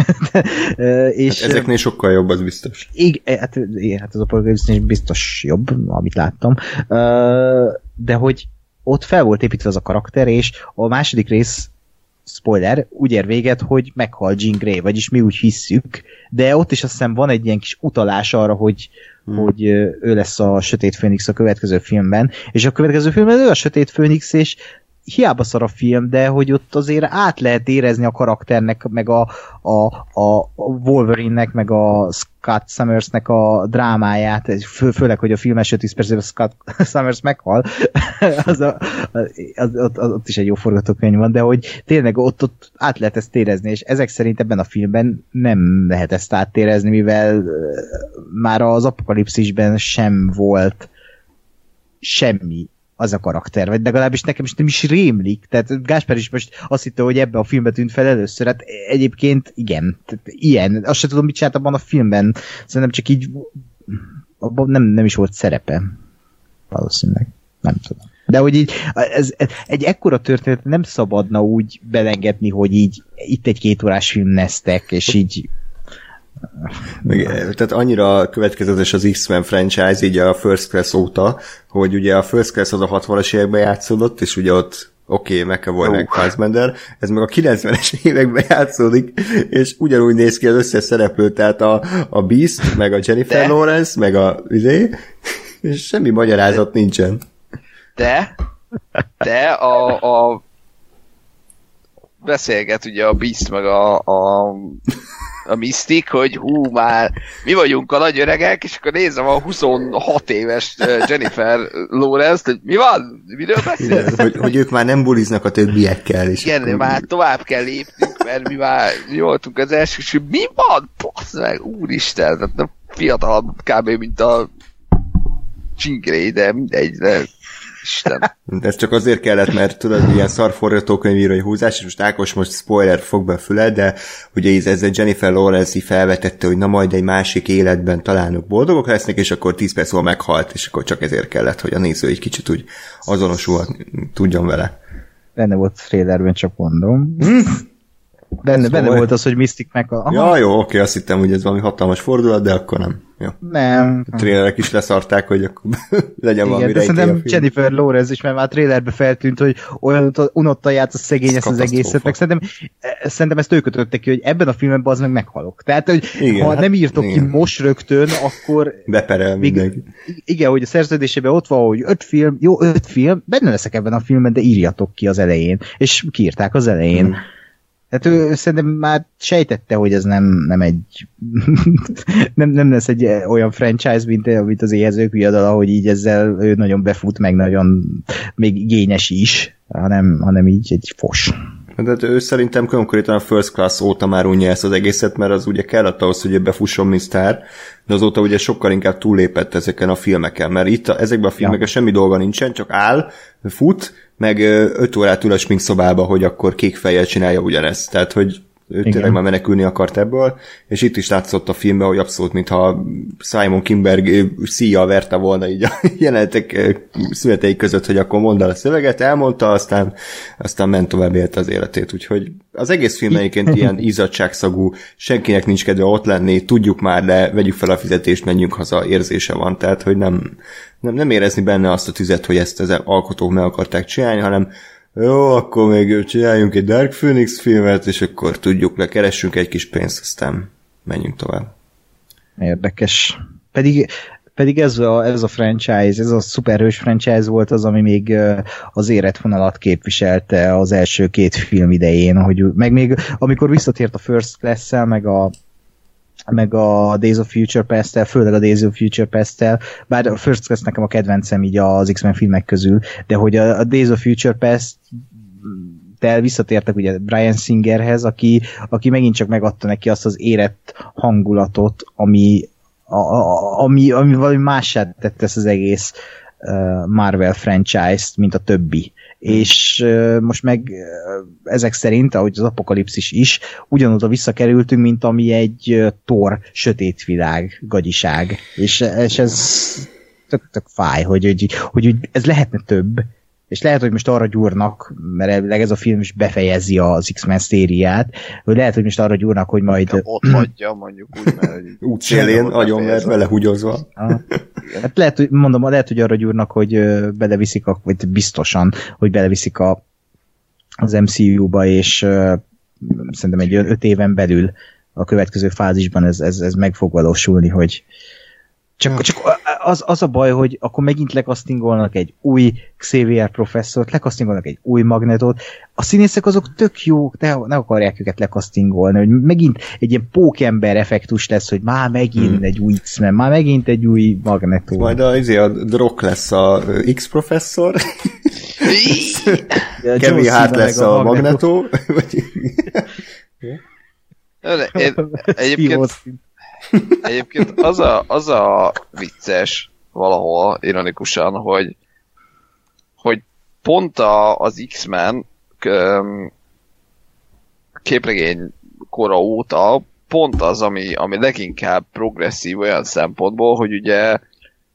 [laughs] és, hát ezeknél sokkal jobb, az biztos. Igen, hát, hát az Apocalypse biztos jobb, amit láttam. De hogy ott fel volt építve az a karakter, és a második rész spoiler, úgy ér véget, hogy meghal Jean Grey, vagyis mi úgy hisszük, de ott is azt hiszem van egy ilyen kis utalás arra, hogy, hmm. hogy ő lesz a Sötét Főnix a következő filmben, és a következő filmben ő a Sötét Főnix, és hiába szar a film, de hogy ott azért át lehet érezni a karakternek, meg a, a, a Wolverine-nek, meg a Scott Summersnek a drámáját, fő, főleg, hogy a film első 10 percében Scott [laughs] Summers meghal, [laughs] az, a, az, ott, az, ott is egy jó forgatókönyv van, de hogy tényleg ott, ott át lehet ezt érezni, és ezek szerint ebben a filmben nem lehet ezt átérezni, mivel már az apokalipszisben sem volt semmi az a karakter, vagy legalábbis nekem is nem is rémlik. Tehát Gáspár is most azt hitte, hogy ebbe a filmbe tűnt fel először. Hát egyébként igen, tehát ilyen. Azt sem tudom, mit csinált abban a filmben. Szerintem csak így abban nem, nem is volt szerepe. Valószínűleg. Nem tudom. De hogy így, ez, ez, egy ekkora történet nem szabadna úgy belengedni, hogy így itt egy két órás film neztek, és így meg, tehát annyira következetes az X-Men franchise így a First Class óta, hogy ugye a First Class az a 60-as években játszódott, és ugye ott oké, okay, McAvoy meg Fassbender, ez meg a 90-es években játszódik, és ugyanúgy néz ki az összes szereplő, tehát a, a Beast, meg a Jennifer De. Lawrence, meg a izé, és semmi magyarázat nincsen. De, de a, a beszélget ugye a Beast meg a, a a Mystic, hogy hú, már mi vagyunk a nagy öregek, és akkor nézem a 26 éves Jennifer Lawrence, hogy mi van? Miről beszélsz? hogy, hogy ők már nem buliznak a többiekkel. És Igen, akkor... már tovább kell lépnünk, mert mi már mi voltunk az első, és mi van? Passz meg, úristen, tehát fiatalabb kb. mint a Csingré, de mindegy, de Isten. [laughs] Ez csak azért kellett, mert tudod, ilyen szar forgatókönyvírói húzás, és most Ákos most spoiler fog be a füle, de ugye ez, ez a Jennifer Lawrence felvetette, hogy na majd egy másik életben talán boldogok lesznek, és akkor 10 perc múlva meghalt, és akkor csak ezért kellett, hogy a néző egy kicsit úgy azonosul tudjon vele. Benne volt a trailerben, csak mondom. Hm? Benne, szóval... benne volt az, hogy Mystic meg a... Aha. Ja, jó, oké, azt hittem, hogy ez valami hatalmas fordulat, de akkor nem. Jó. Nem. A trélerek is leszarták, hogy akkor [laughs] legyen Igen, valami de szerintem Jennifer Lawrence is, mert már a trailerbe feltűnt, hogy olyan unottan játsz a szegény ezt az egészet, meg szerintem, e, szerintem ezt ő kötötte ki, hogy ebben a filmben az meg meghalok. Tehát, hogy igen, ha hát, nem írtok igen. ki most rögtön, akkor... Beperel mindenki. Igen, hogy a szerződésében ott van, hogy öt film, jó, öt film, benne leszek ebben a filmben, de írjatok ki az elején. És kiírták az elején. Hmm tehát ő szerintem már sejtette, hogy ez nem, nem egy [laughs] nem, nem lesz egy olyan franchise, mint, mint az éhezők viadala, hogy így ezzel ő nagyon befut, meg nagyon még igényes is, hanem, hanem így egy fos. De hát ő szerintem konkrétan a First Class óta már unja ezt az egészet, mert az ugye kellett ahhoz, hogy befusson Mr. de azóta ugye sokkal inkább túlépett ezeken a filmeken, mert itt a, ezekben a filmekben ja. semmi dolga nincsen, csak áll, fut, meg 5 órát ül a szobába, hogy akkor kék fejjel csinálja ugyanezt. Tehát, hogy ő Igen. tényleg már menekülni akart ebből, és itt is látszott a filmben, hogy abszolút, mintha Simon Kimberg szíja verte volna így a [laughs] jelenetek születei között, hogy akkor mondd el a szöveget, elmondta, aztán, aztán ment tovább élte az életét, úgyhogy az egész film egyébként ilyen [laughs] ízadságszagú, senkinek nincs kedve ott lenni, tudjuk már, de vegyük fel a fizetést, menjünk haza, érzése van, tehát, hogy nem, nem, nem érezni benne azt a tüzet, hogy ezt az alkotók meg akarták csinálni, hanem jó, akkor még csináljunk egy Dark Phoenix filmet, és akkor tudjuk le, keressünk egy kis pénzt, aztán menjünk tovább. Érdekes. Pedig, pedig ez a, ez a franchise, ez a szuperhős franchise volt az, ami még az életvonalat képviselte az első két film idején, hogy meg még amikor visszatért a First class meg a meg a Days of Future Past-tel, főleg a Days of Future Past-tel, bár a First Class nekem a kedvencem így az X-Men filmek közül, de hogy a, Days of Future Past tel visszatértek ugye Brian Singerhez, aki, aki megint csak megadta neki azt az érett hangulatot, ami, a, a, ami, ami valami mássá tette ezt az egész Marvel franchise-t, mint a többi. És most meg ezek szerint, ahogy az apokalipszis is, ugyanoda visszakerültünk, mint ami egy tor sötét világ, gagyiság. És, és ez tök, tök fáj, hogy, hogy, hogy, hogy ez lehetne több, és lehet, hogy most arra gyúrnak, mert elvileg ez a film is befejezi az X-Men szériát, hogy lehet, hogy most arra gyúrnak, hogy majd... Ott hagyja, mondjuk úgy, mert... [laughs] Út szélén, nagyon mert vele húgyozva. Hát lehet, hogy mondom, lehet, hogy arra gyúrnak, hogy beleviszik, a, vagy biztosan, hogy beleviszik a, az MCU-ba, és uh, szerintem egy öt éven belül a következő fázisban ez, ez, ez meg fog valósulni, hogy, csak, csak az, az a baj, hogy akkor megint lekasztingolnak egy új Xavier professzort, lekasztingolnak egy új magnetot. A színészek azok tök jók, de ne akarják őket lekasztingolni, hogy megint egy ilyen pókember effektus lesz, hogy már megint hmm. egy új X-Men, már megint egy új magnetó. Majd a, izé, a Drok lesz a X professzor. Kevin Hart lesz a, a magnetó. Egyébként Egyébként az a, az a vicces valahol, ironikusan, hogy pont a, az X-Men képregény kora óta pont az, ami, ami leginkább progresszív olyan szempontból, hogy ugye,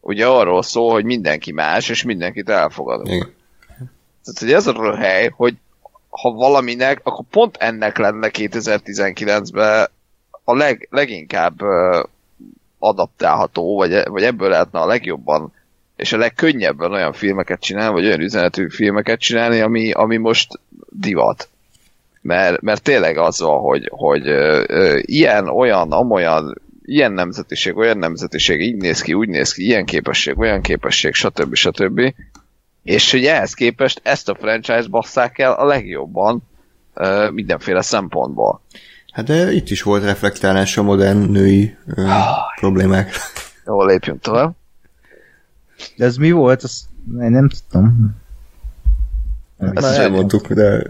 ugye arról szól, hogy mindenki más, és mindenkit elfogadunk. Igen. Tehát, hogy ez a hely, hogy ha valaminek, akkor pont ennek lenne 2019-ben a leg, leginkább adaptálható, vagy, vagy ebből lehetne a legjobban és a legkönnyebben olyan filmeket csinálni, vagy olyan üzenetű filmeket csinálni, ami, ami most divat. Mert, mert tényleg az van, hogy, hogy ö, ö, ilyen, olyan, amolyan, ilyen nemzetiség, olyan nemzetiség, így néz ki, úgy néz ki, ilyen képesség, olyan képesség, stb. stb. És hogy ehhez képest ezt a franchise basszák el a legjobban ö, mindenféle szempontból. Hát de itt is volt reflektálás a modern női ö, problémák. Jól lépjünk tovább. De ez mi volt? Azt én nem tudom. Már elmondtuk, de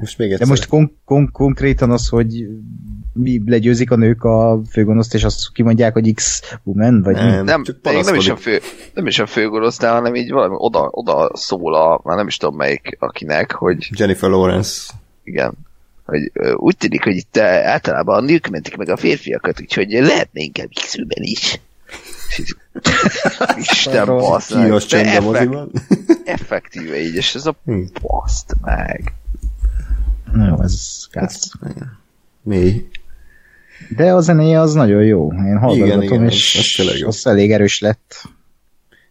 most még egyszer. De most kon- kon- konkrétan az, hogy mi legyőzik a nők a főgonoszt, és azt kimondják, hogy X-woman, vagy mi? Nem, Nem, nem is a fő, nem is a főgorosztály, hanem így valami oda, oda szól a, már nem is tudom melyik akinek, hogy Jennifer Lawrence. igen, hogy úgy tűnik, hogy itt általában a nők mentik meg a férfiakat, úgyhogy lehetne inkább x is. [laughs] Isten bassz meg. Kínos csend a moziban. Effektíve így, és ez a Hm. baszt meg. Jó, ez kász. Mély. De a zenéje az nagyon jó. Én hallgatom, igen, és az- az elég erős lett.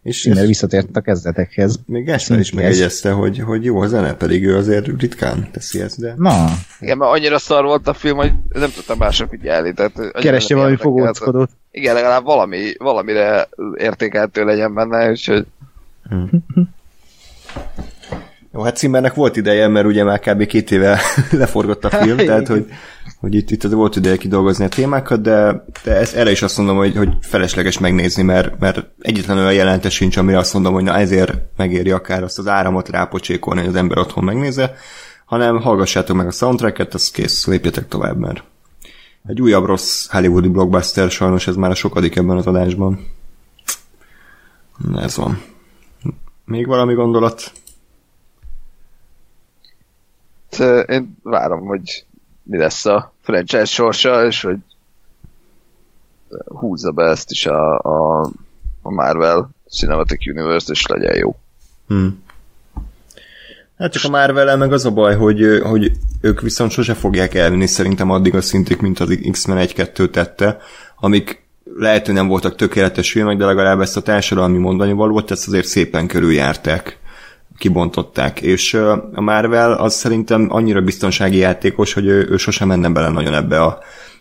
És Innen ezt visszatért a kezdetekhez. még Gáspár is ez. megjegyezte, hogy, hogy jó a zene, pedig ő azért ritkán teszi ezt, de Na, Igen, mert annyira szar volt a film, hogy nem tudtam másra figyelni. Tehát nem valami fogóckodót. Igen, legalább valami, valamire értékeltő legyen benne, és hogy Jó, hát Cimmernek volt ideje, mert ugye már kb. két éve [laughs] leforgott a film, [laughs] tehát hogy, hogy itt, itt volt ideje kidolgozni a témákat, de, de ez, erre is azt mondom, hogy, hogy felesleges megnézni, mert, mert egyetlen olyan jelente sincs, amire azt mondom, hogy na ezért megéri akár azt az áramot rápocsékolni, hogy az ember otthon megnézze, hanem hallgassátok meg a soundtracket, az kész, lépjetek tovább, mert egy újabb rossz hollywoodi blockbuster, sajnos ez már a sokadik ebben az adásban. Ez van. Még valami gondolat? Ö, Én várom, hogy mi lesz a franchise sorsa, és hogy húzza be ezt is a, a, a Marvel Cinematic Universe, és legyen jó. Hmm. Hát csak a marvel meg az a baj, hogy, hogy ők viszont sose fogják elvinni szerintem addig a szintig, mint az X-Men 1-2 tette, amik lehet, hogy nem voltak tökéletes filmek, de legalább ezt a társadalmi mondani valót, ezt azért szépen körüljárták, kibontották. És a Marvel az szerintem annyira biztonsági játékos, hogy ő, ő sosem menne bele nagyon ebbe a,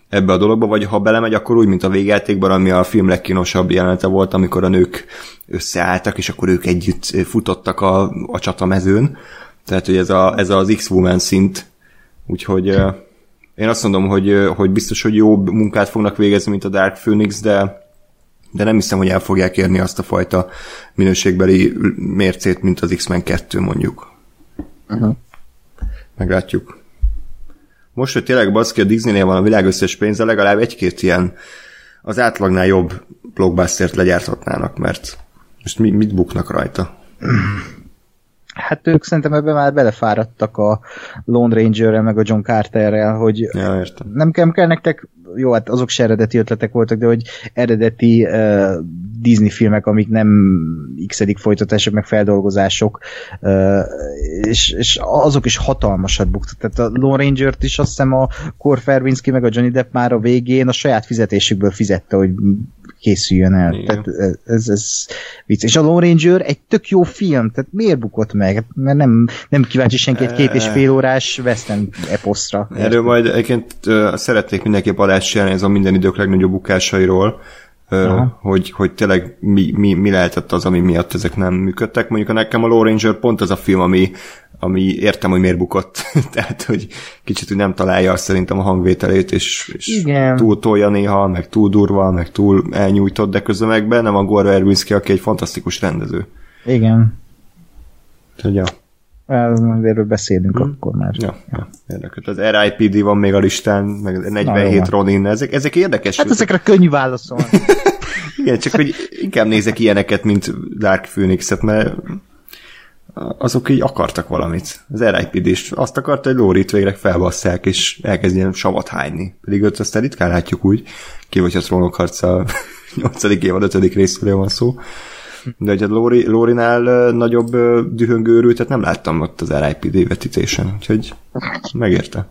ebbe a dologba, vagy ha belemegy, akkor úgy, mint a végjátékban, ami a film legkínosabb jelenete volt, amikor a nők összeálltak, és akkor ők együtt futottak a, a csatamezőn. Tehát, hogy ez, a, ez az X-Woman szint. Úgyhogy én azt mondom, hogy, hogy biztos, hogy jobb munkát fognak végezni, mint a Dark Phoenix, de de nem hiszem, hogy el fogják érni azt a fajta minőségbeli mércét, mint az X-Men 2 mondjuk. Uh-huh. Meglátjuk. Most, hogy tényleg baszki a Disneynél van a világ összes pénze, legalább egy-két ilyen az átlagnál jobb blockbustert legyárthatnának, mert most mi, mit buknak rajta? Hát ők szerintem ebben már belefáradtak a Lone Rangerrel, meg a John Carterrel, hogy Ja, értem. nem kell, kell nektek, jó, hát azok se eredeti ötletek voltak, de hogy eredeti uh, Disney filmek, amik nem x folytatások, meg feldolgozások, uh, és, és azok is hatalmasat buktak. Tehát a Lone Ranger-t is azt hiszem a Verbinski meg a Johnny Depp már a végén a saját fizetésükből fizette, hogy készüljön el. Igen. Tehát ez, ez vicc. És a Lone Ranger egy tök jó film, tehát miért bukott meg? Hát, Mert nem, nem kíváncsi senki egy két és fél órás western eposzra. Erről majd egyébként szeretnék mindenképp adást csinálni, ez a minden idők legnagyobb bukásairól, Aha. hogy, hogy tényleg mi, mi, mi lehetett az, ami miatt ezek nem működtek. Mondjuk a nekem a Lone Ranger pont az a film, ami, ami értem, hogy miért bukott. [laughs] Tehát, hogy kicsit hogy nem találja azt szerintem a hangvételét, és, és Igen. túl tolja néha, meg túl durva, meg túl elnyújtott, de közben meg benne van Gore Verbinski, aki egy fantasztikus rendező. Igen. Úgyhogy, ja. Erről beszélünk hmm. akkor már. Ja, ja, érdekes. Az RIPD van még a listán, meg 47 Na, Ronin, ezek, ezek érdekes. Hát ezekre könnyű válaszolni. [laughs] Igen, csak hogy inkább nézek ilyeneket, mint Dark Phoenix-et, mert azok így akartak valamit. Az RIPD is azt akarta, hogy Lórit végre felbasszák, és elkezdjen savat hányni. Pedig őt aztán ritkán látjuk úgy, ki vagy a trónok harca [laughs] 8. évad 5. részéről van szó. De a Lóri, Lórinál nagyobb dühöngőrültet nem láttam ott az RIPD vetítésen, úgyhogy megérte.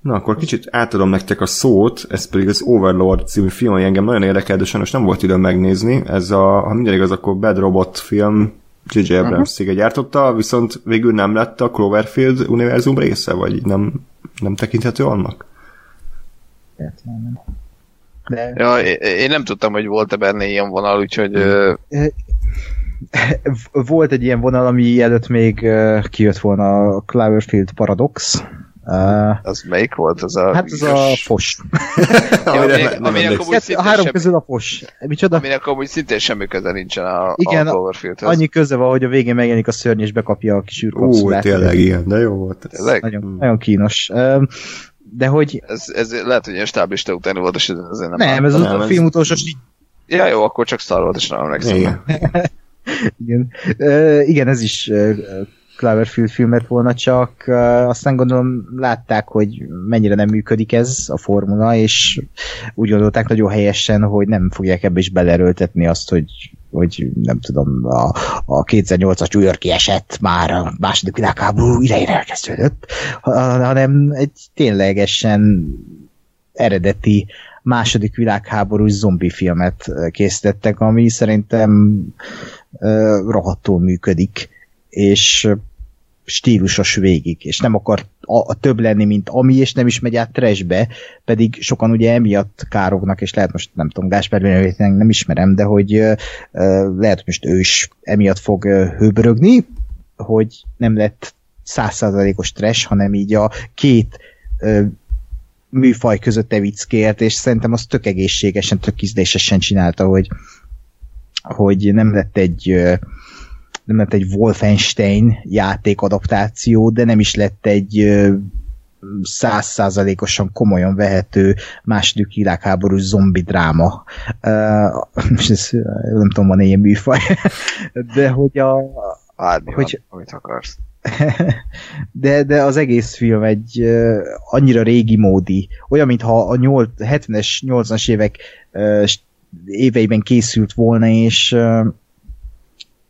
Na, akkor kicsit átadom nektek a szót, ez pedig az Overlord című film, ami engem nagyon érdekel, de sajnos nem volt időm megnézni. Ez a, ha minden igaz, akkor Bad Robot film J.J. Abrams uh-huh. gyártotta, viszont végül nem lett a Cloverfield univerzum része, vagy nem, nem tekinthető annak? De... Ja, én nem tudtam, hogy volt-e benne ilyen vonal, úgyhogy... Uh... Volt egy ilyen vonal, ami előtt még kijött volna a Cloverfield Paradox, Uh, az melyik volt? Az a hát az a fos. aminek, aminek a három sem, közül a fos. Micsoda? Aminek amúgy szintén semmi köze nincsen a, igen, a Cloverfieldhez. annyi köze van, hogy a végén megjelenik a szörny és bekapja a kis űrkapszulát. Ú, tényleg igen, de jó volt. Tényleg? Nagyon, hmm. nagyon kínos. De hogy... Ez, ez lehet, hogy ilyen stáblista után volt, és ezért nem... Nem, ez nem, a film utolsó... Ja, jó, akkor csak Star Wars, és nem emlékszem. Igen. [laughs] igen. Uh, igen, ez is uh, Cloverfield filmet volna, csak aztán gondolom látták, hogy mennyire nem működik ez a formula, és úgy gondolták nagyon helyesen, hogy nem fogják ebbe is belerőltetni azt, hogy hogy nem tudom, a, a 2008-as New Yorki eset már a második világháború idején elkezdődött, hanem egy ténylegesen eredeti második világháborús zombi filmet készítettek, ami szerintem uh, rohadtul működik, és stílusos végig, és nem akar a, a több lenni, mint ami, és nem is megy át trashbe, pedig sokan ugye emiatt kárognak, és lehet most nem tudom, Gáspár nem ismerem, de hogy uh, lehet, hogy most ő is emiatt fog uh, hőbörögni, hogy nem lett százszázalékos trash, hanem így a két uh, műfaj között evickért, és szerintem az tök egészségesen, tök ízlésesen csinálta, hogy, hogy nem lett egy uh, nem lett egy Wolfenstein játékadaptáció, de nem is lett egy százszázalékosan komolyan vehető második világháború zombi dráma. Uh, ez, nem tudom, van ilyen műfaj, [laughs] de hogy a... Várni hogy, van, amit akarsz. [laughs] De, de az egész film egy uh, annyira régi módi, olyan, mintha a 70-es, 80-as évek uh, éveiben készült volna, és uh,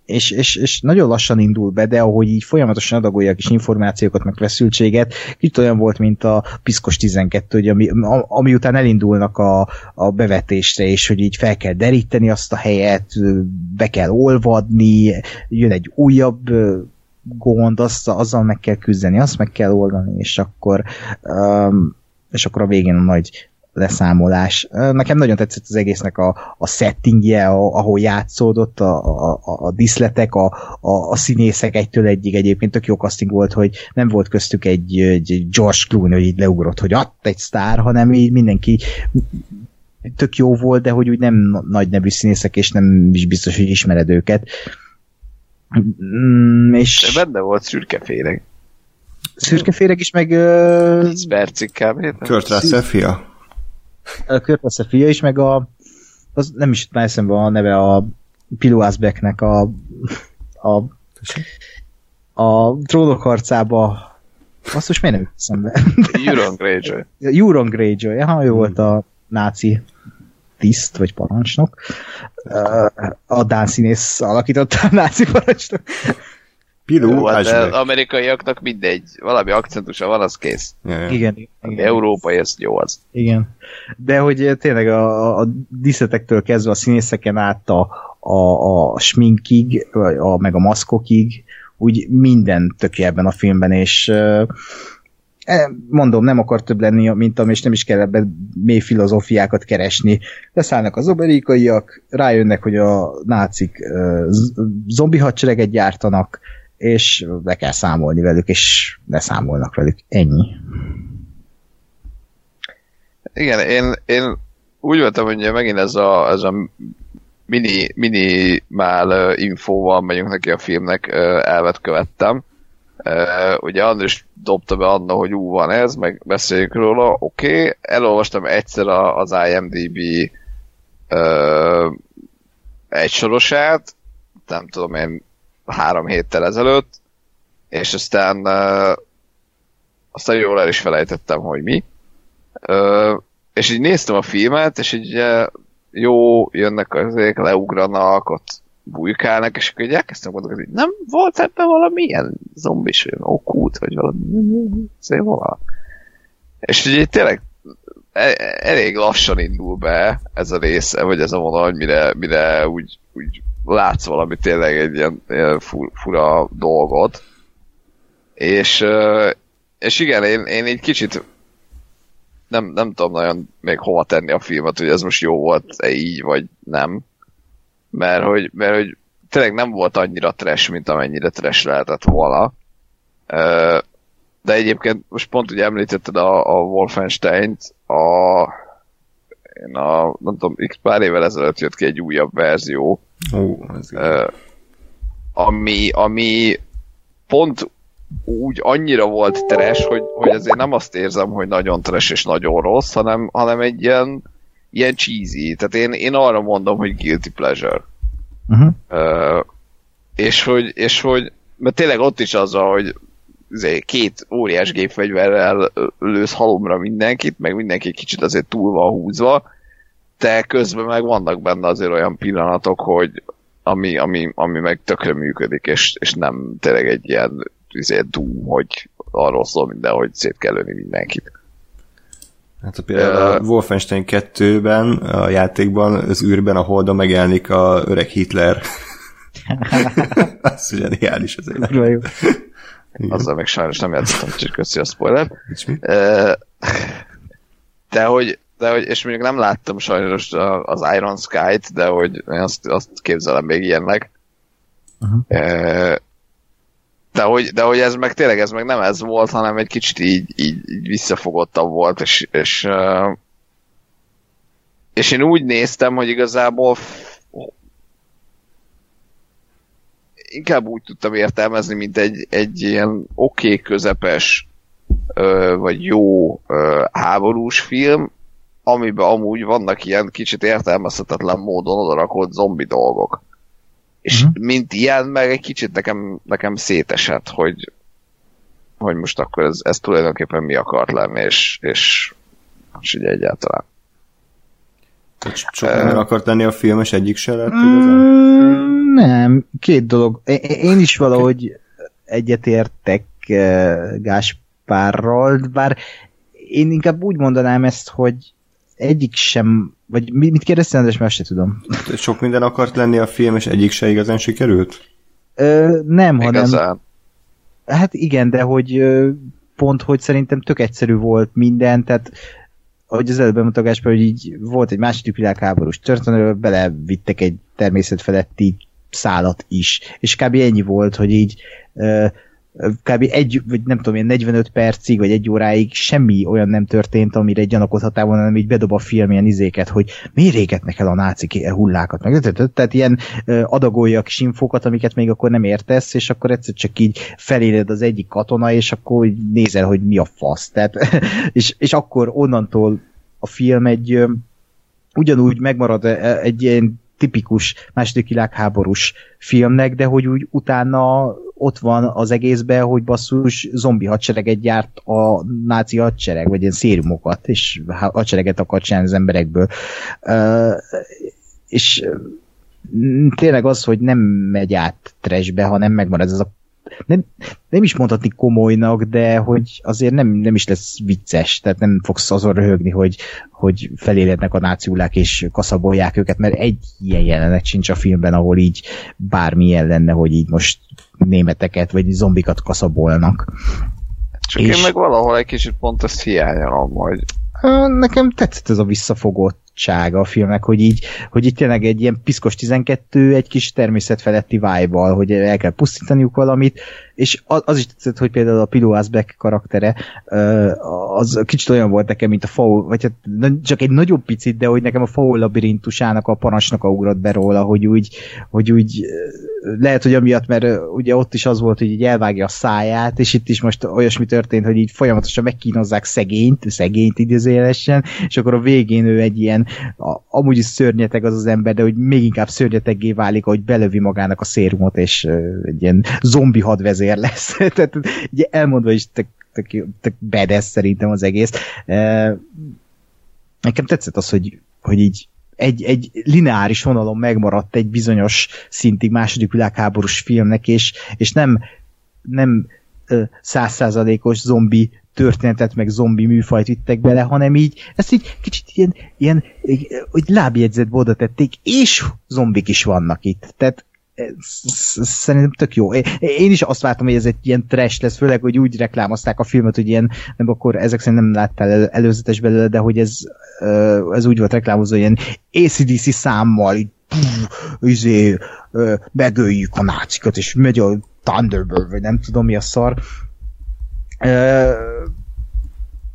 és, és, és nagyon lassan indul be, de ahogy így folyamatosan adagolja a kis információkat, meg feszültséget, kicsit olyan volt, mint a Piszkos 12, hogy ami, ami után elindulnak a, a bevetésre, és hogy így fel kell deríteni azt a helyet, be kell olvadni, jön egy újabb gond, azt, azzal meg kell küzdeni, azt meg kell oldani, és akkor um, és akkor a végén a nagy leszámolás. Nekem nagyon tetszett az egésznek a, a settingje, a, ahol játszódott, a, a, a diszletek, a, a, a színészek egytől egyig egyébként tök jó casting volt, hogy nem volt köztük egy, egy George Clooney, hogy így leugrott, hogy att egy sztár, hanem így mindenki tök jó volt, de hogy úgy nem nagy nevű színészek, és nem is biztos, hogy ismered őket. Mm, és... De benne volt szürkeféreg. Szürkeféreg is, meg... Uh... 10 percig kb. Kurt Russell fia? Kurt fia is, meg a az nem is már eszembe a neve a Piluászbeknek a a a trónok harcába azt most miért nem eszembe? Euron Greyjoy. Euron Greyjoy, ha ő volt a náci tiszt, vagy parancsnok. A Dán színész alakította a náci parancsnok. Pilu, Jó, hát de amerikaiaknak mindegy, valami akcentusa van, az kész. Ja, ja. Igen, igen. Európai, ez jó az. Igen. De hogy tényleg a, a díszetektől kezdve a színészeken át a, a, a sminkig, a, meg a maszkokig, úgy minden töké ebben a filmben, és e, mondom, nem akar több lenni, mint am, és nem is kell ebben mély filozófiákat keresni. Leszállnak az amerikaiak, rájönnek, hogy a nácik zombi hadsereget gyártanak, és be kell számolni velük, és számolnak velük. Ennyi. Igen, én, én úgy voltam, hogy megint ez a, ez a mini, minimál infóval megyünk neki a filmnek, elvet követtem. Ugye Andris dobta be anna, hogy ú, van ez, meg beszéljünk róla, oké. Okay. Elolvastam egyszer az IMDB egy sorosát, nem tudom én három héttel ezelőtt, és aztán uh, aztán jól el is felejtettem, hogy mi. Uh, és így néztem a filmet, és így uh, jó, jönnek azok, leugranak, ott bujkálnak, és akkor így elkezdtem gondolni, hogy nem volt ebben valamilyen zombis, vagy okút, vagy valami, azért vala. És így tényleg e- elég lassan indul be ez a része, vagy ez a vonal, mire, mire úgy, úgy látsz valami tényleg egy ilyen, ilyen fura dolgot. És, és igen, én, én egy kicsit nem, nem tudom nagyon még hova tenni a filmet, hogy ez most jó volt-e így, vagy nem. Mert hogy, mert hogy tényleg nem volt annyira trash, mint amennyire trash lehetett volna. De egyébként most pont ugye említetted a, a Wolfenstein-t, a, én a, nem tudom, x pár évvel ezelőtt jött ki egy újabb verzió, Ó, ez ami, ami pont úgy annyira volt trash, hogy, hogy azért nem azt érzem, hogy nagyon trash és nagyon rossz, hanem, hanem egy ilyen, ilyen cheesy. Tehát én, én arra mondom, hogy guilty pleasure. Uh-huh. Uh, és hogy, és hogy, mert tényleg ott is az, hogy két óriás gépfegyverrel lősz halomra mindenkit, meg mindenki kicsit azért túl van húzva, de közben meg vannak benne azért olyan pillanatok, hogy ami, ami, ami meg tökre működik, és, és nem tényleg egy ilyen izé, Doom, hogy arról szól minden, hogy szét kell lőni mindenkit. Hát a például a Wolfenstein 2-ben, a játékban, az űrben, a Holdon megjelenik a öreg Hitler. [laughs] [laughs] az zseniális azért. Jó. Azzal meg sajnos nem játszottam, csak köszi a spoiler. De hogy, de hogy, és még nem láttam sajnos az Iron Sky-t, de hogy azt, azt képzelem még ilyennek. Uh-huh. De hogy, de hogy ez meg tényleg ez meg nem ez volt, hanem egy kicsit így, így, így visszafogottabb volt, és, és, és én úgy néztem, hogy igazából inkább úgy tudtam értelmezni, mint egy, egy ilyen oké, okay, közepes vagy jó háborús film, amiben amúgy vannak ilyen kicsit értelmezhetetlen módon odarakott zombi dolgok. És uh-huh. mint ilyen, meg egy kicsit nekem, nekem szétesett, hogy, hogy most akkor ez, ez tulajdonképpen mi akart lenni, és, és, és ugye egyáltalán. Sok uh, akart lenni a film, és egyik se lett mm, Nem, két dolog. Én is valahogy egyetértek Gáspárral, bár én inkább úgy mondanám ezt, hogy egyik sem, vagy mit kérdeztél, András, mert se tudom. Sok minden akart lenni a film, és egyik se igazán sikerült? Ö, nem, Igazán. hanem... Hát igen, de hogy pont, hogy szerintem tök egyszerű volt minden, tehát ahogy az előbb bemutatásban, hogy így volt egy második világháborús történelő, belevittek egy természetfeletti szálat is. És kb. ennyi volt, hogy így kb. egy, vagy nem tudom, ilyen 45 percig, vagy egy óráig semmi olyan nem történt, amire gyanakodhatál volna, hanem így bedob a film ilyen izéket, hogy miért égetnek el a nácik hullákat, meg tehát ilyen adagolja a kis infókat, amiket még akkor nem értesz, és akkor egyszer csak így feléled az egyik katona, és akkor nézel, hogy mi a fasz. Tehát, [laughs] és, és akkor onnantól a film egy ugyanúgy megmarad egy ilyen tipikus második világháborús filmnek, de hogy úgy utána ott van az egészben, hogy basszus zombi hadsereget gyárt a náci hadsereg, vagy ilyen szériumokat, és hadsereget akar csinálni az emberekből. Uh, és tényleg az, hogy nem megy át trashbe, hanem megmarad ez a nem, nem is mondhatni komolynak, de hogy azért nem, nem is lesz vicces, tehát nem fogsz azon röhögni, hogy, hogy felélednek a náciulák és kaszabolják őket, mert egy ilyen jelenet sincs a filmben, ahol így bármilyen lenne, hogy így most németeket vagy zombikat kaszabolnak. Csak és... én meg valahol egy kicsit pont ezt hiányolom, hogy nekem tetszett ez a visszafogottsága a filmnek, hogy így, hogy itt tényleg egy ilyen piszkos 12, egy kis természetfeletti vibe hogy el kell pusztítaniuk valamit, és az, az is tetszett, hogy például a Pilo Asbeck karaktere, az kicsit olyan volt nekem, mint a Faul, vagy hát csak egy nagyobb picit, de hogy nekem a Faul labirintusának a parancsnoka ugrott be róla, hogy úgy, hogy úgy lehet, hogy amiatt, mert ugye ott is az volt, hogy így elvágja a száját, és itt is most olyasmi történt, hogy így folyamatosan megkínozzák szegényt, szegényt idézőjelesen, és akkor a végén ő egy ilyen a, amúgy is szörnyeteg az az ember, de hogy még inkább szörnyeteggé válik, hogy belövi magának a szérumot, és egy ilyen zombi hadvezér lesz. [laughs] Tehát ugye elmondva is tök, tök, tök bedes szerintem az egész. Nekem tetszett az, hogy, hogy így egy, egy lineáris vonalon megmaradt egy bizonyos szintig második világháborús filmnek, és, és nem nem százszázalékos zombi történetet, meg zombi műfajt vittek bele, hanem így, ezt így kicsit ilyen, ilyen hogy lábjegyzetbe oda tették, és zombik is vannak itt. Tehát szerintem tök jó. Én is azt vártam, hogy ez egy ilyen trash lesz, főleg, hogy úgy reklámozták a filmet, hogy ilyen, nem akkor ezek szerint nem láttál előzetes belőle, de hogy ez, ez úgy volt reklámozva, ilyen ACDC számmal, így izé, megöljük a nácikat, és megy a Thunderbird, vagy nem tudom mi a szar.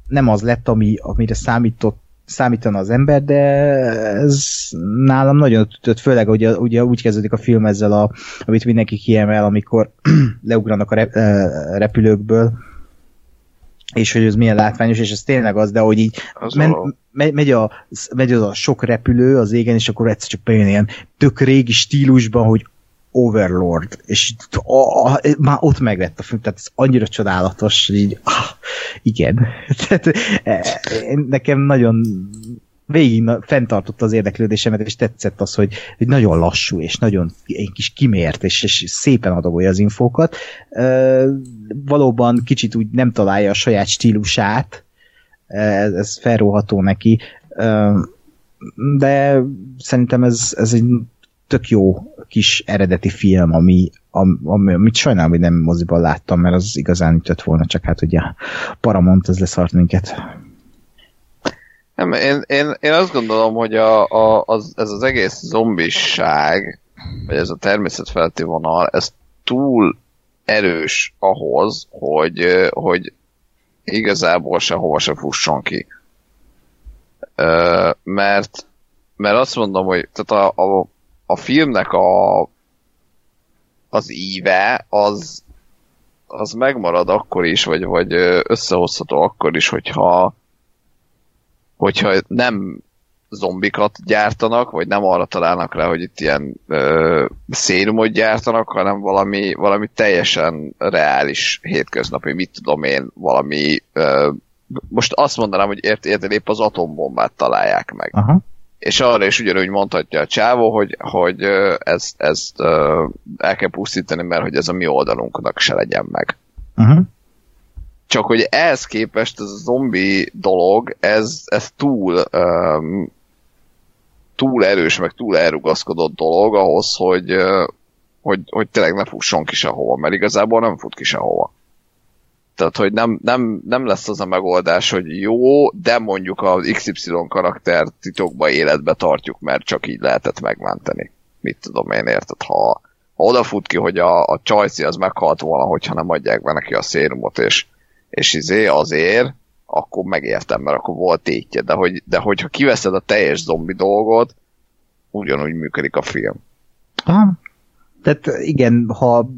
Nem az lett, ami, amire számított számítana az ember, de ez nálam nagyon ütött, főleg hogy ugye úgy kezdődik a film ezzel, a, amit mindenki kiemel, amikor [clears throat] leugranak a repülőkből, és hogy ez milyen látványos, és ez tényleg az, de hogy így az men, megy, megy, a, megy az a sok repülő az égen, és akkor egyszer csak bejön ilyen tök régi stílusban, hogy Overlord, és a, a, már ott megvett a film, tehát ez annyira csodálatos, így, ah, igen. [laughs] tehát, e, nekem nagyon végig fenntartotta az érdeklődésemet, és tetszett az, hogy, hogy nagyon lassú, és nagyon egy kis kimért, és, és szépen adagolja az infókat. E, valóban kicsit úgy nem találja a saját stílusát, ez, ez felróható neki, e, de szerintem ez, ez egy tök jó kis eredeti film, ami, ami, amit sajnálom, hogy nem moziban láttam, mert az igazán ütött volna, csak hát ugye Paramount az leszart minket. Nem, én, én, én azt gondolom, hogy a, a, az, ez az egész zombisság, vagy ez a természetfeletti vonal, ez túl erős ahhoz, hogy, hogy igazából sehova se fusson ki. Mert, mert azt mondom, hogy tehát a, a, a filmnek a, az íve az, az megmarad akkor is, vagy, vagy összehozható akkor is, hogyha hogyha nem zombikat gyártanak, vagy nem arra találnak rá, hogy itt ilyen ö, szénumot gyártanak, hanem valami, valami teljesen reális hétköznapi, mit tudom én, valami ö, most azt mondanám, hogy ért, érted épp az atombombát találják meg. Aha és arra is ugyanúgy mondhatja a csávó, hogy, hogy ezt, ezt el kell pusztítani, mert hogy ez a mi oldalunknak se legyen meg. Uh-huh. Csak hogy ehhez képest ez a zombi dolog, ez, ez túl um, túl erős, meg túl elrugaszkodott dolog ahhoz, hogy, hogy, hogy tényleg ne fusson ki sehova, mert igazából nem fut ki sehova. Tehát, hogy nem, nem, nem lesz az a megoldás, hogy jó, de mondjuk az XY karakter titokba életbe tartjuk, mert csak így lehetett megmenteni. Mit tudom én, érted? Ha, ha odafut ki, hogy a, a Csajci az meghalt volna, hogyha nem adják be neki a szérumot, és, és izé azért, akkor megértem, mert akkor volt tétje. De, hogy, de hogyha kiveszed a teljes zombi dolgot, ugyanúgy működik a film. Aha. Tehát igen, ha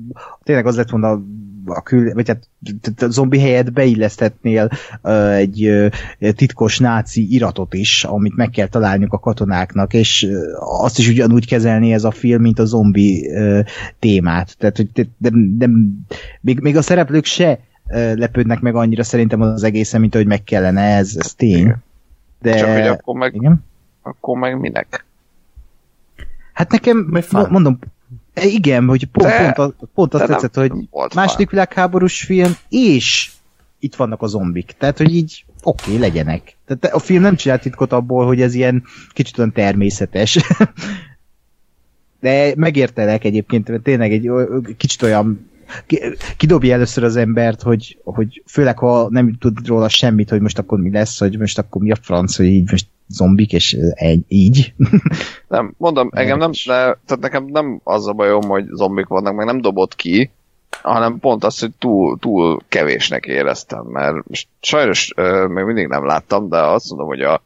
tényleg az lett volna a kül, vagy hát a zombi helyet beillesztetnél uh, egy uh, titkos náci iratot is, amit meg kell találniuk a katonáknak, és uh, azt is ugyanúgy kezelni ez a film, mint a zombi uh, témát. Tehát, hogy de, de, még, még a szereplők se uh, lepődnek meg annyira szerintem az egészen, mint hogy meg kellene, ez, ez tény. De... Csak hogy akkor meg, igen? akkor meg minek? Hát nekem, mondom, igen, hogy pont, de, pont, pont azt tetszett, hogy második világháborús film, és itt vannak a zombik. Tehát, hogy így oké, okay, legyenek. Tehát a film nem csinált titkot abból, hogy ez ilyen kicsit olyan természetes. [laughs] De megértelek egyébként, mert tényleg egy kicsit olyan kidobja először az embert, hogy, hogy főleg ha nem tud róla semmit, hogy most akkor mi lesz, hogy most akkor mi a franc, hogy így most zombik, és egy, így. [laughs] Nem, mondom, engem nem, de, tehát nekem nem az a bajom, hogy zombik vannak, meg nem dobott ki, hanem pont az, hogy túl, túl kevésnek éreztem, mert most sajnos euh, még mindig nem láttam, de azt mondom, hogy a,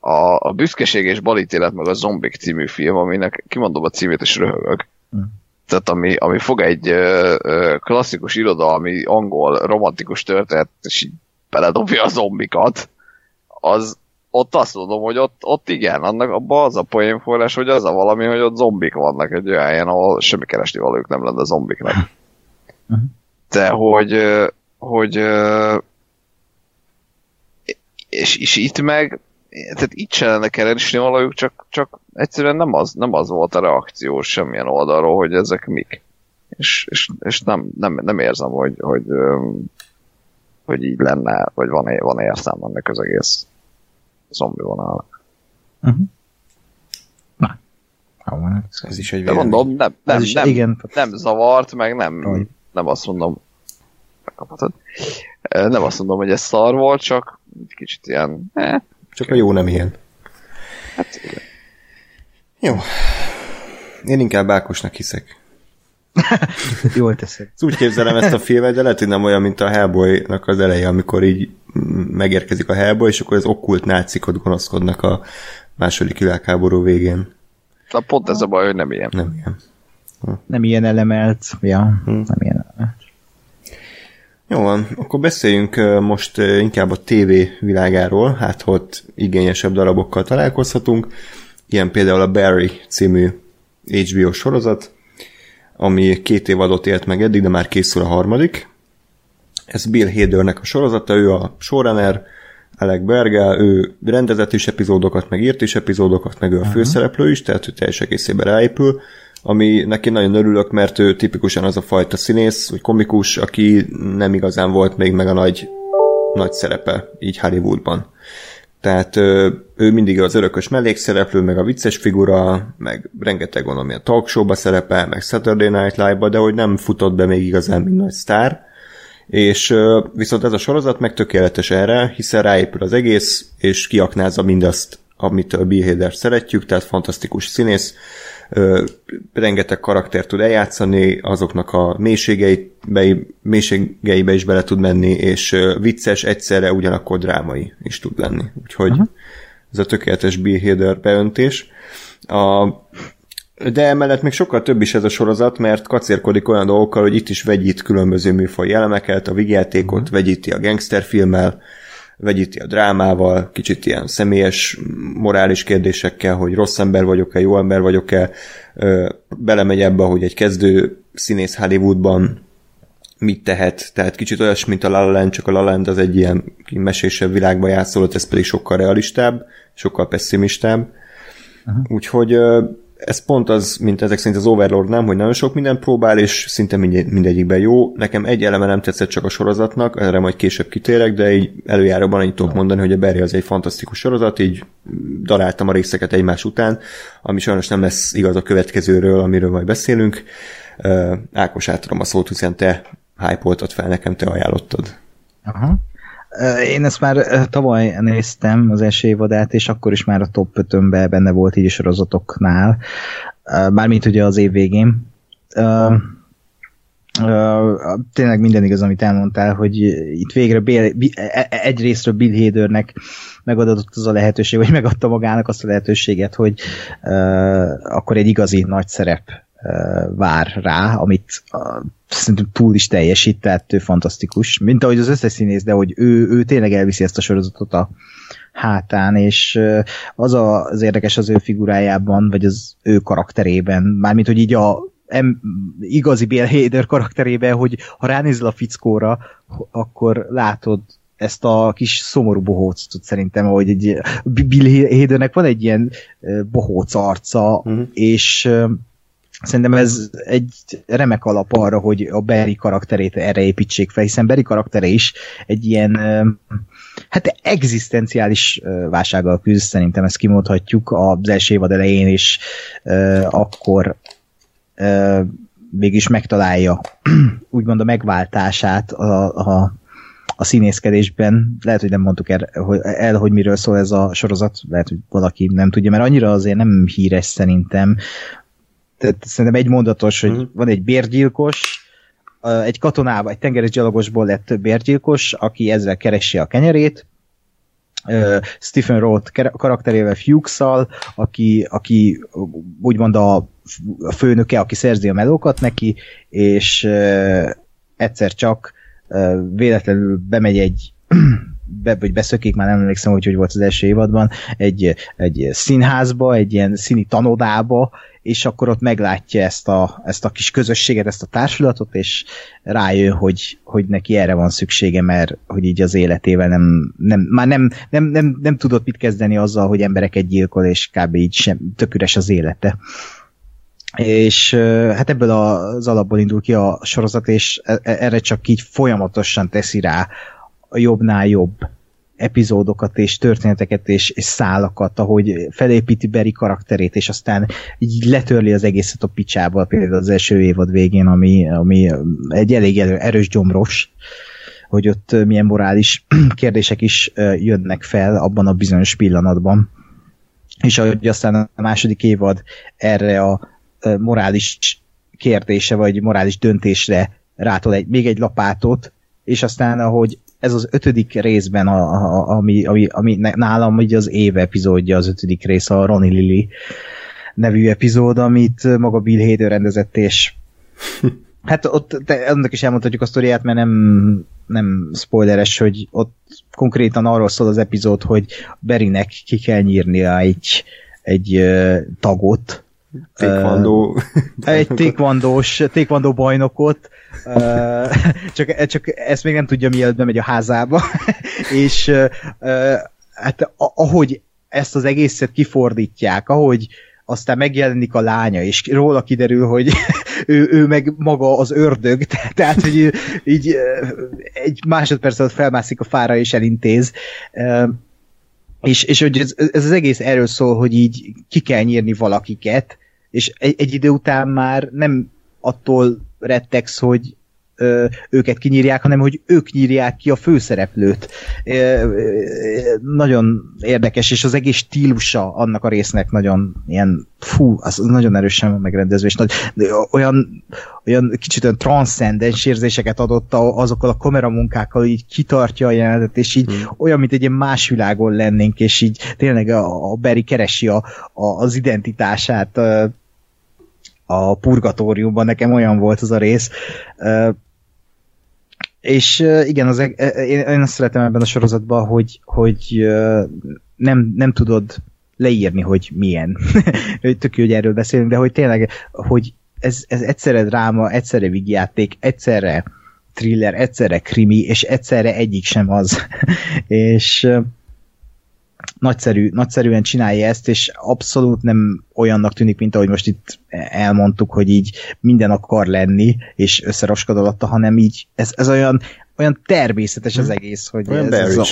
a, a Büszkeség és Balítélet meg a Zombik című film, aminek kimondom a címét és röhögök. Mm. Tehát ami, ami fog egy ö, ö, klasszikus irodalmi angol romantikus történet, és így beledobja a zombikat, az, ott azt mondom, hogy ott, ott igen, annak abban az a poénforrás, hogy az a valami, hogy ott zombik vannak egy olyan helyen, ahol semmi keresni valójuk nem lenne zombiknak. [laughs] De hogy, hogy és, és itt meg tehát itt se lenne keresni valójuk, csak, csak egyszerűen nem az, nem az volt a reakció semmilyen oldalról, hogy ezek mik. És, és, és nem, nem, nem érzem, hogy, hogy, hogy így lenne, vagy van, van értelme ennek az egész zombi vonalnak. Uh-huh. Na. Jó, van, ez- Ez is egy De mondom, nem, nem, Ez is- nem, igen. nem zavart, meg nem, Hogy? nem azt mondom, megkaphatod. Nem azt mondom, hogy ez szar volt, csak egy kicsit ilyen, eh, Csak a jó nem ilyen. hát igen. Jó. Én inkább Ákosnak hiszek. [laughs] Jól teszed. Úgy képzelem ezt a filmet, de lehet, hogy nem olyan, mint a Hellboy-nak az eleje, amikor így megérkezik a Hellboy, és akkor az okkult nácik ott gonoszkodnak a második világháború végén. Na pont ez a baj, hogy nem ilyen. Nem ilyen. Nem ilyen elemelt. Ja, Hm. nem ilyen elemelt. Jó van, akkor beszéljünk most inkább a TV világáról, hát ott igényesebb darabokkal találkozhatunk. Ilyen például a Barry című HBO sorozat, ami két év adott élt meg eddig, de már készül a harmadik. Ez Bill Hadernek a sorozata, ő a showrunner, Alec Bergel, ő rendezett is epizódokat, meg írt is epizódokat, meg ő a főszereplő is, tehát ő teljes egészében ráépül, ami neki nagyon örülök, mert ő tipikusan az a fajta színész, vagy komikus, aki nem igazán volt még meg a nagy, nagy szerepe így Hollywoodban. Tehát ö, ő mindig az örökös mellékszereplő, meg a vicces figura, meg rengeteg gondolom, ilyen talk show-ba szerepel, meg Saturday Night Live-ba, de hogy nem futott be még igazán, mint nagy sztár. És viszont ez a sorozat meg tökéletes erre, hiszen ráépül az egész, és kiaknázza mindazt, amit a Bill Hader szeretjük, tehát fantasztikus színész, rengeteg karakter tud eljátszani, azoknak a mélységeibe, mélységeibe is bele tud menni, és vicces, egyszerre ugyanakkor drámai is tud lenni. Úgyhogy uh-huh. ez a tökéletes Bill Hader beöntés. A, de emellett még sokkal több is ez a sorozat, mert kacérkodik olyan dolgokkal, hogy itt is vegyít különböző műfaj elemeket, a vigyátékot uh-huh. vegyíti a gangsterfilmmel, vegyíti a drámával, kicsit ilyen személyes, morális kérdésekkel, hogy rossz ember vagyok-e, jó ember vagyok-e, belemegy ebbe, hogy egy kezdő színész Hollywoodban mit tehet, tehát kicsit olyas, mint a La La Land, csak a La La Land az egy ilyen mesésebb világba játszolott, ez pedig sokkal realistább, sokkal pessimistább. Uh-huh. Úgyhogy ez pont az, mint ezek szerint az Overlord nem, hogy nagyon sok mindent próbál, és szinte mindegy, mindegyikben jó. Nekem egy eleme nem tetszett csak a sorozatnak, erre majd később kitérek, de így előjáróban annyit tudok mondani, hogy a Barry az egy fantasztikus sorozat, így daráltam a részeket egymás után, ami sajnos nem lesz igaz a következőről, amiről majd beszélünk. Ákos átadom a szót, hiszen te hype fel nekem, te ajánlottad. Aha. Én ezt már tavaly néztem az első évadát, és akkor is már a top 5 benne volt így a sorozatoknál. Mármint ugye az év végén. Tényleg minden igaz, amit elmondtál, hogy itt végre Bill, Bi- e- e- egyrésztről Bill Hadernek megadott az a lehetőség, vagy megadta magának azt a lehetőséget, hogy akkor egy igazi nagy szerep vár rá, amit szerintem túl is teljesít, tehát ő fantasztikus, mint ahogy az összes színész, de hogy ő, ő tényleg elviszi ezt a sorozatot a hátán, és az a, az érdekes az ő figurájában, vagy az ő karakterében, mármint, hogy így a em, igazi Bill Hader karakterében, hogy ha ránézel a fickóra, akkor látod ezt a kis szomorú bohócot szerintem, hogy egy Bill Hadernek van egy ilyen bohóc arca, Mhm. és Szerintem ez egy remek alap arra, hogy a Barry karakterét erre építsék fel, hiszen Barry karaktere is egy ilyen hát egzisztenciális válsággal küzd, szerintem ezt kimondhatjuk az első évad elején, és akkor mégis megtalálja [clears throat] úgymond a megváltását a, a, a színészkedésben. Lehet, hogy nem mondtuk el hogy, el, hogy miről szól ez a sorozat, lehet, hogy valaki nem tudja, mert annyira azért nem híres szerintem. Tehát szerintem egy mondatos, hogy Mhm. van egy bérgyilkos, egy katonában, egy tengeres gyalogosból lett bérgyilkos, aki ezzel keresi a kenyerét, Stephen Roth karakterével fuchs aki, aki úgymond a, főnöke, aki szerzi a melókat neki, és egyszer csak véletlenül bemegy egy be, vagy beszökik, már nem emlékszem, hogy hogy volt az első évadban, egy, egy színházba, egy ilyen színi tanodába, és akkor ott meglátja ezt a, ezt a kis közösséget, ezt a társulatot, és rájön, hogy, hogy neki erre van szüksége, mert hogy így az életével nem, nem már nem, nem, nem, nem tudott mit kezdeni azzal, hogy embereket gyilkol, és kb. így sem, tök üres az élete. És hát ebből az alapból indul ki a sorozat, és e, e, erre csak így folyamatosan teszi rá a jobbnál jobb epizódokat és történeteket és, és szálakat, ahogy felépíti Beri karakterét, és aztán így letörli az egészet a picsába, például az első évad végén, ami, ami egy elég erős gyomros, hogy ott milyen morális [clears throat] kérdések is jönnek fel abban a bizonyos pillanatban. És ahogy aztán a második évad erre a morális kérdése, vagy morális döntésre rátol egy, még egy lapátot, és aztán ahogy ez az ötödik részben, a, a, ami, ami, ami nálam ugye az év epizódja, az ötödik rész, a Ronnie Lily nevű epizód, amit maga Bill Hader rendezett, és [laughs] hát ott te, annak is elmondhatjuk a sztoriát, mert nem, nem spoileres, hogy ott konkrétan arról szól az epizód, hogy Berinek ki kell nyírnia egy, egy uh, tagot, Taekwondo. egy taekwondós, taekwondo bajnokot, csak, csak ezt még nem tudja, mielőtt bemegy a házába, [laughs] és hát ahogy ezt az egészet kifordítják, ahogy aztán megjelenik a lánya, és róla kiderül, hogy [laughs] ő, ő meg maga az ördög, [laughs] tehát, hogy így egy másodperc alatt felmászik a fára és elintéz. És, és hogy ez, ez az egész erről szól, hogy így ki kell nyírni valakiket, és egy, egy idő után már nem attól rettegsz, hogy őket kinyírják, hanem hogy ők nyírják ki a főszereplőt. Nagyon érdekes, és az egész stílusa annak a résznek nagyon ilyen, fú, az nagyon erősen megrendezve, és nagy, olyan, olyan kicsit olyan transzcendens érzéseket adott a, azokkal a kameramunkákkal, hogy így kitartja a jelenetet, és így hmm. olyan, mint egy ilyen más világon lennénk, és így tényleg a, a Barry keresi a, a, az identitását a purgatóriumban, nekem olyan volt az a rész. És igen, az, én, én azt szeretem ebben a sorozatban, hogy, hogy nem, nem tudod leírni, hogy milyen. [laughs] Tök jó, hogy erről beszélünk, de hogy tényleg, hogy ez, ez egyszerre dráma, egyszerre vigyáték, egyszerre thriller, egyszerre krimi, és egyszerre egyik sem az. [laughs] és nagyszerű, nagyszerűen csinálja ezt, és abszolút nem olyannak tűnik, mint ahogy most itt elmondtuk, hogy így minden akar lenni, és összeroskad alatta, hanem így ez, ez olyan, olyan természetes az egész, hogy olyan ez, ez a,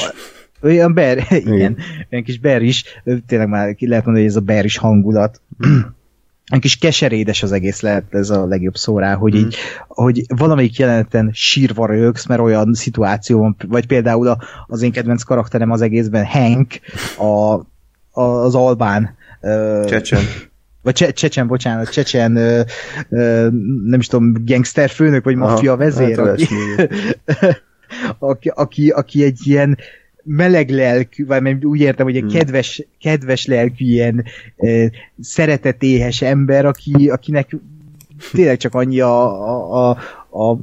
olyan ber, [laughs] igen, igen, olyan kis ber is, tényleg már ki lehet mondani, hogy ez a ber is hangulat. Egy kis keserédes az egész lehet ez a legjobb szó rá, hogy mm. így, hogy valamelyik jeleneten sírva rögsz, mert olyan szituáció van, vagy például a, az én kedvenc karakterem az egészben Hank, a, a, az Albán Csecsen. Vagy cse, Csecsen, bocsánat, Csecsen, ö, ö, nem is tudom, gangster főnök, vagy maffia vezér, hát, aki, [laughs] aki, aki, aki egy ilyen meleg lelkű, vagy úgy értem, hogy egy hmm. kedves, kedves lelkű ilyen e, szeretetéhes ember, aki, akinek tényleg csak annyi a, a, a,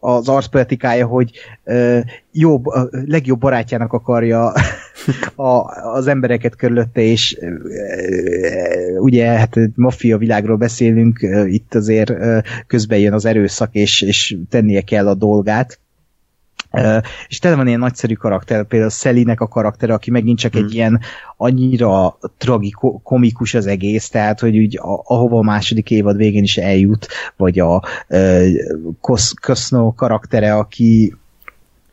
az arszpolitikája, hogy uh, jobb, a legjobb barátjának akarja [laughs] a, az embereket körülötte, és uh, ugye hát maffia világról beszélünk, uh, itt azért uh, közben jön az erőszak, és, és tennie kell a dolgát, Uh, és tele van ilyen nagyszerű karakter, például Szelinek a karaktere, aki megint csak hmm. egy ilyen annyira tragikomikus az egész, tehát, hogy úgy a, ahova a második évad végén is eljut, vagy a uh, Cosno karaktere, aki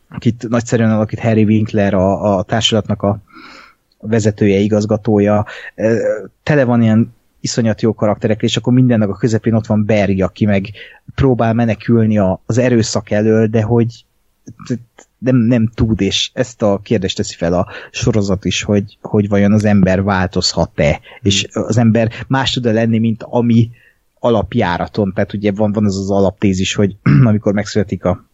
akit nagyszerűen alakít Harry Winkler, a, a társulatnak a vezetője, igazgatója. Uh, tele van ilyen iszonyat jó karakterek, és akkor mindennek a közepén ott van Barry, aki meg próbál menekülni a, az erőszak elől, de hogy nem, nem tud, és ezt a kérdést teszi fel a sorozat is, hogy, hogy vajon az ember változhat-e, és az ember más tud-e lenni, mint ami alapjáraton, tehát ugye van, van az az alaptézis, hogy [clears throat] amikor megszületik a,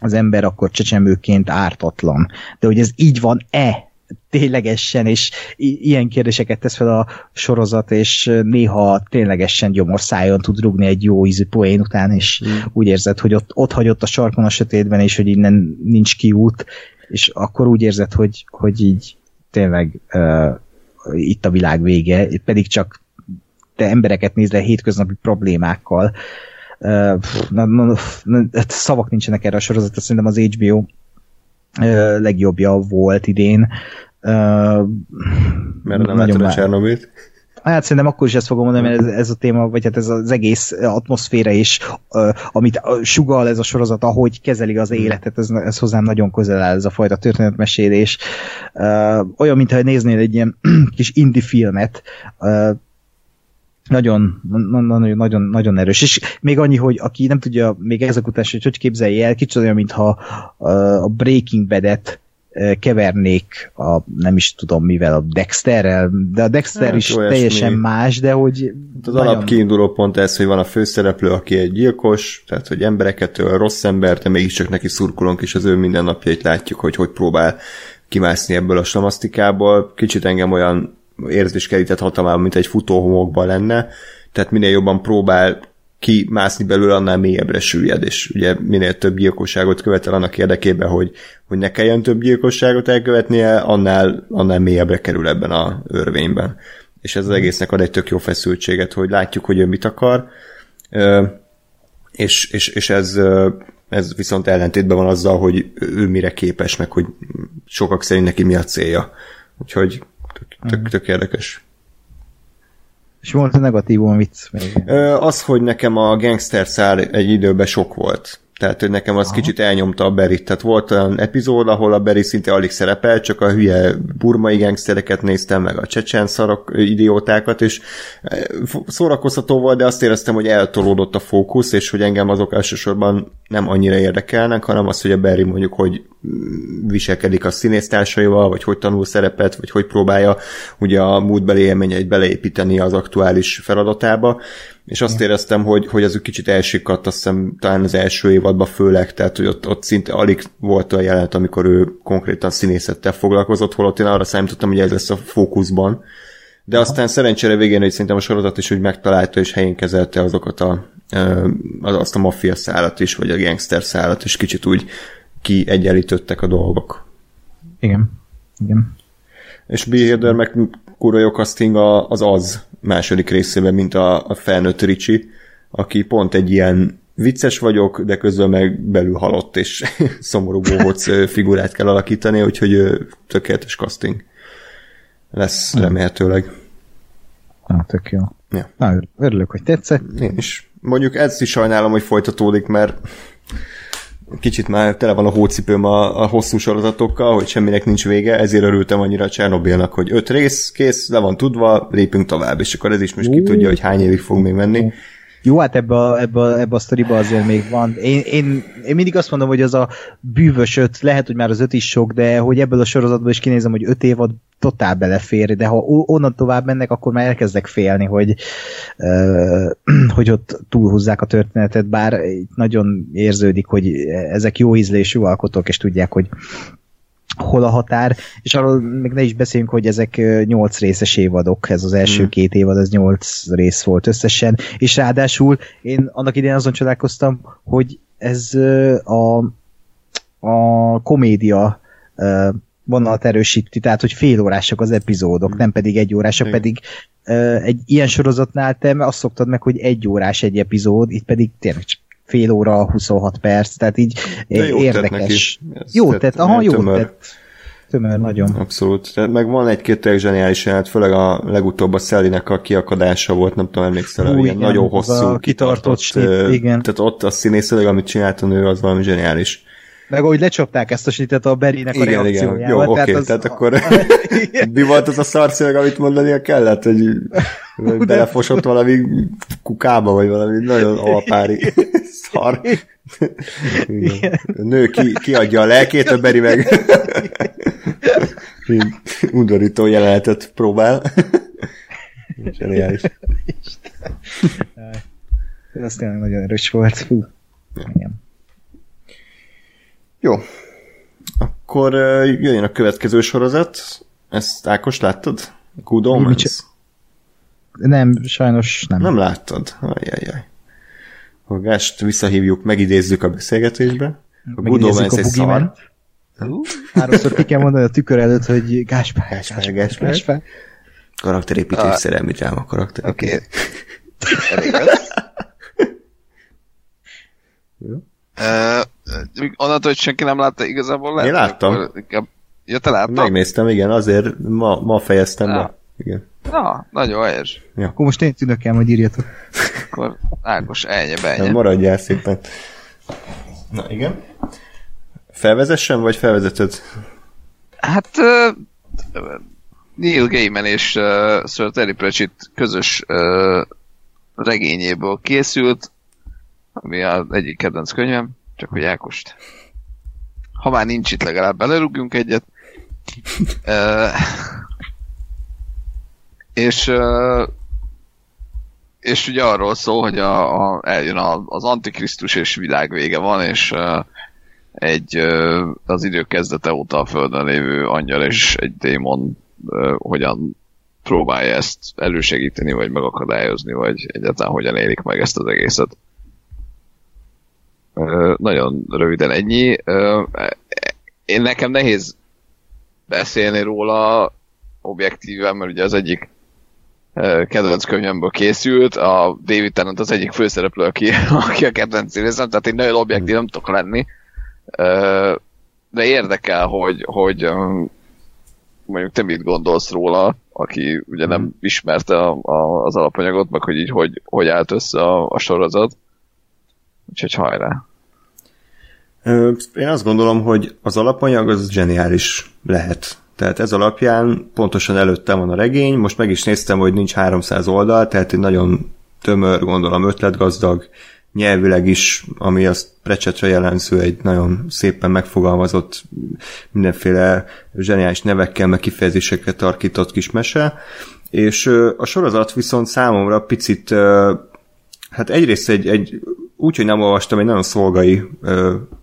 az ember, akkor csecsemőként ártatlan. De hogy ez így van-e, ténylegesen, és ilyen kérdéseket tesz fel a sorozat, és néha ténylegesen gyomorszájon tud rugni egy jó ízű poén után, és mm. úgy érzed, hogy ott, ott hagyott a sarkon a sötétben, és hogy innen nincs kiút, és akkor úgy érzed, hogy, hogy így tényleg uh, itt a világ vége, pedig csak te embereket nézve hétköznapi problémákkal. Uh, na, na, na, hát szavak nincsenek erre a sorozatra, szerintem az HBO uh, legjobbja volt idén. Mert nem látod a Csernobilt. Hát szerintem akkor is ezt fogom mondani, mert ez, ez a téma, vagy hát ez az egész atmoszféra uh, amit sugal ez a sorozat, ahogy kezeli az életet, ez, ez hozzám nagyon közel áll ez a fajta történetmesélés. Uh, olyan, mintha néznél egy ilyen [clears throat] kis indie filmet, uh, nagyon, nagyon, nagyon, nagyon erős. És még annyi, hogy aki nem tudja még ezek után, hogy hogy képzelje el, kicsit olyan, mintha a Breaking Bad-et kevernék a, nem is tudom mivel, a Dexterrel, de a Dexter hát, is teljesen mi. más, de hogy... Hát az nagyon... alap kiinduló pont ez, hogy van a főszereplő, aki egy gyilkos, tehát hogy embereket rossz ember, de mégiscsak neki szurkolunk, és az ő mindennapjait látjuk, hogy hogy próbál kimászni ebből a slamasztikából. Kicsit engem olyan érzéskerített hatalmában, mint egy futóhomokban lenne, tehát minél jobban próbál kimászni belőle, annál mélyebbre süllyed, és ugye minél több gyilkosságot követel annak érdekében, hogy, hogy ne kelljen több gyilkosságot elkövetnie, annál, annál mélyebbre kerül ebben a örvényben. És ez az egésznek ad egy tök jó feszültséget, hogy látjuk, hogy ő mit akar, és, és, és ez, ez viszont ellentétben van azzal, hogy ő mire képes, meg hogy sokak szerint neki mi a célja. Úgyhogy tök, tök, tök érdekes. És volt a negatívum vicc még? Az, hogy nekem a gangster szár egy időben sok volt. Tehát, hogy nekem az Aha. kicsit elnyomta a Berit. Tehát volt olyan epizód, ahol a Beri szinte alig szerepel, csak a hülye burmai gangstereket néztem, meg a csecsen szarok idiótákat, és szórakoztató volt, de azt éreztem, hogy eltolódott a fókusz, és hogy engem azok elsősorban nem annyira érdekelnek, hanem az, hogy a Barry mondjuk, hogy viselkedik a színésztársaival, vagy hogy tanul szerepet, vagy hogy próbálja ugye a múltbeli élményeit beleépíteni az aktuális feladatába, és azt éreztem, hogy, hogy ez egy kicsit elsikadt, azt hiszem talán az első évadban főleg, tehát hogy ott, ott szinte alig volt olyan jelenet, amikor ő konkrétan színészettel foglalkozott, holott én arra számítottam, hogy ez lesz a fókuszban. De aztán szerencsére végén, hogy szerintem a sorozat is úgy megtalálta és helyén kezelte azokat a, azt a maffia szállat is, vagy a gangster szállat, és kicsit úgy kiegyenlítettek a dolgok. Igen. Igen. És Behader meg kurva jó casting az az második részében, mint a, a felnőtt Ricsi, aki pont egy ilyen vicces vagyok, de közben meg belül halott, és [laughs] szomorú bóbóc figurát kell alakítani, úgyhogy tökéletes casting lesz hmm. remélhetőleg. Na, tök jó. Ja. Na, örülök, hogy tetszett. Én is. Mondjuk ezt is sajnálom, hogy folytatódik, mert kicsit már tele van a hócipőm a, a hosszú sorozatokkal, hogy semminek nincs vége, ezért örültem annyira a Csernobilnak, hogy öt rész, kész, le van tudva, lépünk tovább, és akkor ez is most ki tudja, hogy hány évig fog még menni. Jó, hát ebbe a, ebbe a, ebbe a sztoriba azért még van. Én, én, én mindig azt mondom, hogy az a bűvös öt, lehet, hogy már az öt is sok, de hogy ebből a sorozatból is kinézem, hogy öt évad totál belefér, de ha onnan tovább mennek, akkor már elkezdek félni, hogy, uh, [clears throat] hogy ott túlhúzzák a történetet, bár nagyon érződik, hogy ezek jó ízlésű alkotók, és tudják, hogy hol a határ, és arról még ne is beszéljünk, hogy ezek nyolc részes évadok, ez az első hmm. két évad, ez nyolc rész volt összesen, és ráadásul én annak idején azon csodálkoztam, hogy ez a, a komédia vonalat erősíti, tehát hogy fél órások az epizódok, hmm. nem pedig egy órások, Igen. pedig egy ilyen sorozatnál te azt szoktad meg, hogy egy órás egy epizód, itt pedig tényleg csak fél óra, 26 perc, tehát így De jó érdekes. Jó tett, aha, jó tett. Tömör, nagyon. Abszolút. Tehát meg van egy-két tényleg zseniális jelent, főleg a legutóbb a Szellinek a kiakadása volt, nem tudom, emlékszel, Hú, igen, nagyon hosszú, kitartott, kitartott snit, igen. Tehát ott a színészileg, amit csinált a nő, az valami zseniális. Meg ahogy lecsapták ezt a snitet a Berinek a igen, Igen, jó, oké, okay, tehát, tehát akkor [laughs] [laughs] mi volt az a szarszöveg, amit mondania kellett, hogy [laughs] belefosott valami kukába, vagy valami nagyon alpári szar. Igen. A nő ki, kiadja a lelkét, a Beri meg undorító jelenetet próbál. Zseniális. Ez tényleg nagyon erős volt. Fú. Igen. Jó. Akkor jöjjön a következő sorozat. Ezt Ákos láttad? Good Omens? Nem, sajnos nem. Nem láttad? Ajajaj. Gást visszahívjuk, megidézzük a beszélgetésbe. A Good Omens egy szar. Háromszor ki kell mondani a tükör előtt, hogy Gáspár, Gáspár, Gáspár. Karakterépítés, Ah. szerelmi dráma karakter. Oké. Okay. Uh, onnantól, hogy senki nem látta, igazából lehet. Én láttam. akkor. Ja, te láttad? Megnéztem, igen, azért ma, ma fejeztem be. Igen. Na, nagyon helyes. Akkor most én tűnök el, majd írjatok. Akkor Ágos, ennyi, Nem, benye. maradjál szépen. Na, igen. Felvezessem, vagy felvezeted? Hát uh, Neil Gaiman és uh, Sir Terry Pratchett közös uh, regényéből készült, ami az egyik kedvenc könyvem, csak hogy Ákost. Ha már nincs itt, legalább belerúgjunk egyet. uh, és és ugye arról szól, hogy a, a, eljön a, az Antikrisztus és világvége van, és egy az idő kezdete óta a Földön lévő angyal és egy démon hogyan próbálja ezt elősegíteni, vagy megakadályozni, vagy egyáltalán hogyan élik meg ezt az egészet. Nagyon röviden ennyi. Én nekem nehéz beszélni róla objektíven, mert ugye az egyik kedvenc könyvemből készült, a David Tennant az egyik főszereplő, aki, [laughs] aki a kedvenc részem, tehát én nagyon objektív nem tudok lenni. De érdekel, hogy, hogy mondjuk te mit gondolsz róla, aki ugye nem ismerte a, a, az alapanyagot, meg hogy így hogy, hogy állt össze a, a sorozat. Úgyhogy hajrá. Én azt gondolom, hogy az alapanyag az zseniális lehet. Tehát ez alapján pontosan előttem van a regény, most meg is néztem, hogy nincs 300 oldal, tehát egy nagyon tömör, gondolom ötletgazdag, nyelvileg is, ami azt Precsetre jellemző, egy nagyon szépen megfogalmazott, mindenféle zseniális nevekkel, meg kifejezésekkel tarkított kis mese, és a sorozat viszont számomra picit, hát egyrészt egy, egy úgy, hogy nem olvastam, egy nagyon szolgai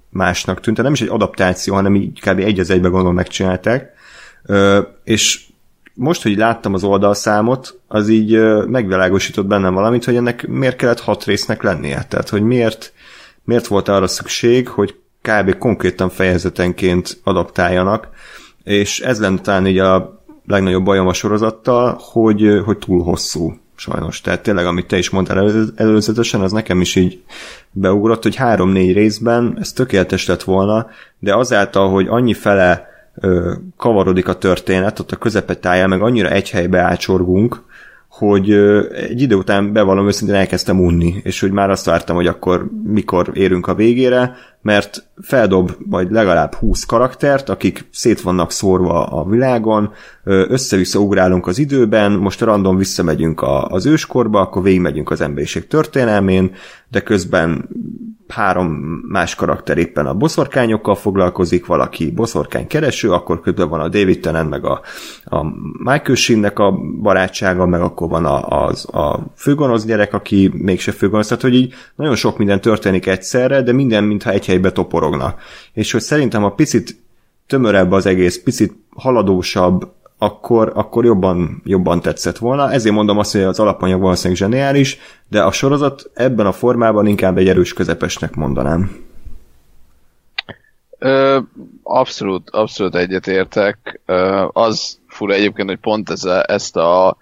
másnak tűnt, tehát nem is egy adaptáció, hanem így kb. egy az egybe gondolom megcsinálták, és most, hogy láttam az oldalszámot, az így megvilágosított bennem valamit, hogy ennek miért kellett hat résznek lennie. Tehát, hogy miért, miért volt arra szükség, hogy kb. konkrétan fejezetenként adaptáljanak, és ez lenne talán így a legnagyobb bajom a sorozattal, hogy, hogy túl hosszú sajnos. Tehát tényleg, amit te is mondtál elő- előzetesen, az nekem is így beugrott, hogy három-négy részben ez tökéletes lett volna, de azáltal, hogy annyi fele ö, kavarodik a történet, ott a közepetáján, meg annyira egy helybe ácsorgunk, hogy egy idő után bevallom őszintén elkezdtem unni, és hogy már azt vártam, hogy akkor mikor érünk a végére, mert feldob vagy legalább 20 karaktert, akik szét vannak szórva a világon, össze-vissza ugrálunk az időben, most random visszamegyünk az őskorba, akkor végigmegyünk az emberiség történelmén, de közben három más karakter éppen a boszorkányokkal foglalkozik, valaki boszorkány kereső, akkor közben van a David Tennant, meg a, a Michael Sheen-nek a barátsága, meg akkor van a, az, a főgonosz gyerek, aki mégse főgonosz, tehát hogy így nagyon sok minden történik egyszerre, de minden mintha egy helybe toporogna. És hogy szerintem a picit tömörebb az egész, picit haladósabb, akkor, akkor jobban, jobban tetszett volna. Ezért mondom azt, hogy az alapanyag valószínűleg zseniális, de a sorozat ebben a formában inkább egy erős közepesnek mondanám. Ö, abszolút, abszolút egyetértek. Ö, az fura egyébként, hogy pont ez a, ezt a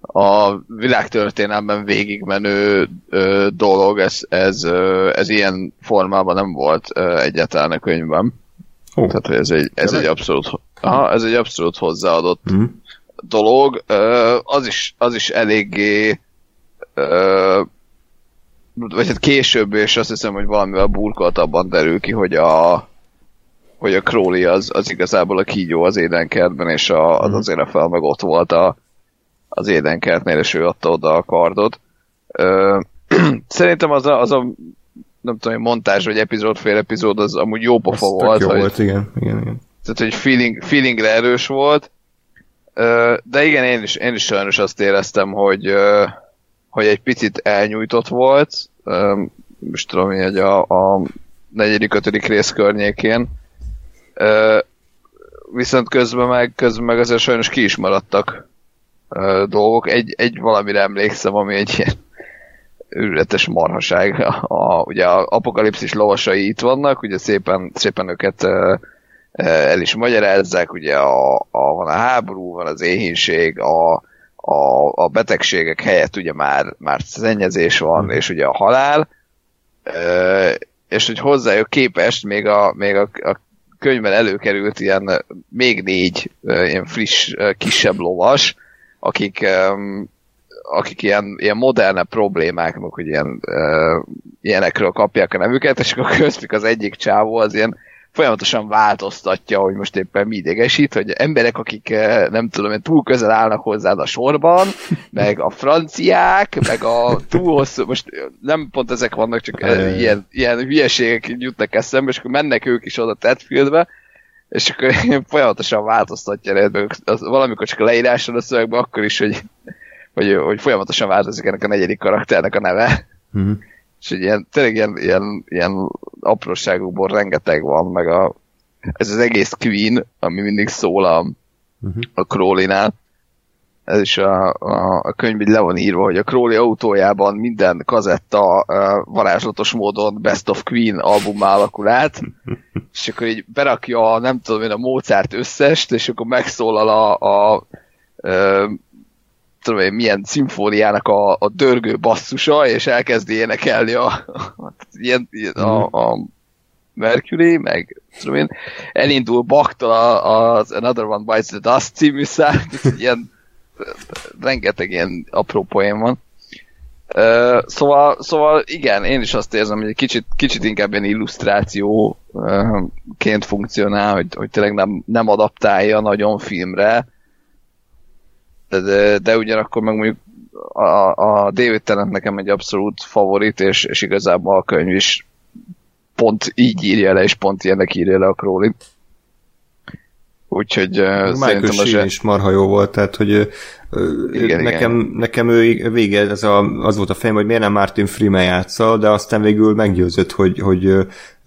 a világtörténelemben végigmenő ö, dolog, ez, ez, ö, ez ilyen formában nem volt ö, egyáltalán a könyvben. Ó. Tehát, hogy ez egy, ez egy abszolút, aha, ez egy abszolút hozzáadott Mhm. dolog. Az, is, az is eléggé vagy hát később, és azt hiszem, hogy valamivel burkoltabban derül ki, hogy a hogy a Crowley az, az igazából a kígyó az édenkertben, és a, az azért a fel meg ott volt a, az édenkertnél, és ő adta oda a kardot. Ö, [clears throat] szerintem az a, az a nem tudom, hogy montázs vagy epizód, fél epizód, az amúgy jó pofa volt, jó hogy, volt, igen, igen, igen. Tehát hogy feeling, feelingre erős volt. De igen, én is, én is sajnos azt éreztem, hogy, hogy egy picit elnyújtott volt. Most tudom, hogy a, a negyedik, ötödik rész környékén. Viszont közben meg, közben meg azért sajnos ki is maradtak dolgok. Egy, egy valamire emlékszem, ami egy ilyen őrületes marhaság. A, ugye a apokalipszis lovasai itt vannak, ugye szépen, szépen őket el is magyarázzák, ugye a, a, van a háború, van az éhínség, a, a, a betegségek helyett ugye már, már szennyezés van, mm. és ugye a halál, és hogy hozzájuk képest még a, még a, a könyvben előkerült ilyen még négy ilyen friss, kisebb lovas, akik, akik ilyen, ilyen moderne problémák, hogy ilyen, ilyenekről kapják a nevüket, és akkor köztük az egyik csávó az ilyen folyamatosan változtatja, hogy most éppen mi idegesít, hogy emberek, akik eh, nem tudom, túl közel állnak hozzád a sorban, [laughs] meg a franciák, meg a túl hosszú, most nem pont ezek vannak, csak eh, ilyen, ilyen hülyeségek jutnak eszembe, és akkor mennek ők is oda Tedfieldbe, és akkor [laughs] folyamatosan változtatja az, valamikor csak a leíráson a szövegben, akkor is, hogy, hogy, hogy folyamatosan változik ennek a negyedik karakternek a neve. Mm-hmm és egy ilyen, tényleg ilyen, ilyen, ilyen apróságokból rengeteg van, meg a, ez az egész Queen, ami mindig szól a, uh-huh. a Crowley-nál, ez is a, a, a könyv így le van írva, hogy a Crowley autójában minden kazetta uh, varázslatos módon Best of Queen albumá alakul át, [laughs] és akkor így berakja, nem tudom én, a Mozart összest, és akkor megszólal a, a, a tudom én, milyen szimfóniának a, a dörgő basszusa, és elkezdi énekelni a, a, ilyen, a, a Mercury, meg tudom én, elindul Baktól az Another One Bites the Dust című szám, ilyen rengeteg ilyen apró poén van. Uh, szóval, szóval igen, én is azt érzem, hogy egy kicsit, kicsit inkább ilyen illusztrációként funkcionál, hogy, hogy tényleg nem, nem adaptálja nagyon filmre, de, de, ugyanakkor meg mondjuk a, a David Tennant nekem egy abszolút favorit, és, és igazából a könyv is pont így írja le, és pont ilyenek írja le a Crowley. Úgyhogy uh, szerintem az... is marha jó volt, tehát hogy igen, nekem, igen. nekem ő vége, ez a, az volt a fejem, hogy miért nem Martin Freeman játsza, de aztán végül meggyőzött, hogy, hogy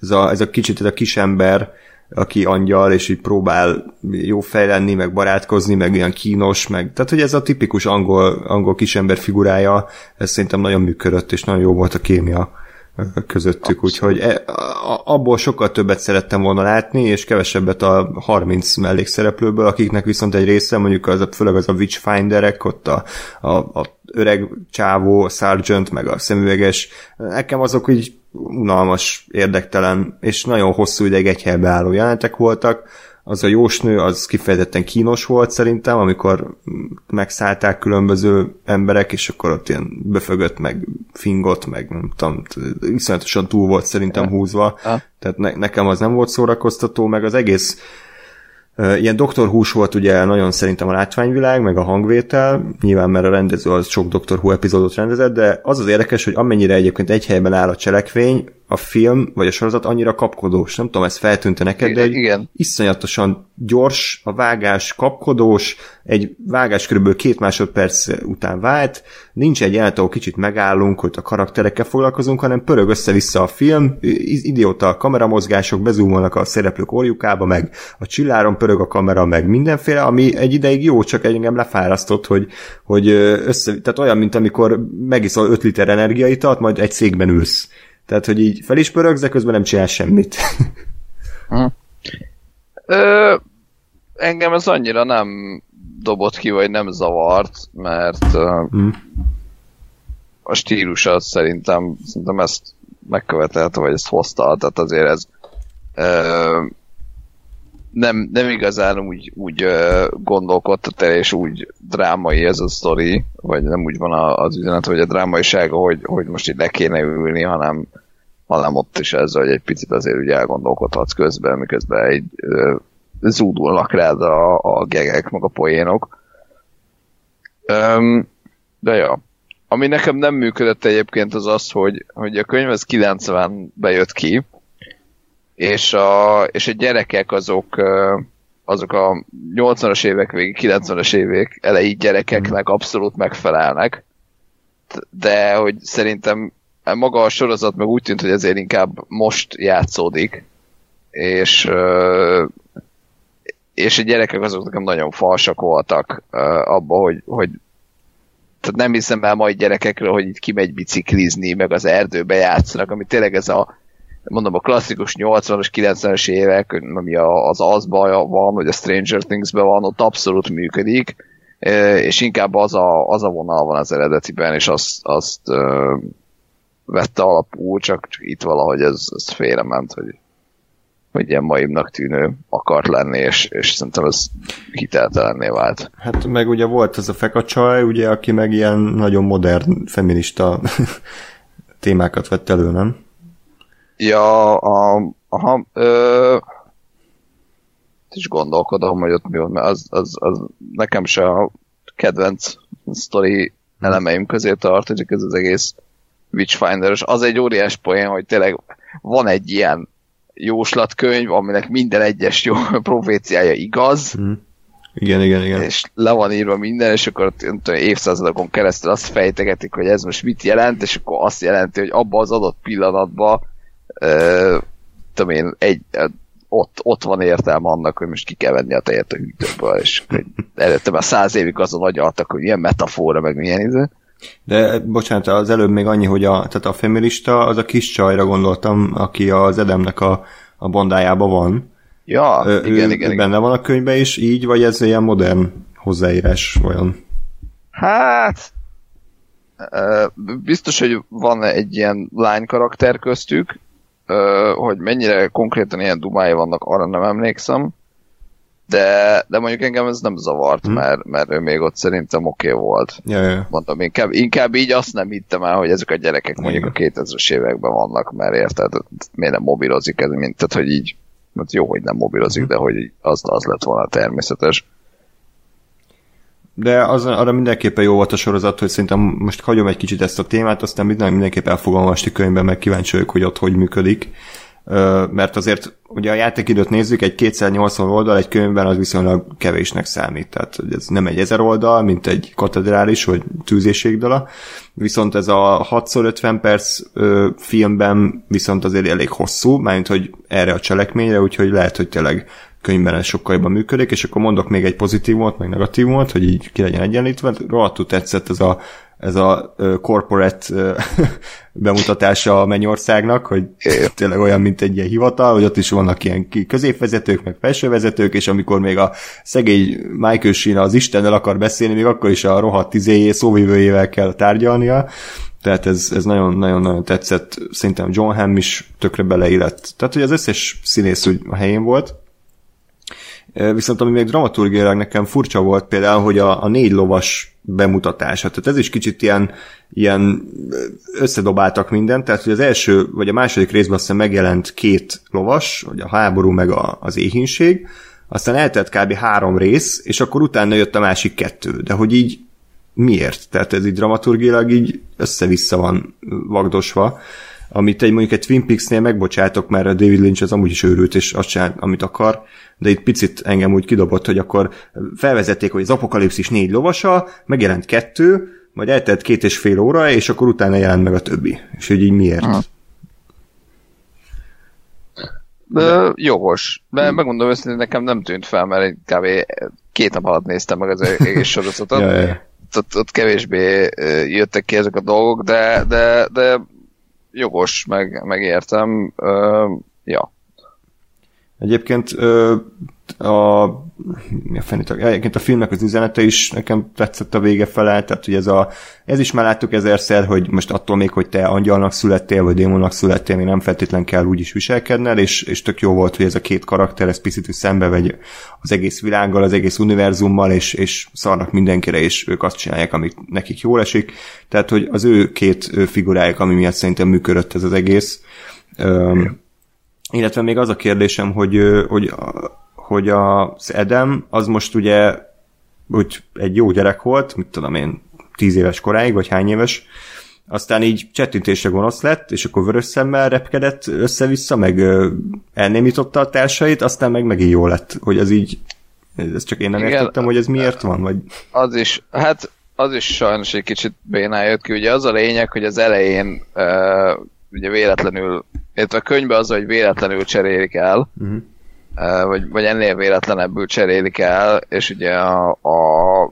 ez, a, ez a kicsit ez a kisember, aki angyal, és így próbál jó fej lenni, meg barátkozni, meg ilyen kínos, meg, tehát hogy ez a tipikus angol, angol kisember figurája, ez szerintem nagyon működött, és nagyon jó volt a kémia közöttük, úgyhogy e, abból sokkal többet szerettem volna látni, és kevesebbet a 30 mellékszereplőből, akiknek viszont egy része, mondjuk az, főleg az a Witchfinderek, ott a, a, a öreg csávó, a Sargent, meg a szemüveges, nekem azok így unalmas, érdektelen, és nagyon hosszú ideig egy helybe álló jelentek voltak, az a jósnő, az kifejezetten kínos volt szerintem, amikor megszállták különböző emberek, és akkor ott ilyen befögött, meg fingott, meg nem tudom, iszonyatosan túl volt szerintem húzva, tehát ne, nekem az nem volt szórakoztató, meg az egész Ilyen Doktor Hús volt ugye nagyon szerintem a látványvilág, meg a hangvétel, nyilván mert a rendező az sok Doktor Who epizódot rendezett, de az az érdekes, hogy amennyire egyébként egy helyben áll a cselekvény, a film vagy a sorozat annyira kapkodós. Nem tudom, ez feltűnte neked, de egy Igen. iszonyatosan gyors, a vágás kapkodós, egy vágás körülbelül két másodperc után vált, nincs egy jelenet, ahol kicsit megállunk, hogy a karakterekkel foglalkozunk, hanem pörög össze-vissza a film, idióta a kameramozgások, bezúmolnak a szereplők orjukába, meg a csilláron pörög a kamera, meg mindenféle, ami egy ideig jó, csak engem lefárasztott, hogy, hogy össze, tehát olyan, mint amikor megiszol 5 liter energiaitalt, majd egy székben ülsz tehát, hogy így fel is pörögsz, de közben nem csinál semmit. Hm. Ö, engem ez annyira nem dobott ki, vagy nem zavart, mert hm. a stílus az szerintem, szerintem ezt megkövetelte, vagy ezt hozta, tehát azért ez ö, nem, nem igazán úgy, úgy gondolkodtat el, és úgy drámai ez a sztori, vagy nem úgy van az üzenet, hogy a drámaisága, hogy, hogy most itt le kéne ülni, hanem, hanem ott is ez, hogy egy picit azért ugye elgondolkodhatsz közben, miközben egy zúdulnak rád a, a gegek, meg a poénok. Um, de ja, ami nekem nem működött egyébként az az, hogy, hogy a könyv az 90-ben jött ki, és a, és a gyerekek azok azok a 80-as évek végi, 90-as évek elejé gyerekeknek abszolút megfelelnek, de hogy szerintem maga a sorozat meg úgy tűnt, hogy ezért inkább most játszódik, és és a gyerekek azok nekem nagyon falsak voltak abba, hogy, hogy tehát nem hiszem el majd gyerekekről, hogy itt kimegy biciklizni, meg az erdőbe játszanak, ami tényleg ez a mondom, a klasszikus 80-as, 90-es évek, ami az azban van, vagy a Stranger Things-ben van, ott abszolút működik, és inkább az a, az a vonal van az eredetiben, és azt, azt vette alapul, csak, csak itt valahogy ez, ez félrement, hogy, hogy ilyen maimnak tűnő akart lenni, és, és szerintem ez hiteltelenné vált. Hát meg ugye volt az a fekacsaj, ugye, aki meg ilyen nagyon modern, feminista [laughs] témákat vett elő, nem? Ja, a, aha, ö, is gondolkodom, hogy ott mi van, mert az, az, az nekem se a kedvenc sztori elemeim közé tartozik, ez az egész witchfinder Az egy óriás poén, hogy tényleg van egy ilyen jóslatkönyv, aminek minden egyes jó [laughs] proféciája igaz, mm. Igen, igen, igen. És le van írva minden, és akkor tudom, évszázadokon keresztül azt fejtegetik, hogy ez most mit jelent, és akkor azt jelenti, hogy abban az adott pillanatban tudom én, egy, ott, ott van értelme annak, hogy most ki kell venni a tejet a hűtőből, és előtte már száz évig azon agyaltak, hogy ilyen metafora, meg milyen idő. De bocsánat, az előbb még annyi, hogy a, tehát a feminista, az a kis csajra gondoltam, aki az Edemnek a, a bondájában van. Ja, Ö, igen, ő, igen, benne van a könyvben is így, vagy ez ilyen modern hozzáírás olyan? Hát, biztos, hogy van egy ilyen lány karakter köztük, hogy mennyire konkrétan ilyen dumái vannak, arra nem emlékszem, de, de mondjuk engem ez nem zavart, hmm. mert, mert ő még ott szerintem oké okay volt. Ja, ja. Mondom, inkább, inkább így azt nem hittem el, hogy ezek a gyerekek mondjuk a 2000-es években vannak, mert érted, miért nem mobilozik ez, mint, tehát hogy így, hát jó, hogy nem mobilozik, hmm. de hogy az, az lett volna természetes de az, arra mindenképpen jó volt a sorozat, hogy szerintem most hagyom egy kicsit ezt a témát, aztán mindenképp el fogom olvasni könyvben, meg kíváncsi vagyok, hogy ott hogy működik. Mert azért ugye a játékidőt nézzük, egy 280 oldal egy könyvben az viszonylag kevésnek számít. Tehát ez nem egy ezer oldal, mint egy katedrális vagy tűzéségdala. Viszont ez a 6x50 perc ö, filmben viszont azért elég hosszú, mármint hogy erre a cselekményre, úgyhogy lehet, hogy tényleg könyvben ez sokkal jobban működik, és akkor mondok még egy pozitívumot, meg negatívumot, hogy így ki legyen egyenlítve. Rohadtul tetszett ez a, ez a corporate [laughs] bemutatása a Mennyországnak, hogy tényleg olyan, mint egy ilyen hivatal, hogy ott is vannak ilyen középvezetők, meg felsővezetők, és amikor még a szegény Michael Sheen az Istennel akar beszélni, még akkor is a rohadt tizéjé szóvivőjével kell tárgyalnia, tehát ez, ez nagyon, nagyon, nagyon tetszett. Szerintem John Hamm is tökre beleillett. Tehát, hogy az összes színész úgy a helyén volt, Viszont ami még dramaturgiailag nekem furcsa volt például, hogy a, a négy lovas bemutatása. Tehát ez is kicsit ilyen, ilyen összedobáltak mindent, tehát hogy az első, vagy a második részben aztán megjelent két lovas, vagy a háború meg a, az éhínség, aztán eltelt kb. három rész, és akkor utána jött a másik kettő. De hogy így miért? Tehát ez így dramaturgiailag így össze-vissza van vagdosva amit egy mondjuk egy Twin Peaks-nél megbocsátok, mert a David Lynch az amúgy is őrült, és azt csinál, amit akar, de itt picit engem úgy kidobott, hogy akkor felvezették, hogy az apokalipszis négy lovasa, megjelent kettő, majd eltelt két és fél óra, és akkor utána jelent meg a többi. És hogy így miért? Aha. De, jogos. De hmm. megmondom őszintén, nekem nem tűnt fel, mert kb. két nap alatt néztem meg az egész [laughs] sorozatot. ja, ja. Ott, ott kevésbé jöttek ki ezek a dolgok, de, de, de jogos, meg, megértem. Uh, ja. Egyébként uh, a, mi a fenit, egyébként a filmnek az üzenete is nekem tetszett a vége fele, tehát hogy ez, a, ez is már láttuk ezerszer, hogy most attól még, hogy te angyalnak születtél, vagy démonnak születtél, még nem feltétlen kell úgy is viselkedned, és, és tök jó volt, hogy ez a két karakter, ez picit hogy szembe vegy az egész világgal, az egész univerzummal, és, és szarnak mindenkire, és ők azt csinálják, amit nekik jól esik. Tehát, hogy az ő két figurájuk, ami miatt szerintem működött ez az egész. Um, illetve még az a kérdésem, hogy, hogy hogy az Edem az most ugye úgy egy jó gyerek volt, mit tudom én, tíz éves koráig, vagy hány éves, aztán így csettintésre gonosz lett, és akkor vörös szemmel repkedett össze-vissza, meg elnémította a társait, aztán meg megint jó lett, hogy az így, ez csak én nem Igen, értettem, hogy ez miért van, vagy... Az is, hát az is sajnos egy kicsit bénán jött ki, ugye az a lényeg, hogy az elején uh, ugye véletlenül, illetve a könyvben az, hogy véletlenül cserélik el, uh-huh vagy, vagy ennél véletlenebbül cserélik el, és ugye a, a,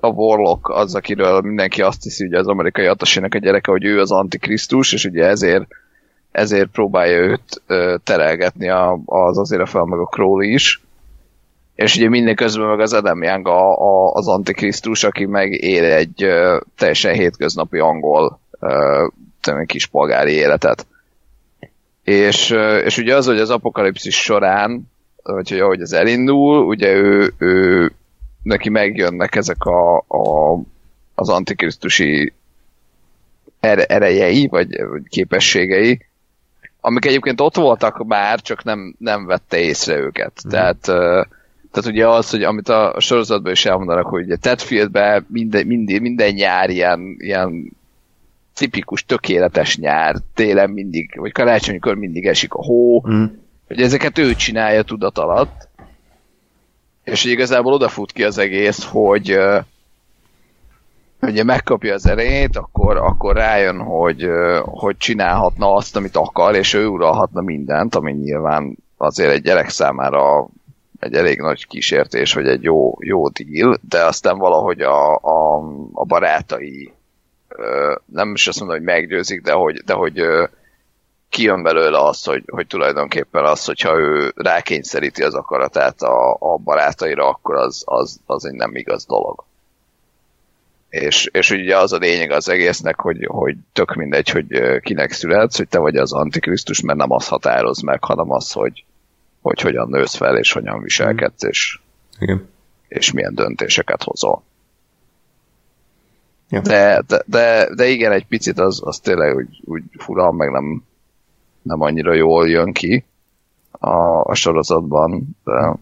a Warlock az, akiről mindenki azt hiszi, hogy az amerikai atasének a gyereke, hogy ő az antikrisztus, és ugye ezért ezért próbálja őt terelgetni az azért a fel meg a Crowley is. És ugye minden közben meg az Adam Young a, a, az antikrisztus, aki meg él egy teljesen hétköznapi angol kis polgári életet. És, és ugye az, hogy az apokalipszis során, vagy hogy ahogy az elindul, ugye ő, ő neki megjönnek ezek a, a, az antikrisztusi erejei, vagy, vagy képességei, amik egyébként ott voltak már, csak nem, nem vette észre őket. Mm. Tehát, tehát ugye az, hogy amit a, a sorozatban is elmondanak, hogy ugye Tedfieldben minden, minden, minden nyár ilyen, ilyen tipikus, tökéletes nyár, télen mindig, vagy karácsonykor mindig esik a hó, mm. hogy ezeket ő csinálja tudat alatt, és igazából odafut ki az egész, hogy ugye megkapja az erejét, akkor, akkor rájön, hogy, hogy csinálhatna azt, amit akar, és ő uralhatna mindent, ami nyilván azért egy gyerek számára egy elég nagy kísértés, vagy egy jó, jó deal, de aztán valahogy a, a, a barátai nem is azt mondom, hogy meggyőzik, de hogy, de hogy kijön belőle az, hogy, hogy tulajdonképpen az, hogyha ő rákényszeríti az akaratát a, a barátaira, akkor az, az, az egy nem igaz dolog és, és ugye az a lényeg az egésznek, hogy, hogy tök mindegy, hogy kinek születsz, hogy te vagy az antikrisztus, mert nem az határoz meg, hanem az, hogy, hogy hogyan nősz fel, és hogyan viselkedsz, és, Igen. és milyen döntéseket hozol. Ja. De, de, de, de, igen, egy picit az, az tényleg úgy, úgy fura, meg nem, nem annyira jól jön ki a, a sorozatban, de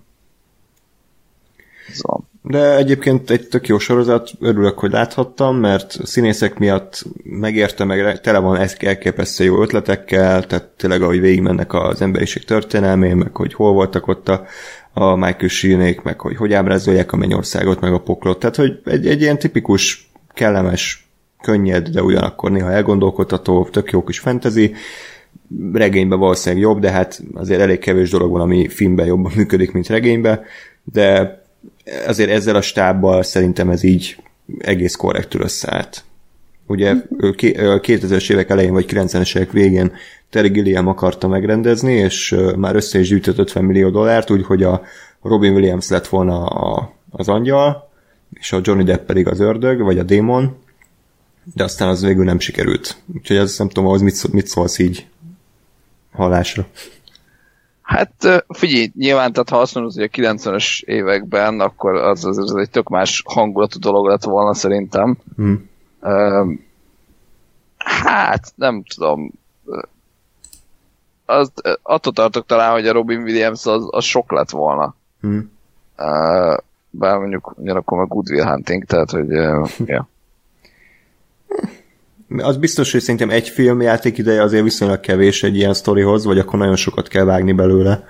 szóval. De egyébként egy tök jó sorozat, örülök, hogy láthattam, mert színészek miatt megérte, meg tele van elképesztő jó ötletekkel, tehát tényleg ahogy végigmennek az emberiség történelmén, meg hogy hol voltak ott a, a Michael Sheenék, meg hogy hogy ábrázolják a mennyországot, meg a poklot, tehát hogy egy, egy ilyen tipikus, kellemes, könnyed, de ugyanakkor néha elgondolkodható, tök jó kis fantasy, regényben valószínűleg jobb, de hát azért elég kevés dolog van, ami filmben jobban [laughs] működik, mint regényben, de azért ezzel a stábbal szerintem ez így egész korrektül összeállt. Ugye 2000-es évek elején vagy 90-es évek végén Terry Gilliam akarta megrendezni, és már össze is gyűjtött 50 millió dollárt, úgyhogy a Robin Williams lett volna a, az angyal, és a Johnny Depp pedig az ördög, vagy a démon, de aztán az végül nem sikerült. Úgyhogy ez nem tudom, ahhoz mit, mit szólsz így halásra. Hát figyelj, nyilván, tehát ha azt mondod, hogy a 90-es években, akkor az, az, az egy tök más hangulatú dolog lett volna szerintem. Hmm. Hát, nem tudom. Az, attól tartok talán, hogy a Robin Williams az, az sok lett volna. Hmm. Uh, bár mondjuk ugyanakkor meg Good Will Hunting, tehát hogy uh, ja. Az biztos, hogy szerintem egy film játék ideje azért viszonylag kevés egy ilyen sztorihoz, vagy akkor nagyon sokat kell vágni belőle.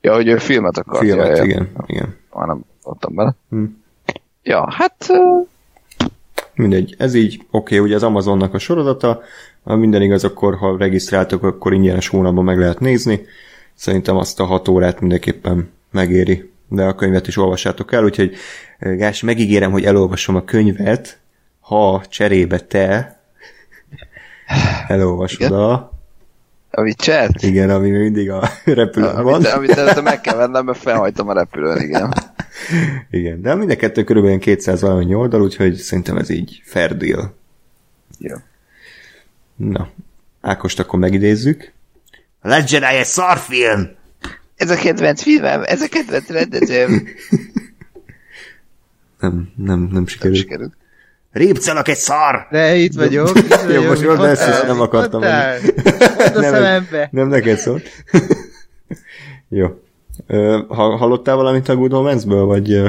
Ja, hogy ő filmet akar. Filmet, ja, igen, igen. Már nem adtam bele. Hm. Ja, hát... Mindegy, ez így oké, okay, ugye az Amazonnak a sorozata, ha minden igaz, akkor ha regisztráltok, akkor ingyenes hónapban meg lehet nézni. Szerintem azt a hat órát mindenképpen megéri, de a könyvet is olvassátok el, úgyhogy Gás, megígérem, hogy elolvasom a könyvet, ha cserébe te elolvasod Igen? a... A Witcher-t? Igen, ami mindig a [laughs] repülőn a, van. Amit, amit meg kell vennem, mert felhajtom a repülőn, igen. [laughs] igen, de mind a kettő körülbelül 200 valamennyi oldal, úgyhogy szerintem ez így fair deal. Jó. Na, Ákost akkor megidézzük. A egy szarfilm! Ez a kedvenc filmem, ez a kedvenc rendezőm. [laughs] nem, nem, nem sikerült. Nem sikerült. Répcelak egy szar! De itt vagyok, itt vagyok. Jó, most jól beszélsz, nem akartam mondani. [laughs] nem, nem neked szólt. [laughs] Jó. Ha, hallottál valamit a Good Omens-ből, vagy...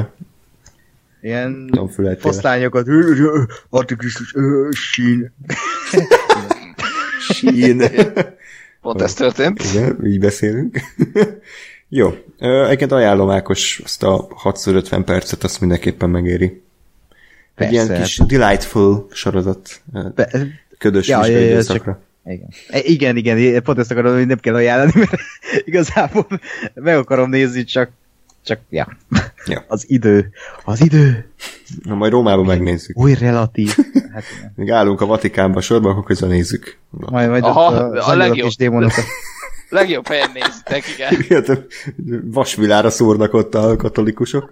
Ilyen fosztányokat. Antikrisztus, sín. sín. Pont ez történt. Igen, így beszélünk. [laughs] Jó. Egyébként ajánlom Ákos azt a 6x50 percet, azt mindenképpen megéri. Egy ilyen kis delightful sorozat. Be, ködös ja, ja, ja, csak, igen. E, igen, igen, pont ezt akarom, hogy nem kell ajánlani, [laughs] mert igazából meg akarom nézni, csak csak, ja. Ja. [laughs] Az idő. Az idő. Na, majd Rómában megnézzük. Új relatív. Hát, igen. [laughs] Még állunk a Vatikánban sorban, akkor közben nézzük. majd, majd Aha, ott a a, legjobb. és démonokat. [laughs] Legjobb helyen néztek, igen. Igen, vasvilára szúrnak ott a katolikusok.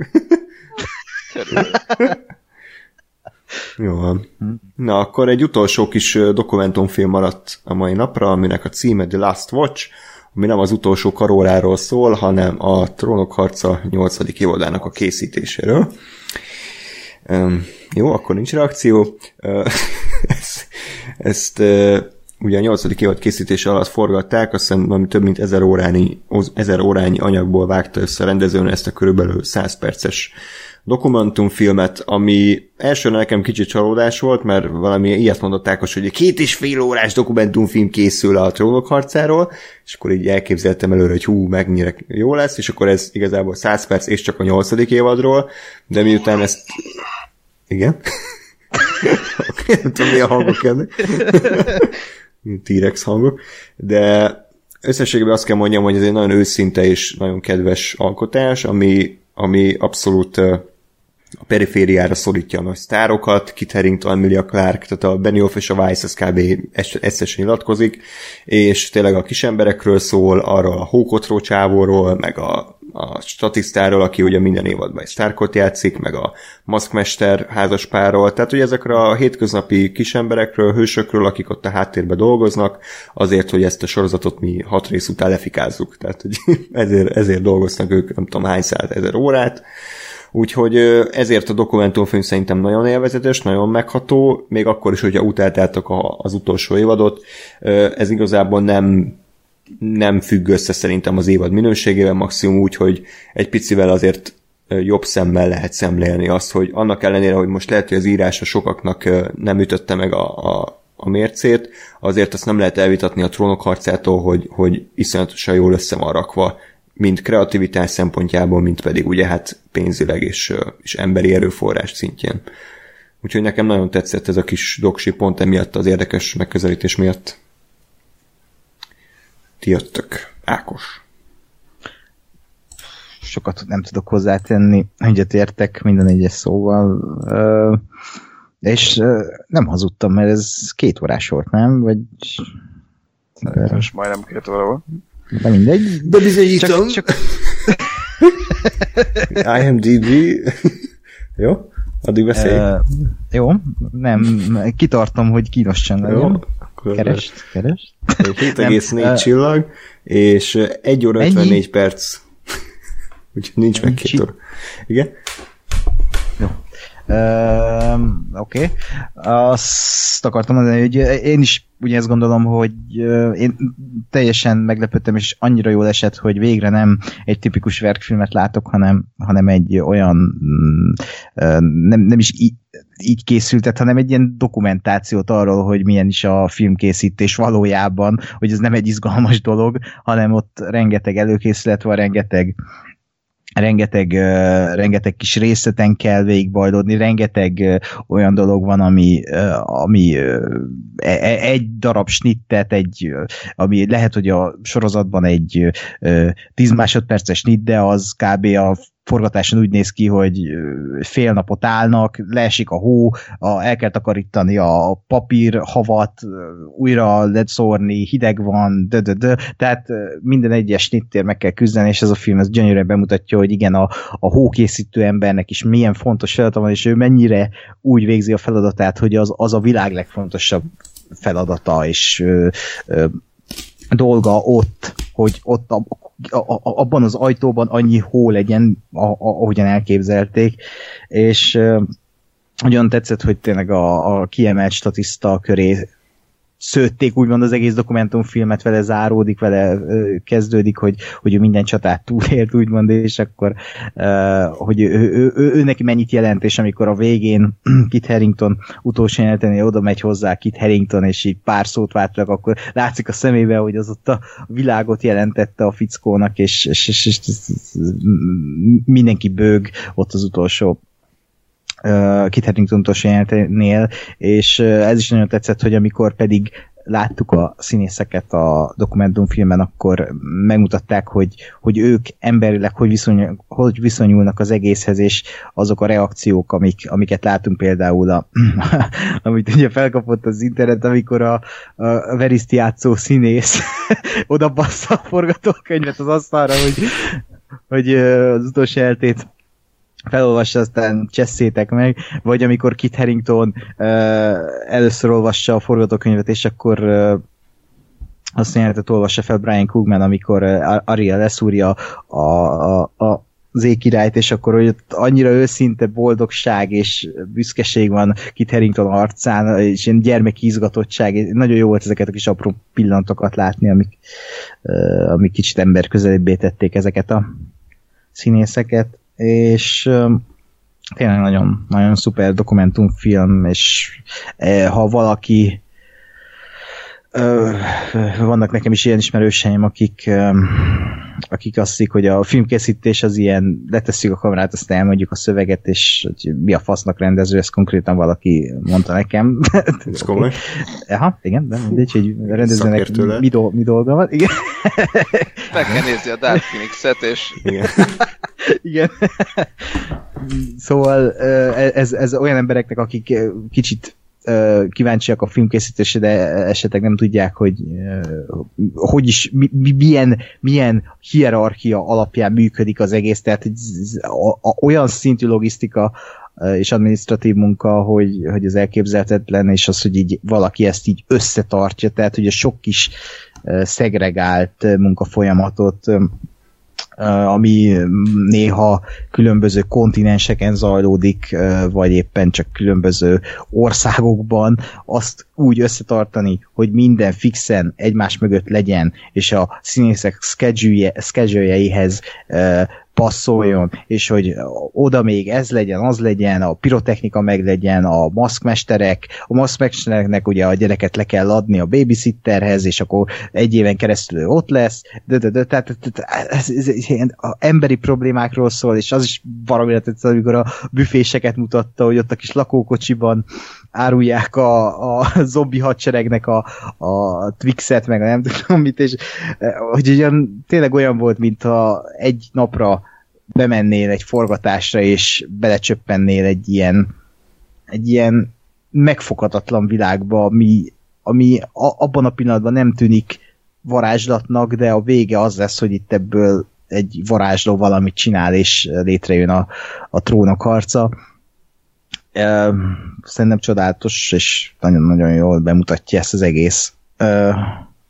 Jó van. Na, akkor egy utolsó kis dokumentumfilm maradt a mai napra, aminek a címe The Last Watch, ami nem az utolsó karóráról szól, hanem a Trónok harca 8. évadának a készítéséről. Jó, akkor nincs reakció. Uh, [laughs] ezt, ezt ugye a 8. évad készítése alatt forgatták, azt hiszem valami több mint 1000 órányi, 1000 órányi anyagból vágta össze a rendezőn ezt a körülbelül 100 perces dokumentumfilmet, ami elsőre nekem kicsit csalódás volt, mert valami ilyet mondott Ákos, hogy két és fél órás dokumentumfilm készül a trónok harcáról, és akkor így elképzeltem előre, hogy hú, mennyire jó lesz, és akkor ez igazából 100 perc és csak a nyolcadik évadról, de miután ezt... Igen? [laughs] Nem tudom, mi hangok ennek. [laughs] T-rex hangok, de összességében azt kell mondjam, hogy ez egy nagyon őszinte és nagyon kedves alkotás, ami, ami abszolút a perifériára szorítja a nagy sztárokat, Kit Harington, Emilia Clarke, tehát a Benioff és a Weiss az kb. összesen nyilatkozik, és tényleg a kis emberekről szól, arról a hókotró csávóról, meg a, a statisztáról, aki ugye minden évadban egy sztárkot játszik, meg a maszkmester házaspárról, tehát ugye ezekre a hétköznapi kis emberekről, hősökről, akik ott a háttérben dolgoznak, azért, hogy ezt a sorozatot mi hat rész után lefikázzuk, tehát hogy [laughs] ezért, ezért dolgoznak ők nem tudom hány százezer órát, Úgyhogy ezért a dokumentumfilm szerintem nagyon élvezetes, nagyon megható, még akkor is, hogyha utáltátok az utolsó évadot, ez igazából nem nem függ össze szerintem az évad minőségével, maximum úgy, hogy egy picivel azért jobb szemmel lehet szemlélni azt, hogy annak ellenére, hogy most lehet, hogy az írása sokaknak nem ütötte meg a, a, a mércét, azért azt nem lehet elvitatni a trónok harcától, hogy, hogy iszonyatosan jól össze van rakva, mind kreativitás szempontjából, mind pedig ugye hát pénzileg és, és emberi erőforrás szintjén. Úgyhogy nekem nagyon tetszett ez a kis doksi pont emiatt az érdekes megközelítés miatt. Ti jöttök. Ákos. Sokat nem tudok hozzátenni, egyet értek minden egyes szóval. És nem hazudtam, mert ez két órás volt, nem? Vagy Most majdnem két óra volt. De mindegy. De bizonyítom. Csak, csak [laughs] IMDb. Jó? Addig beszélj. ö, jó, nem, kitartom, hogy kínosan Jó? legyen. Kerest, kerest. 7,4 Nem, ö, csillag, és 1 óra Ennyi? 54 perc. [laughs] Úgyhogy nincs meg két óra. Igen? Oké. Okay. Azt akartam mondani, hogy én is ugye ezt gondolom, hogy uh, én teljesen meglepődtem, és annyira jól esett, hogy végre nem egy tipikus verkfilmet látok, hanem, hanem egy olyan mm, uh, nem, nem is í- így készültet, hanem egy ilyen dokumentációt arról, hogy milyen is a filmkészítés valójában, hogy ez nem egy izgalmas dolog, hanem ott rengeteg előkészület van, rengeteg rengeteg, uh, rengeteg kis részleten kell végigbajlódni, rengeteg uh, olyan dolog van, ami, uh, ami uh, e- egy darab snittet, egy, ami lehet, hogy a sorozatban egy uh, 10 másodperces snitt, de az kb. a forgatáson úgy néz ki, hogy fél napot állnak, leesik a hó, a, el kell takarítani a papír havat, újra lehet szórni, hideg van, dö, dö, dö. tehát minden egyes snittér meg kell küzdeni, és ez a film ez gyönyörűen bemutatja, hogy igen, a, a hókészítő embernek is milyen fontos feladata van, és ő mennyire úgy végzi a feladatát, hogy az, az a világ legfontosabb feladata, és ö, ö, dolga ott, hogy ott a, a, a, abban az ajtóban annyi hó legyen, a, a, ahogyan elképzelték, és ö, nagyon tetszett, hogy tényleg a, a kiemelt statiszta köré szőtték úgymond az egész dokumentumfilmet, vele záródik, vele kezdődik, hogy, hogy ő minden csatát túlélt, úgymond, és akkor hogy ő, ő, ő, ő, ő neki mennyit jelent, és amikor a végén [clears throat] Kit Harington utolsó jeleneténél oda megy hozzá Kit Harington, és így pár szót váltak, akkor látszik a szemébe, hogy az ott a világot jelentette a fickónak, és, és, és, és mindenki bőg ott az utolsó uh, Kit Harington utolsó jeleneténél, és ez is nagyon tetszett, hogy amikor pedig láttuk a színészeket a dokumentumfilmen, akkor megmutatták, hogy, hogy ők emberileg hogy, viszonyul, hogy viszonyulnak az egészhez, és azok a reakciók, amik, amiket látunk például, a, [clears throat] amit ugye felkapott az internet, amikor a, a Veriszt játszó színész [laughs] oda bassza a forgatókönyvet az asztalra, hogy, hogy az utolsó eltét felolvassa, aztán cseszétek meg, vagy amikor Kit Harington uh, először olvassa a forgatókönyvet, és akkor uh, azt jelenetet olvassa fel Brian Koogman, amikor uh, Ariel leszúrja a, a, a az ékirályt, és akkor hogy ott annyira őszinte boldogság és büszkeség van Kit Harington arcán, és ilyen gyermeki izgatottság, nagyon jó volt ezeket a kis apró pillanatokat látni, amik, amik kicsit ember közelibbé tették ezeket a színészeket és tényleg nagyon, nagyon szuper dokumentumfilm, és ha valaki vannak nekem is ilyen ismerőseim, akik, akik azt hiszik, hogy a filmkészítés az ilyen, letesszük a kamerát, aztán elmondjuk a szöveget, és hogy mi a fasznak rendező, ezt konkrétan valaki mondta nekem. [laughs] Ez komoly. Aha, igen, de mindegy, hogy rendezőnek mi, do, mi dolga van. Igen. [laughs] Meg kell nézni a Dark Phoenix-et, és... Igen. [laughs] igen. Szóval ez, ez olyan embereknek, akik kicsit kíváncsiak a filmkészítésre, de esetleg nem tudják, hogy hogy is, mi, milyen, milyen hierarchia alapján működik az egész, tehát olyan szintű logisztika és administratív munka, hogy, hogy az elképzelhetetlen, és az, hogy így valaki ezt így összetartja, tehát hogy a sok kis szegregált munkafolyamatot ami néha különböző kontinenseken zajlódik, vagy éppen csak különböző országokban, azt úgy összetartani, hogy minden fixen egymás mögött legyen, és a színészek schedule-jeihez passzoljon, és hogy oda még ez legyen, az legyen, a pirotechnika meg legyen, a maszkmesterek, a maszkmestereknek ugye a gyereket le kell adni a babysitterhez, és akkor egy éven keresztül ott lesz, de, de, de, tehát ez, ez, ez, a emberi problémákról szól, és az is valami tetszett, amikor a büféseket mutatta, hogy ott a kis lakókocsiban árulják a, a zombi hadseregnek a, a Twixet, meg a nem tudom mit, és hogy ugyan tényleg olyan volt, mintha egy napra bemennél egy forgatásra, és belecsöppennél egy ilyen egy ilyen megfoghatatlan világba, ami, ami a, abban a pillanatban nem tűnik varázslatnak, de a vége az lesz, hogy itt ebből egy varázsló valamit csinál, és létrejön a, a trónok harca. Uh, szerintem csodálatos, és nagyon-nagyon jól bemutatja ezt az egész uh,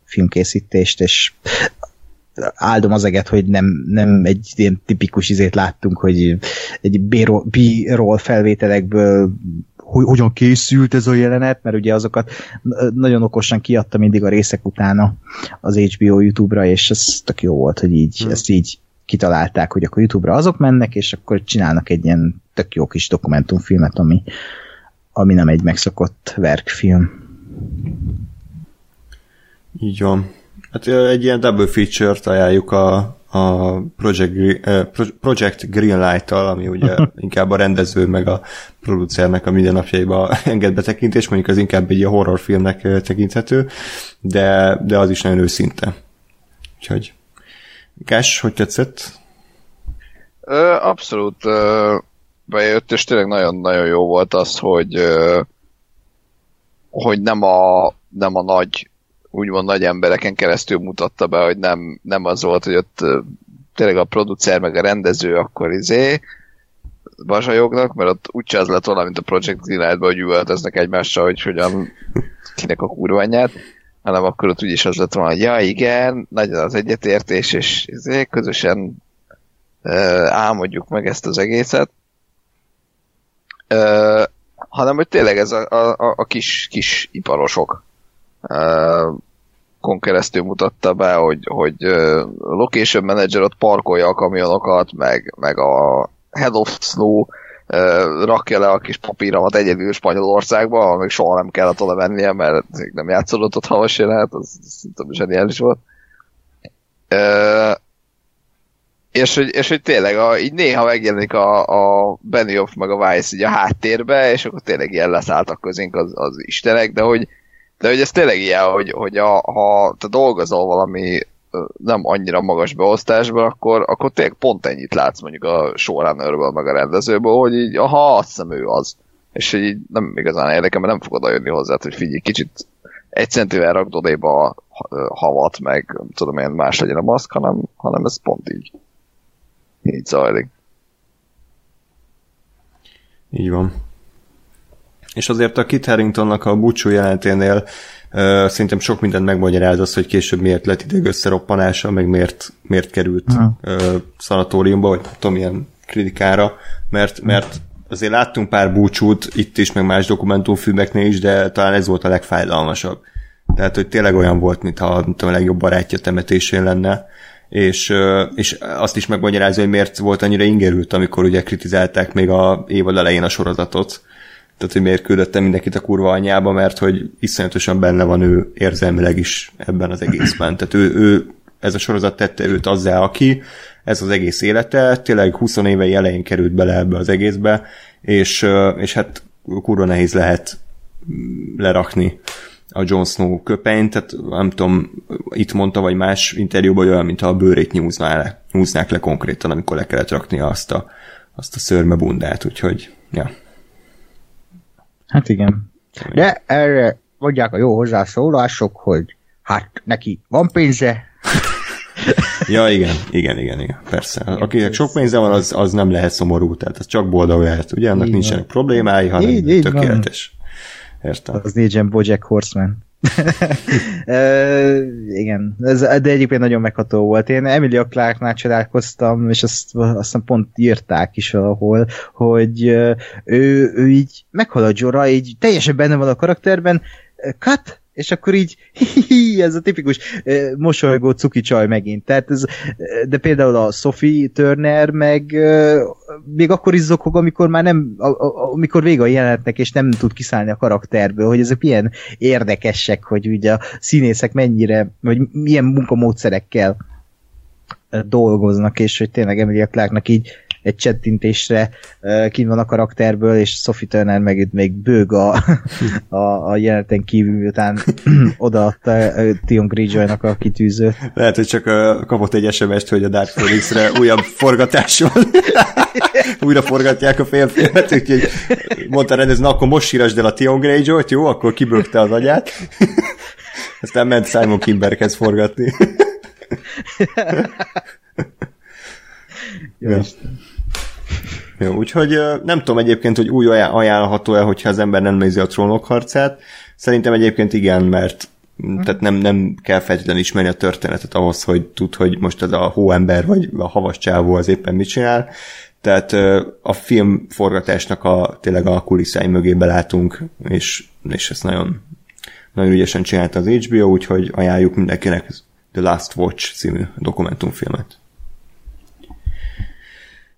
filmkészítést, és áldom az eget, hogy nem, nem egy ilyen tipikus izét láttunk, hogy egy B-roll felvételekből hogy hogyan készült ez a jelenet, mert ugye azokat nagyon okosan kiadta mindig a részek utána az HBO YouTube-ra, és ez tök jó volt, hogy így, hmm. ezt így kitalálták, hogy akkor YouTube-ra azok mennek, és akkor csinálnak egy ilyen tök jó kis dokumentumfilmet, ami, ami nem egy megszokott verkfilm. Így van. Hát egy ilyen double feature-t ajánljuk a, a Project, Project Greenlight-tal, ami ugye [laughs] inkább a rendező meg a producernek a mindennapjaiba [laughs] enged betekintés, mondjuk az inkább egy horrorfilmnek tekinthető, de, de az is nagyon őszinte. Úgyhogy Gás, hogy tetszett? Ö, abszolút ö, bejött, és tényleg nagyon-nagyon jó volt az, hogy ö, hogy nem a, nem a nagy úgymond nagy embereken keresztül mutatta be, hogy nem, nem az volt, hogy ott tényleg a producer meg a rendező akkor izé bazsajognak, mert ott úgyse az lett volna, mint a Project Greenlight-ban, hogy üvöltöznek egymással, hogy hogyan kinek a kurványát, hanem akkor ott úgyis az lett volna, hogy ja igen, nagy az egyetértés, és izé, közösen uh, álmodjuk meg ezt az egészet. Uh, hanem, hogy tényleg ez a, a, a kis, kis iparosok kon keresztül mutatta be, hogy, hogy location manager ott parkolja a kamionokat, meg, meg a head of snow rakja le a kis papíromat egyedül Spanyolországba, még soha nem kellett oda mennie, mert nem játszódott ott havas jelenet, az szerintem zseniális volt. És hogy, és hogy tényleg a, így néha megjelenik a, a Benioff meg a Weiss így a háttérbe, és akkor tényleg ilyen leszálltak közénk az, az istenek, de hogy, De hogy ez tényleg ilyen, hogy, hogy a, ha te dolgozol valami nem annyira magas beosztásban, akkor, akkor tényleg pont ennyit látsz mondjuk a showrunnerből, meg a rendezőből, hogy így, aha, azt hiszem ő az. És hogy így nem igazán érdekel, mert nem fogod jönni hozzá, hogy figyelj, kicsit egy centivel rakd odéba a havat, meg tudom én, más legyen a maszk, hanem, hanem ez pont így. Így zajlik. Így van. És azért a Kit Haringtonnak a búcsú jelenténél uh, szerintem sok mindent megmagyaráz az, hogy később miért lett ideg összeroppanása, meg miért, miért került uh, szanatóriumba, vagy tudom, ilyen kritikára, mert, mert azért láttunk pár búcsút itt is, meg más dokumentumfilmeknél is, de talán ez volt a legfájdalmasabb. Tehát, hogy tényleg olyan volt, mintha mint a legjobb barátja temetésén lenne, és, és azt is megmagyarázza, hogy miért volt annyira ingerült, amikor ugye kritizálták még a évad elején a sorozatot, tehát, hogy miért küldötte mindenkit a kurva anyjába, mert hogy iszonyatosan benne van ő érzelmileg is ebben az egészben. Tehát ő, ő ez a sorozat tette őt azzá, aki, ez az egész élete, tényleg 20 éve elején került bele ebbe az egészbe, és, és hát kurva nehéz lehet lerakni a Jon Snow köpenyt, tehát nem tudom, itt mondta, vagy más interjúban olyan, mintha a bőrét nyúzná le, nyúznák le konkrétan, amikor le kellett rakni azt a, azt a szörme bundát, úgyhogy, ja. Hát igen. De erre mondják a jó hozzászólások, hogy hát neki van pénze. ja, igen, igen, igen, igen, persze. Akinek sok pénze van, az, az nem lehet szomorú, tehát az csak boldog lehet. Ugye, annak így nincsenek van. problémái, hanem így, így tökéletes. Van. Értem. Az négy Bojack Horseman. [laughs] uh, igen, ez, de egyébként nagyon megható volt. Én Emilia Clarknál csodálkoztam, és azt aztán pont írták is valahol, hogy ő, ő így meghal a Jora, így teljesen benne van a karakterben, cut, és akkor így hi, hi, ez a tipikus uh, mosolygó cuki csaj megint. Tehát ez, de például a Sophie Turner meg uh, még akkor is zokog, amikor már nem, a, a, amikor vége a jelenetnek, és nem tud kiszállni a karakterből, hogy ezek milyen érdekesek, hogy ugye a színészek mennyire, vagy milyen munkamódszerekkel dolgoznak, és hogy tényleg Emilia Clarknak így egy csettintésre kint van a karakterből, és Sophie Turner meg itt még bőg a, [laughs] a, a jeleneten kívül, miután [clears throat] odaadta Tion Greyjoy-nak a kitűzőt. Lehet, hogy csak kapott egy SMS-t, hogy a Dark Phoenix-re újabb forgatás van. [laughs] Újra forgatják a félfilmet, úgyhogy mondta rendez, na akkor most sírasd el a Tion Greyjoy-t, jó? Akkor kibögte az agyát. [laughs] Aztán ment Simon Kimberhez forgatni. Jó, ja. Jó, úgyhogy nem tudom egyébként, hogy új ajánlható-e, hogyha az ember nem nézi a trónok harcát. Szerintem egyébként igen, mert tehát nem, nem kell feltétlenül ismerni a történetet ahhoz, hogy tud, hogy most ez a hóember vagy a havas csávó az éppen mit csinál. Tehát a film forgatásnak a, tényleg a kulisszái mögé belátunk, és, és ezt nagyon, nagyon ügyesen csinálta az HBO, úgyhogy ajánljuk mindenkinek The Last Watch című dokumentumfilmet.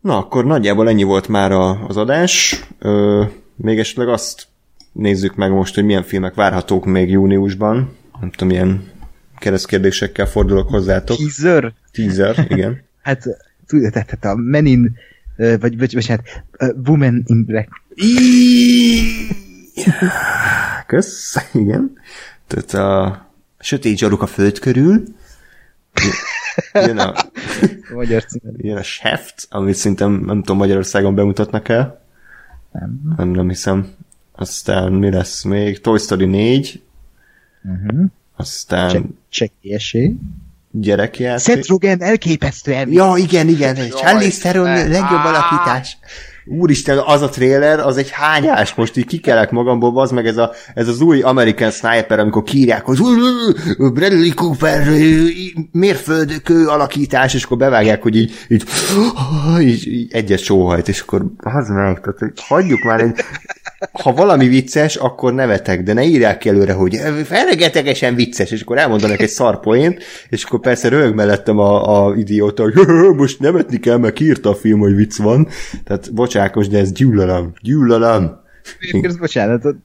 Na, akkor nagyjából ennyi volt már a, az adás. Ö, még esetleg azt nézzük meg most, hogy milyen filmek várhatók még júniusban. Nem tudom, milyen keresztkérdésekkel fordulok hozzátok. Teaser? Teaser, igen. [laughs] hát, tudod, tehát a Men in, vagy, vagy, vagy hát Woman in Black. Kösz, igen. Tehát a sötét zsaruk a föld körül. Jön a, [laughs] Magyar. Jön a Shaft, amit szerintem nem tudom Magyarországon bemutatnak el. Nem. Nem, nem hiszem. Aztán mi lesz még? Toy Story 4. Uh-huh. Aztán... Csekélyesé. Gyerekjáték. Seth Rogen elképesztően. Ja, igen, igen. Charlie Theron legjobb alakítás úristen, az a trailer, az egy hányás, most így kikelek magamból, az meg ez, a, ez az új American Sniper, amikor kírják, hogy Bradley Cooper mérföldkő alakítás, és akkor bevágják, hogy így, így, így, így egyes sóhajt, és akkor az meg, tehát, hagyjuk már egy, ha valami vicces, akkor nevetek, de ne írják előre, hogy felregetegesen vicces, és akkor elmondanak egy szarpoént, és akkor persze röhög mellettem a, a idióta, hogy [laughs] most nevetni kell, mert kiírta a film, hogy vicc van. Tehát bocsákos, de ez gyűlölöm. Gyűlölöm. Miért bocsánatot?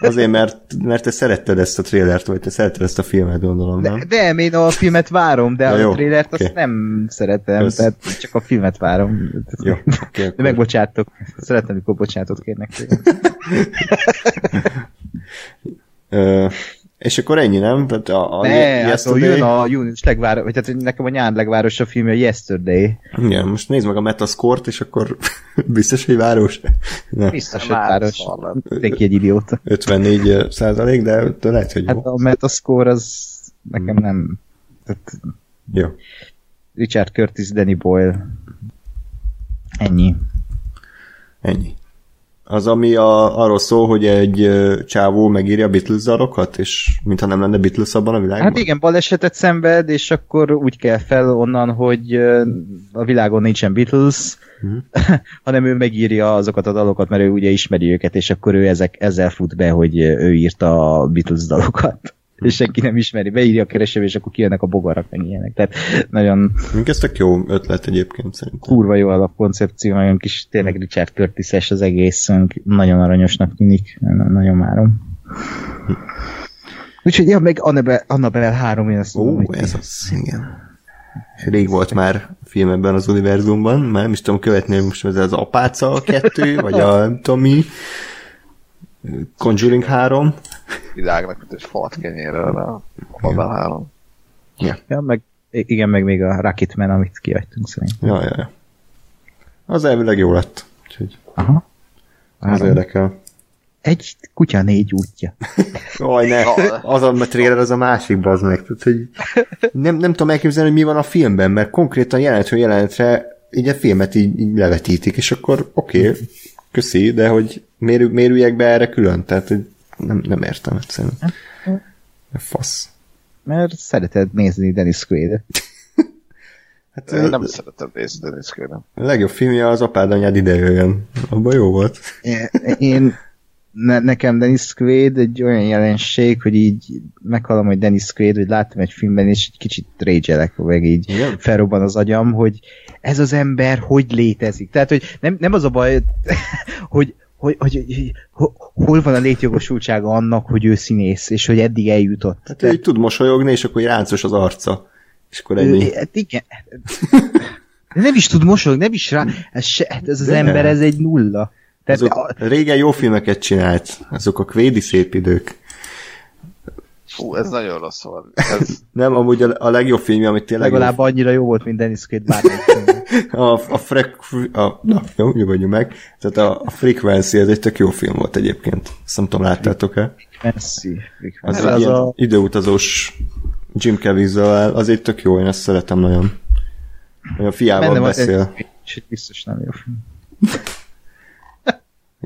Azért, mert, mert te szeretted ezt a trélert, vagy te szeretted ezt a filmet, gondolom, nem? De, de én a filmet várom, de ja, a trélert okay. azt nem szeretem, Kösz. tehát csak a filmet várom. Jó, okay, de megbocsátok. Szeretem, mikor bocsátot kérnek. És akkor ennyi, nem? Tehát a, a Ne, hát Yesterday... jön a június legvár, vagy tehát nekem a nyár legvárosabb filmje a Yesterday. Igen, most nézd meg a Metascore-t, és akkor [laughs] biztos, hogy város. [laughs] Nem, Biztos, hogy város. Mindenki egy idióta. 54 százalék, de, de lehet, hogy Hát jó. a Metascore az nekem nem... Tehát jó. Richard Curtis, Danny Boyle. Ennyi. Ennyi. Az, ami a, arról szól, hogy egy csávó megírja a Beatles dalokat, és mintha nem lenne Beatles abban a világban? Hát igen, balesetet szenved, és akkor úgy kell fel onnan, hogy a világon nincsen Beatles, Mhm. [laughs] hanem ő megírja azokat a dalokat, mert ő ugye ismeri őket, és akkor ő ezek, ezzel fut be, hogy ő írta a Beatles dalokat. [laughs] És senki nem ismeri, beírja a keresőbe, és akkor kijönnek a bogarak, meg ilyenek. Tehát nagyon Mondjuk ez tök jó ötlet egyébként szerintem. kurva jó alapkoncepció, nagyon kis, tényleg Richard curtis az egész, nagyon aranyosnak tűnik, nagyon várom. Úgyhogy, ja, meg Annabelle, Annabelle 3, én ezt Ó, hogy ez az, igen. Rég volt már film ebben az univerzumban, már nem is tudom követni, hogy most ez az Apáca a kettő, vagy a tudom mi, Conjuring 3. Világnak, mint egy falat kenyérről, a Babel 3. Ja, meg, igen, meg még a Rocketman, amit kiadtunk szerintem. Ja, ja, ja. Az elvileg jó lett. Úgyhogy Aha. az érdekel. Egy kutya négy útja. Jaj, ne, az a trailer az a másik, bazd meg. Tehát, hogy nem, nem tudom elképzelni, hogy mi van a filmben, mert konkrétan jelenetről jelenetre így a filmet így, így levetítik, és akkor oké, okay, köszi, de hogy miért, miért üljek be erre külön? Tehát, hogy nem, nem értem egyszerűen. Fasz. Mert szereted nézni Dennis Quaid. [laughs] Hát Én nem szeretem nézni Dennis Quaid-en. legjobb filmje az Apád anyád ide jöjjön. Abban jó volt. Én, ne, nekem Dennis Quaid egy olyan jelenség, hogy így meghallom, hogy Dennis Quaid, hogy láttam egy filmben, és egy kicsit rage meg így Igen? felrobban az agyam, hogy ez az ember hogy létezik. Tehát, hogy nem, nem az a baj, [laughs] hogy, hogy, hogy, hogy, hogy hol van a létjogosultsága annak, hogy ő színész, és hogy eddig eljutott. Hát ő így tud mosolyogni, és akkor ráncos az arca. És akkor ennyi. Hát igen. [laughs] Nem is tud mosolyogni, nem is rá. Ez, se, hát ez az De. ember, ez egy nulla. Tehát, Azok, a, régen jó filmeket csinált. Azok a kvédi szép idők. Fú, ez nagyon rossz volt. Ez, [laughs] Nem, amúgy a, a legjobb filmje, amit tényleg legalább annyira jó volt, mint Dennis Quaid bármelyik [laughs] a, a, frek, a na, jó, nyugodjunk meg. Tehát a, a Frequency, ez egy tök jó film volt egyébként. Azt nem tudom, láttátok-e? Merci. Az, Az, az a, időutazós Jim Caviezel, az egy tök jó, én ezt szeretem nagyon. Olyan fiával benne beszél. egy biztos nem jó film. [laughs]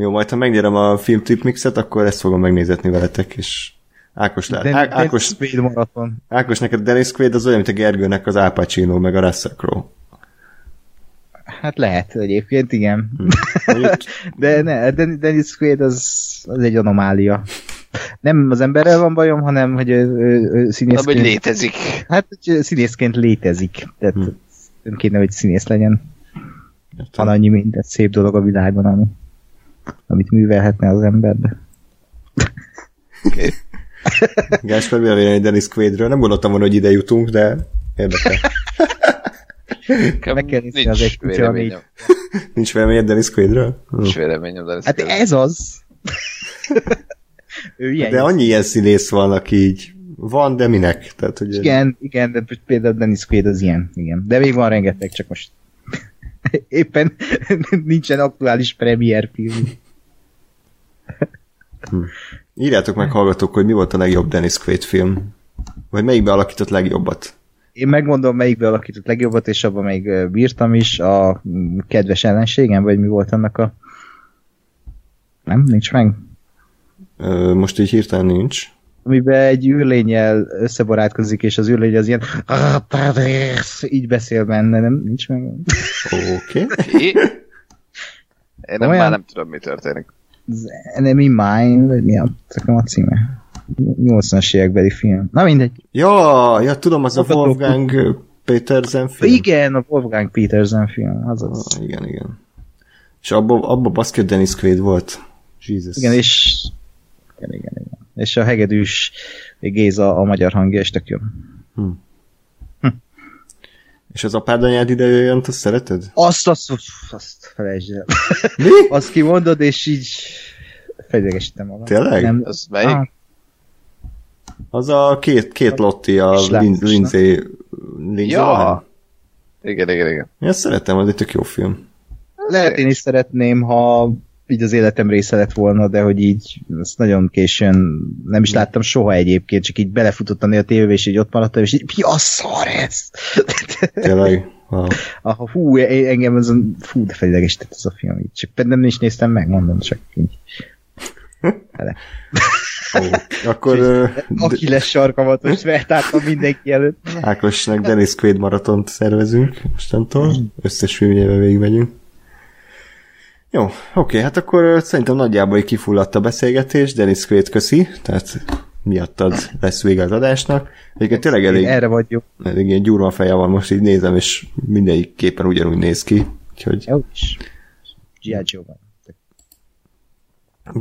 Jó, majd ha megnyerem a film mixet, akkor ezt fogom megnézetni veletek, és Ákos, lát. Den- Á- Ákos, Quaid maraton. Ákos, neked Dennis Quaid az olyan, mint a Gergőnek az Al Pacino, meg a Russell Crowe. Hát lehet egyébként, igen. Mondjuk, [laughs] De ne, Den- Dennis Quaid az, az egy anomália. Nem az emberrel van bajom, hanem hogy ő, ő, ő nem, hogy színészként... létezik. Hát, hogy színészként létezik. Tehát Hm. nem kéne, hogy színész legyen. értem. Van annyi minden szép dolog a világban, ami, művelhetne az ember, de... Okay. Gásper, mi a vélemény Dennis Quaidről? Nem gondoltam volna, hogy ide jutunk, de érdekel. Meg kell nézni Nincs az egy kutya, véleményem. Nincs véleményed Dennis Quaidről? Nincs véleményem, de Hát ez az. ő ilyen. De annyi ilyen színész van, aki így van, de minek? Tehát, hogy Igen, igen, de például Dennis Quaid az ilyen, igen. De még van rengeteg, csak most éppen [laughs] nincsen aktuális premier film. Írjátok meg, hallgatók, hogy mi volt a legjobb Dennis Quaid film. Vagy melyikbe alakított legjobbat. Én megmondom, melyikbe alakított legjobbat, és abban még bírtam is a mm, kedves ellenségem, vagy mi volt annak a... Nem? Nincs meg? Most így hirtelen nincs. Amiben egy űrlényel összebarátkozik, és az űrlény az ilyen így beszél benne, nem? Nincs meg? Oké. Okay. Én nem, Olyan? már nem tudom, mi történik. Az Enemy Mine, vagy mi a, nekem a címe? 80-as évekbeli film. Na mindegy. Ja, ja, tudom, az a. Wolfgang Petersen film. Igen, a Wolfgang Petersen film, azaz. Ah, igen, igen. És abba, abba hogy Dennis Quaid volt. Jesus. Igen, és igen, igen, igen. És a hegedűs Géza a magyar hangja, és tök jó. És az apád anyád ide jöjjön, azt szereted? Azt, azt, azt felejtsd el. [laughs] Mi? Azt kimondod, és így felidegesítem magam. Tényleg? Nem, Az melyik? Ah, Az a két, két Lotti, a Lindsay... Lindsay Ja. Lohan? Igen, igen, igen. Én ezt szeretem, az egy tök jó film. Lehet én is szeretném, ha így az életem része lett volna, de hogy így ezt nagyon későn nem is láttam soha egyébként, csak így belefutottam a tévébe, és így ott maradtam, és így mi a szar ez? [laughs] Tényleg. Wow. Aha, hú, engem ez a, fú, de felidegesített ez a film, így. csak nem is néztem meg, mondom, csak így. Ele. Ó, Akkor [laughs] Aki lesz sarkamat, most feltártam mindenki előtt. Ákosnak Dennis Quaid maratont szervezünk mostantól. Összes filmjével végigmegyünk. Jó, oké, hát akkor szerintem nagyjából kifulladt a beszélgetés. Dennis Quaid köszi, tehát miattad lesz vége az adásnak. Egyébként tényleg elég, Erre vagy jó. elég ilyen gyurma feje van, most így nézem, és mindegyik képen ugyanúgy néz ki. Úgyhogy Jó is. G.I. Joe-ban.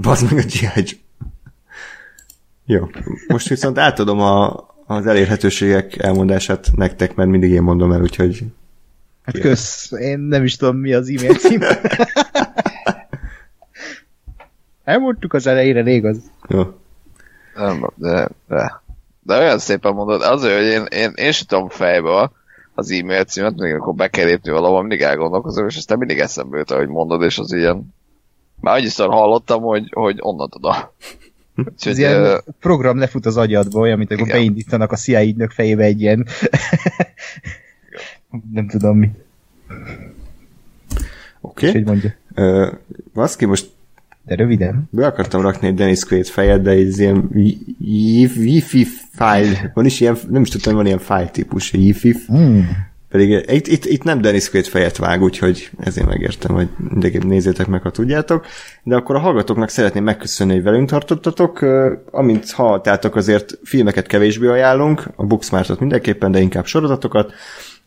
bazd meg a G.I. Joe. Jó, most viszont átadom a, az elérhetőségek elmondását nektek, mert mindig én mondom el, úgyhogy Hát kösz, én nem is tudom mi az e-mail cím. [laughs] Elmondtuk az elejére, rég az. jó. Nem, de, de, de olyan szépen mondod, azért, hogy én, én, én sem tudom fejbe az e-mail címet, még akkor be kell lépni valahol, mindig elgondolkozom, és aztán mindig eszembe jut, ahogy mondod, és az ilyen már annyiszor hallottam, hogy, hogy onnan tudom. Ez Úgyhogy, ilyen ö, program lefut az agyadba, olyan, mint amikor Igen. beindítanak a CIA ügynök fejébe egy ilyen... nem tudom mi. Oké. Hogy mondja. Okay. Baszki, most De röviden. be akartam rakni egy Dennis Quaid fejet, de ez ilyen wifi file, van is ilyen, nem is tudtam, van ilyen file típus, wifi, Mm. pedig itt, itt, itt nem Dennis Quaid fejet vág, úgyhogy ezért megértem, hogy mindenképp nézzétek meg, ha tudjátok. De akkor a hallgatóknak szeretném megköszönni, hogy velünk tartottatok. Amint hallottátok, azért filmeket kevésbé ajánlunk, a Booksmartot mindenképpen, de inkább sorozatokat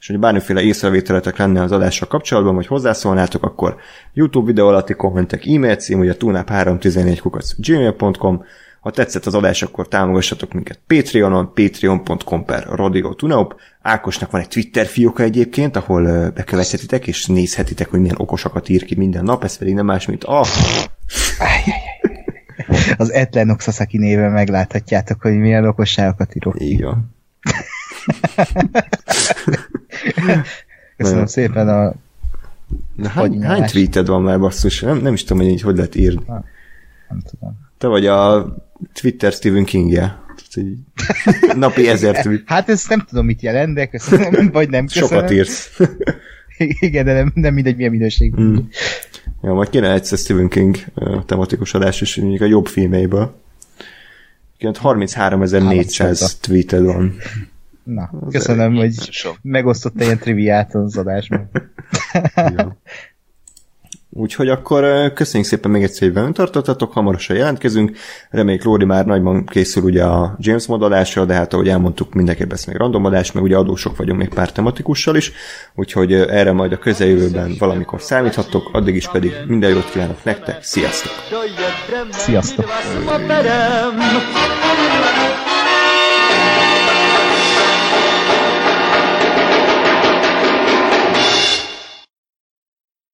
és hogy bármiféle észrevételetek lenne az adással kapcsolatban, vagy hozzászólnátok, akkor YouTube videó alatti kommentek, e-mail cím, ugye tunap314 kukac gmail.com, ha tetszett az adás, akkor támogassatok minket Patreonon, patreon.com per Radio Tunaup. Ákosnak van egy Twitter fióka egyébként, ahol bekövethetitek, és nézhetitek, hogy milyen okosakat ír ki minden nap, ez pedig nem más, mint a... Az Etlenok Sasaki néven megláthatjátok, hogy milyen okosságokat írok. Így van. Köszönöm Nagyon. szépen a... Na, hány, hány tweeted van már basszus? Nem, nem is tudom, hogy így hogy lehet írni. Nem tudom. Te vagy a Twitter Stephen King-je. [laughs] Napi ezer tweet. Hát ezt nem tudom, mit jelent, de köszönöm, [laughs] vagy nem köszönöm. Sokat írsz. [laughs] Igen, de nem, nem mindegy, milyen minőség. Mm. Ja, majd kéne egyszer Stephen King tematikus adás is, mondjuk a jobb filmeiből. Igen, 33.400 tweeted van. Na, köszönöm, hogy Sok. megosztotta ilyen triviát az adásban. [laughs] Ja. Úgyhogy akkor köszönjük szépen még egyszer, hogy velünk tartottatok, hamarosan jelentkezünk. Reméljük Lóri már nagyban készül ugye a James adásra, de hát ahogy elmondtuk, mindenképp lesz még random adás, meg ugye adósok vagyunk még pár tematikussal is, úgyhogy erre majd a közeljövőben valamikor számíthattok, addig is pedig minden jót kívánok nektek, sziasztok! Sziasztok. Sziasztok!